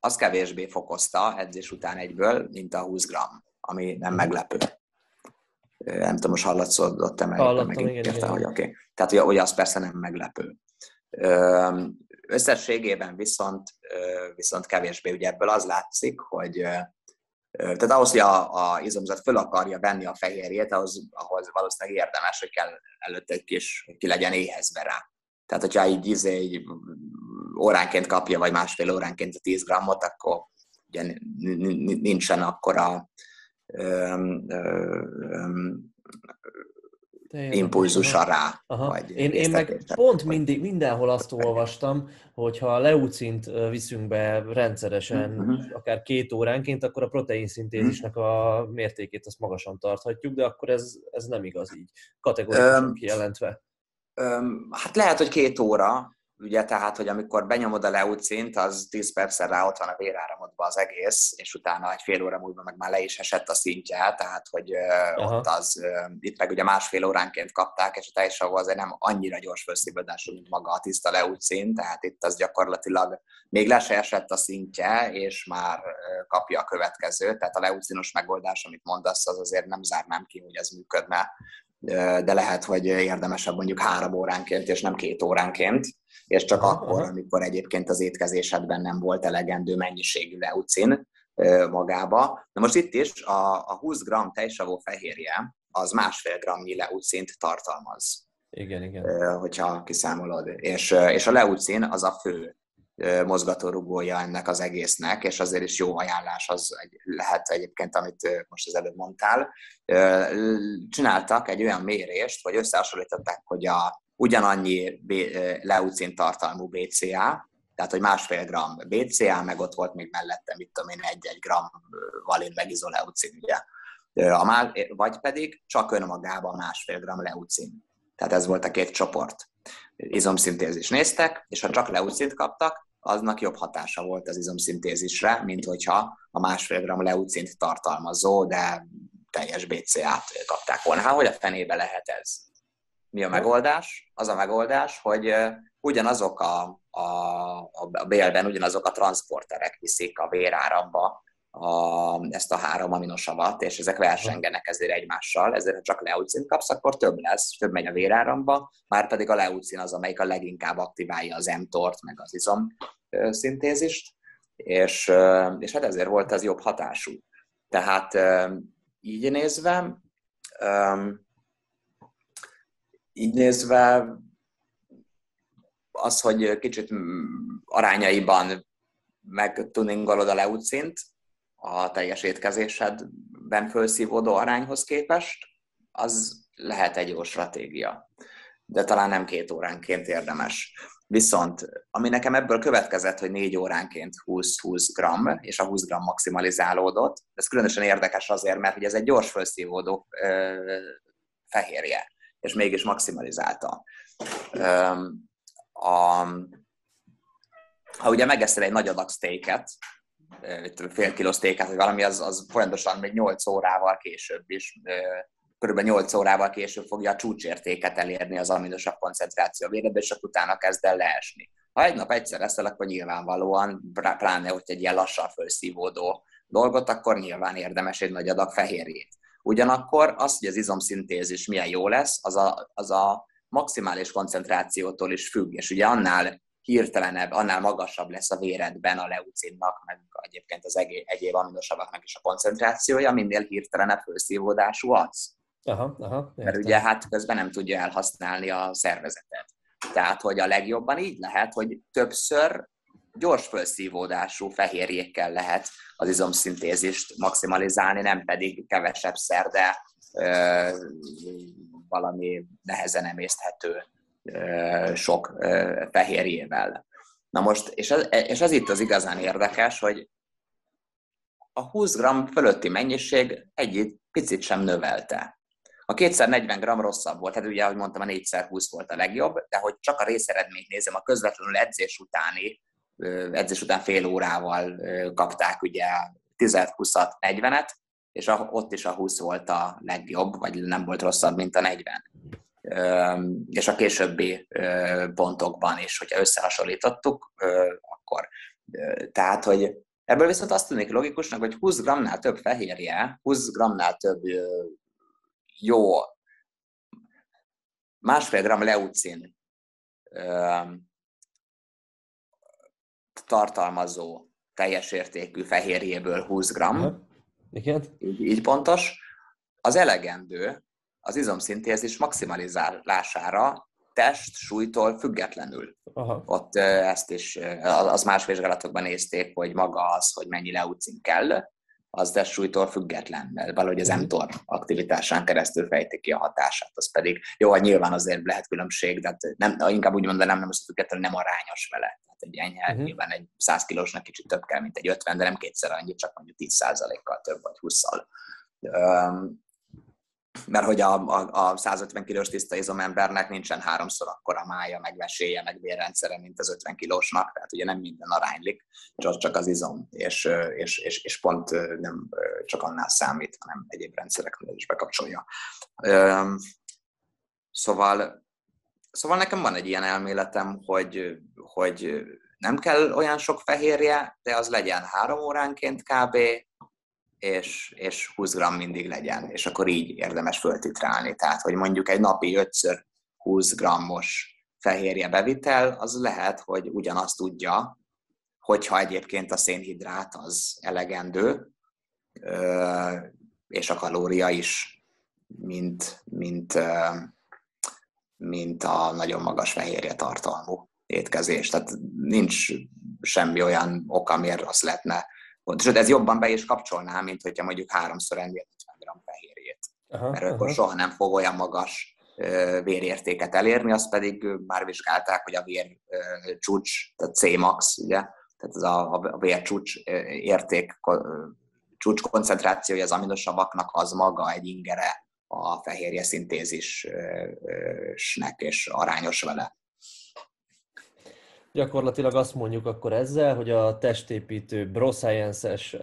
az kevésbé fokozta edzés után egyből, mint a 20 g, ami nem uh-huh. meglepő. Nem tudom, most hallatszódott-e meg? Hallottam, megint igen, érte, igen. hogy oké. Okay. Tehát, hogy, hogy az persze nem meglepő. Összességében viszont, viszont kevésbé, ugye ebből az látszik, hogy tehát ahhoz, hogy a, a izomzat föl akarja venni a fehérjét, ahhoz, ahhoz valószínűleg érdemes, hogy kell előtte egy kis, ki legyen éhezve rá. Tehát, hogyha így, izé, így óránként kapja, vagy másfél óránként a 10 grammot, akkor ugye nincsen akkora impulzusa rá. Aha. Vagy én, én meg pont mindig, mindenhol azt olvastam, hogy ha a leucint viszünk be rendszeresen, uh-huh. akár két óránként, akkor a protein szintézisnek a mértékét azt magasan tarthatjuk, de akkor ez, ez nem igaz így, kategorikusan um, kijelentve. Um, hát lehet, hogy két óra, ugye, tehát, hogy amikor benyomod a leucint, az 10 perccel rá ott van a véráramodban az egész, és utána egy fél óra múlva meg már le is esett a szintje, tehát, hogy Aha. ott az, itt meg ugye másfél óránként kapták, és a teljesen azért nem annyira gyors felszívódású, mint maga a tiszta leucin, tehát itt az gyakorlatilag még le se esett a szintje, és már kapja a következőt, tehát a leucinos megoldás, amit mondasz, az azért nem zárnám ki, hogy ez működne de lehet, hogy érdemesebb mondjuk három óránként, és nem két óránként, és csak akkor, amikor egyébként az étkezésedben nem volt elegendő mennyiségű leucin magába. Na most itt is a, a 20 g tejsavó fehérje az másfél gramnyi leucint tartalmaz. Igen, igen. Hogyha kiszámolod. És, és a leucin az a fő mozgatórugója ennek az egésznek, és azért is jó ajánlás az egy, lehet egyébként, amit most az előbb mondtál. Csináltak egy olyan mérést, hogy összehasonlították, hogy a ugyanannyi leucin tartalmú BCA, tehát hogy másfél gram BCA, meg ott volt még mellette, mit tudom én, egy-egy gram valin meg izoleucin, ugye. A má, vagy pedig csak önmagában másfél gram leucin. Tehát ez volt a két csoport. Izomszintézis néztek, és ha csak leucint kaptak, aznak jobb hatása volt az izomszintézisre, mint hogyha a másfél gram leucint tartalmazó, de teljes BCA-t kapták volna. Hát hogy a fenébe lehet ez? Mi a megoldás? Az a megoldás, hogy ugyanazok a, a, a bélben, ugyanazok a transporterek viszik a véráramba a, ezt a három aminosavat, és ezek versengenek ezért egymással, ezért ha csak leucin kapsz, akkor több lesz, több megy a véráramba, már pedig a leucin az, amelyik a leginkább aktiválja az mTOR-t, meg az izom szintézist, és, és hát ezért volt ez jobb hatású. Tehát így nézve, így nézve az, hogy kicsit arányaiban megtuningolod a leucint, a teljes étkezésedben felszívódó arányhoz képest, az lehet egy jó stratégia. De talán nem két óránként érdemes. Viszont, ami nekem ebből következett, hogy négy óránként 20-20 gram, és a 20 gram maximalizálódott, ez különösen érdekes azért, mert ez egy gyors felszívódó fehérje, és mégis maximalizálta. Ö, a, ha ugye megeszel egy nagy adag steaket, fél kiló sztéket, vagy valami, az, az folyamatosan még 8 órával később is, körülbelül 8 órával később fogja a csúcsértéket elérni az aminosabb koncentráció véredbe, és akkor utána kezd el leesni. Ha egy nap egyszer eszel, akkor nyilvánvalóan, pláne, hogy egy ilyen lassan felszívódó dolgot, akkor nyilván érdemes egy nagy adag fehérjét. Ugyanakkor az, hogy az izomszintézis milyen jó lesz, az a, az a maximális koncentrációtól is függ, és ugye annál hirtelenebb, annál magasabb lesz a véredben a leucinnak, meg egyébként az egyéb aminosavaknak is a koncentrációja, minél hirtelenebb felszívódású az. Aha, aha, Mert ugye hát közben nem tudja elhasználni a szervezetet. Tehát, hogy a legjobban így lehet, hogy többször gyors felszívódású fehérjékkel lehet az izomszintézist maximalizálni, nem pedig kevesebb szer, de ö, valami nehezen emészthető sok fehérjével. Na most, és ez, és ez itt az igazán érdekes, hogy a 20 g fölötti mennyiség egy picit sem növelte. A 240 g rosszabb volt, hát ugye, ahogy mondtam, a 4x20 volt a legjobb, de hogy csak a részeredményt nézem, a közvetlenül edzés utáni, edzés után fél órával kapták ugye 10-20-at, 40-et, és ott is a 20 volt a legjobb, vagy nem volt rosszabb, mint a 40 és a későbbi pontokban is, hogyha összehasonlítottuk, akkor tehát, hogy ebből viszont azt tűnik logikusnak, hogy 20 g-nál több fehérje, 20 g-nál több jó másfél gram leucin tartalmazó teljes értékű fehérjéből 20 g, Igen. Így, így pontos, az elegendő az izomszintézis maximalizálására test súlytól függetlenül. Aha. Ott ezt is, az más vizsgálatokban nézték, hogy maga az, hogy mennyi leucin kell, az testsúlytól független, mert valahogy az mhm. mTOR aktivitásán keresztül fejti ki a hatását. Az pedig, jó, hogy nyilván azért lehet különbség, de hát nem, inkább úgy mondanám, nem összefüggetlenül nem arányos vele. Tehát egy enyhe, uh-huh. nyilván egy 100 kilósnak kicsit több kell, mint egy 50, de nem kétszer annyi, csak mondjuk 10%-kal több vagy 20-szal mert hogy a, a, a 150 kilós tiszta izomembernek nincsen háromszor akkora mája, meg veséje, meg vérrendszere, mint az 50 kilósnak, tehát ugye nem minden aránylik, csak, csak az izom, és, és, és, és pont nem csak annál számít, hanem egyéb rendszereknél is bekapcsolja. Szóval, szóval nekem van egy ilyen elméletem, hogy, hogy nem kell olyan sok fehérje, de az legyen három óránként kb., és, és 20 g mindig legyen, és akkor így érdemes föltitrálni. Tehát, hogy mondjuk egy napi 5 20 g-os fehérje bevitel, az lehet, hogy ugyanazt tudja, hogyha egyébként a szénhidrát az elegendő, és a kalória is, mint, mint, mint a nagyon magas fehérje tartalmú. étkezés. Tehát nincs semmi olyan ok, amiért azt lehetne Sőt, ez jobban be is kapcsolná, mint hogyha mondjuk háromszor ennél 50 g fehérjét. Aha, Mert aha. akkor soha nem fog olyan magas vérértéket elérni, azt pedig már vizsgálták, hogy a vér csúcs, tehát C-max, ugye, tehát ez a, a vércsúcs érték, csúcs koncentrációja az aminosavaknak az maga egy ingere a fehérje szintézisnek, és arányos vele. Gyakorlatilag azt mondjuk akkor ezzel, hogy a testépítő broscience-es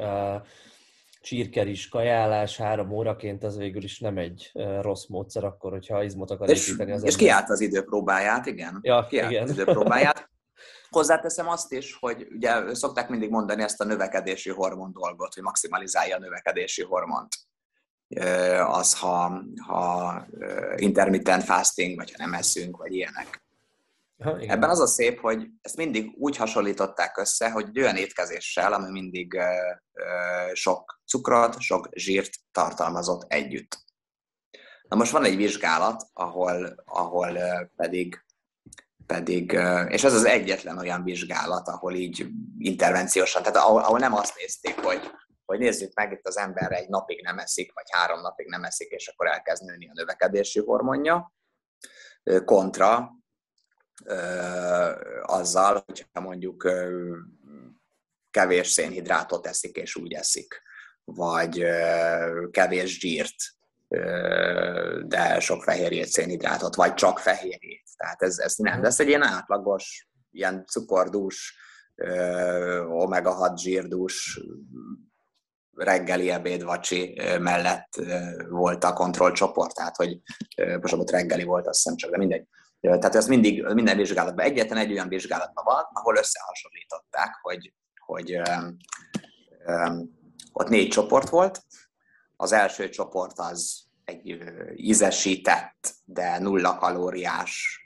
csirkeris kajálás három óraként az végül is nem egy rossz módszer akkor, hogyha izmot akar és, építeni az És kiállt az időpróbáját, igen. Ja, kiállt igen. az időpróbáját. Hozzáteszem azt is, hogy ugye szokták mindig mondani ezt a növekedési hormon dolgot, hogy maximalizálja a növekedési hormont. Az, ha, ha intermittent fasting, vagy ha nem eszünk, vagy ilyenek. Ha. Ebben az a szép, hogy ezt mindig úgy hasonlították össze, hogy olyan étkezéssel, ami mindig ö, ö, sok cukrot, sok zsírt tartalmazott együtt. Na most van egy vizsgálat, ahol, ahol pedig, pedig, és ez az egyetlen olyan vizsgálat, ahol így intervenciósan, tehát ahol, ahol nem azt nézték, hogy, hogy nézzük meg, itt az ember egy napig nem eszik, vagy három napig nem eszik, és akkor elkezd nőni a növekedési hormonja, kontra azzal, hogyha mondjuk kevés szénhidrátot eszik és úgy eszik, vagy kevés zsírt, de sok fehérjét, szénhidrátot, vagy csak fehérjét. Tehát ez, ez nem, de ez egy ilyen átlagos, ilyen cukordús, omega-6 zsírdús, reggeli ebéd vacsi mellett volt a kontrollcsoport, tehát hogy most ott reggeli volt, azt hiszem csak, de mindegy. Tehát ez mindig, minden vizsgálatban, egyetlen egy olyan vizsgálatban van, ahol összehasonlították, hogy, hogy um, ott négy csoport volt. Az első csoport az egy ízesített, de nulla kalóriás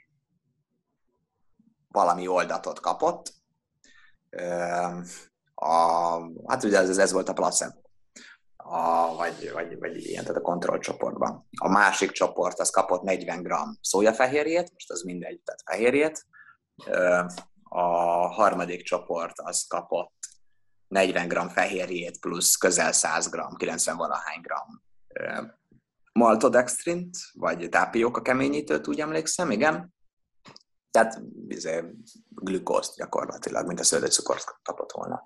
valami oldatot kapott. A, hát ugye ez, ez volt a placebo a, vagy, vagy, vagy ilyen, tehát a kontrollcsoportban. A másik csoport az kapott 40 g szójafehérjét, most az mindegy, tehát fehérjét. A harmadik csoport az kapott 40 g fehérjét plusz közel 100 g, 90 valahány g maltodextrint, vagy tápióka keményítőt, úgy emlékszem, igen. Tehát izé, glükózt gyakorlatilag, mint a szőlőcukort kapott volna.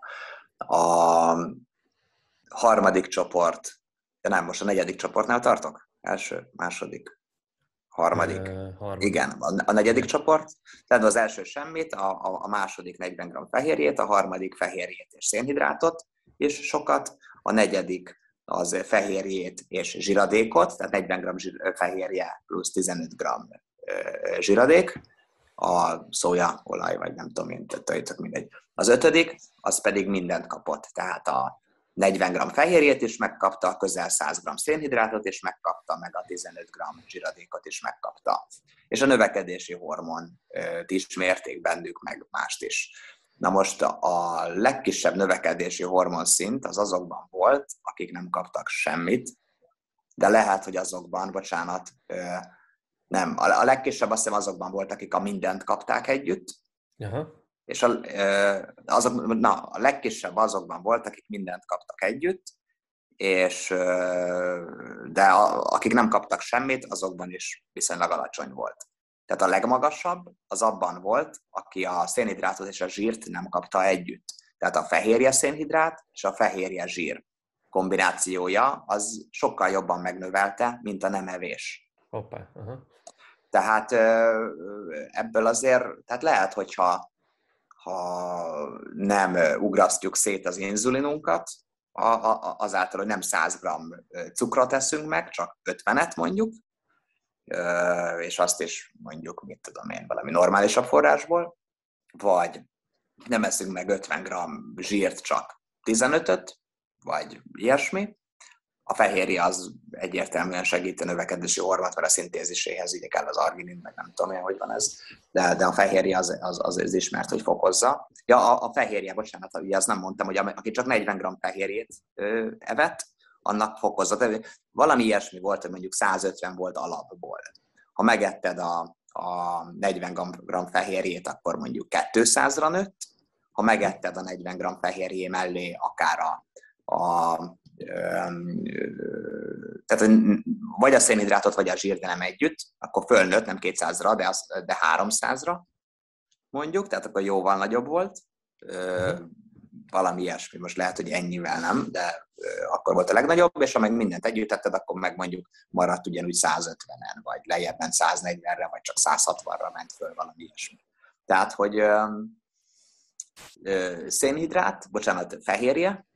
A harmadik csoport, de nem, most a negyedik csoportnál tartok? Első, második, harmadik. Uh, harmadik. Igen, a, a negyedik csoport, tehát az első semmit, a, a, a második 40 g fehérjét, a harmadik fehérjét és szénhidrátot, és sokat, a negyedik az fehérjét és zsiradékot, tehát 40 g zsir, fehérje plusz 15 g zsiradék, a szója, olaj, vagy nem tudom én, tehát mindegy. Az ötödik, az pedig mindent kapott, tehát a 40 g fehérjét is megkapta, közel 100 g szénhidrátot is megkapta, meg a 15 g zsiradékot is megkapta. És a növekedési hormon is mérték bennük, meg mást is. Na most a legkisebb növekedési hormonszint az azokban volt, akik nem kaptak semmit, de lehet, hogy azokban, bocsánat, nem, a legkisebb azt hiszem azokban volt, akik a mindent kapták együtt, Aha és a, azok, na, a legkisebb azokban volt, akik mindent kaptak együtt, és, de a, akik nem kaptak semmit, azokban is viszonylag alacsony volt. Tehát a legmagasabb az abban volt, aki a szénhidrátot és a zsírt nem kapta együtt. Tehát a fehérje szénhidrát és a fehérje zsír kombinációja az sokkal jobban megnövelte, mint a nem evés. Hoppá, uh-huh. Tehát ebből azért, tehát lehet, hogyha ha nem ugrasztjuk szét az inzulinunkat, azáltal, hogy nem 100 g cukrot eszünk meg, csak 50-et mondjuk, és azt is mondjuk, mit tudom én, valami normálisabb forrásból, vagy nem eszünk meg 50 g zsírt, csak 15-öt, vagy ilyesmi, a fehérje az egyértelműen segít a növekedési hormont, mert a szintéziséhez így kell az arginin, meg nem tudom én, hogy van ez, de, de a fehérje az, az, az, az ismert, hogy fokozza. Ja, a, a fehérje, bocsánat, ugye azt nem mondtam, hogy aki csak 40 g fehérjét ö, evett, annak fokozza. De valami ilyesmi volt, hogy mondjuk 150 volt alapból. Ha megetted a, a 40 g fehérjét, akkor mondjuk 200-ra nőtt, ha megetted a 40 g fehérjé mellé akár a, a tehát vagy a szénhidrátot, vagy a zsírt, de nem együtt, akkor fölnőtt, nem 200-ra, de, az, de 300-ra mondjuk, tehát akkor jóval nagyobb volt. Uh-huh. Valami ilyesmi, most lehet, hogy ennyivel nem, de akkor volt a legnagyobb, és ha meg mindent együtt tetted, akkor meg mondjuk maradt ugyanúgy 150-en, vagy lejjebb ment 140-re, vagy csak 160-ra ment föl valami ilyesmi. Tehát, hogy szénhidrát, bocsánat, fehérje,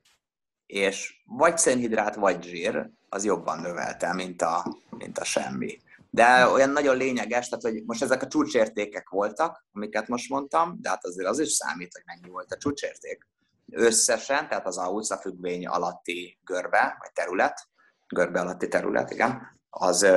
és vagy szénhidrát, vagy zsír, az jobban növelte, mint a, mint a semmi. De olyan nagyon lényeges, tehát hogy most ezek a csúcsértékek voltak, amiket most mondtam, de hát azért az is számít, hogy mennyi volt a csúcsérték. Összesen, tehát az a függvény alatti görbe, vagy terület, görbe alatti terület, igen, az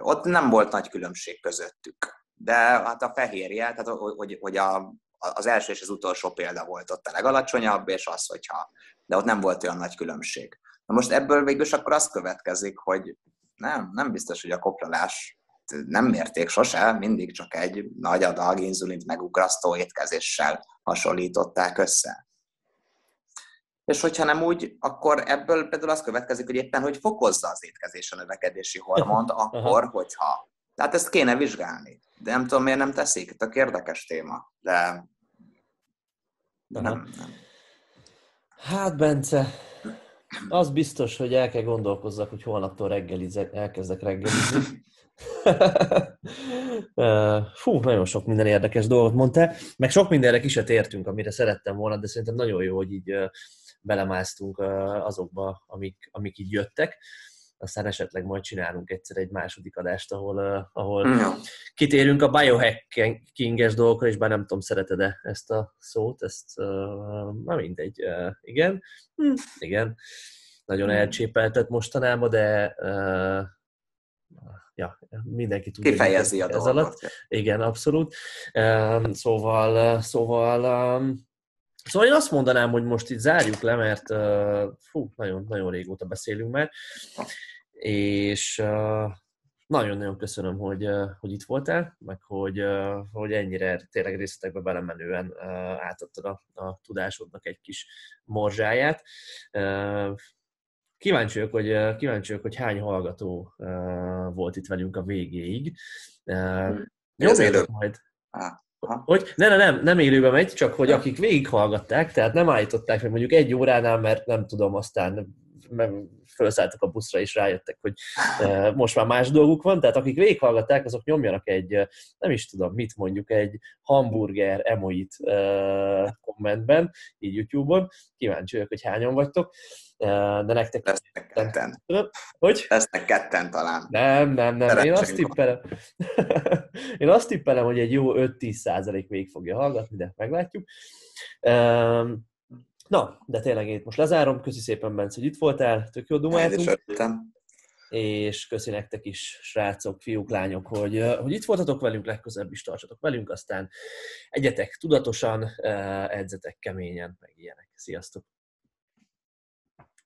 ott nem volt nagy különbség közöttük. De hát a fehérje, tehát hogy, hogy a, az első és az utolsó példa volt ott a legalacsonyabb, és az, hogyha, de ott nem volt olyan nagy különbség. Na most ebből végül akkor az következik, hogy nem, nem biztos, hogy a koplalás nem mérték sose, mindig csak egy nagy adag inzulint megugrasztó étkezéssel hasonlították össze. És hogyha nem úgy, akkor ebből például az következik, hogy éppen, hogy fokozza az étkezés a növekedési hormont, akkor, hogyha. Tehát ezt kéne vizsgálni. De nem tudom, miért nem teszik. Tök érdekes téma. De, de nem, nem. Hát, Bence, az biztos, hogy el kell gondolkozzak, hogy holnaptól reggelizek, elkezdek reggelizni. Fú, nagyon sok minden érdekes dolgot mondtál, meg sok mindenre ki se tértünk, amire szerettem volna, de szerintem nagyon jó, hogy így belemásztunk azokba, amik, amik így jöttek. Aztán esetleg majd csinálunk egyszer egy második adást, ahol, ahol ja. kitérünk a biohacking-es dolgokra, és bár nem tudom, szereted-e ezt a szót, ezt, na mindegy, igen, hm, igen, nagyon hmm. elcsépeltet mostanában, de ja, mindenki tudja. Kifejezi a dolgot. Alatt. Igen, abszolút. Szóval, szóval Szóval én azt mondanám, hogy most itt zárjuk le, mert fú, nagyon, nagyon régóta beszélünk már, és nagyon-nagyon köszönöm, hogy, hogy itt voltál, meg hogy, hogy ennyire tényleg részletekbe belemenően átadtad a, a tudásodnak egy kis morzsáját. Kíváncsi vagyok, hogy, kíváncsi vagyok, hogy hány hallgató volt itt velünk a végéig. Nyomjatok majd. Ah. Hogy? Ne, ne, nem, nem élőben megy, csak hogy akik végighallgatták, tehát nem állították meg mondjuk egy óránál, mert nem tudom, aztán felszálltak a buszra és rájöttek, hogy e, most már más dolguk van, tehát akik végighallgatták, azok nyomjanak egy, e, nem is tudom, mit mondjuk, egy hamburger emoit e, kommentben, így YouTube-on, kíváncsi vagyok, hogy hányan vagytok, de nektek... Lesznek ketten. Hogy? Lesznek ketten talán. Nem, nem, nem. Én azt tippelem, én azt tippelem, hogy egy jó 5-10 százalék végig fogja hallgatni, de meglátjuk. Na, de tényleg én most lezárom. Köszi szépen, Bence, hogy itt voltál. Tök jó dumáltunk. És köszi nektek is, srácok, fiúk, lányok, hogy, hogy itt voltatok velünk, legközelebb is tartsatok velünk, aztán egyetek tudatosan, edzetek keményen, meg ilyenek. Sziasztok!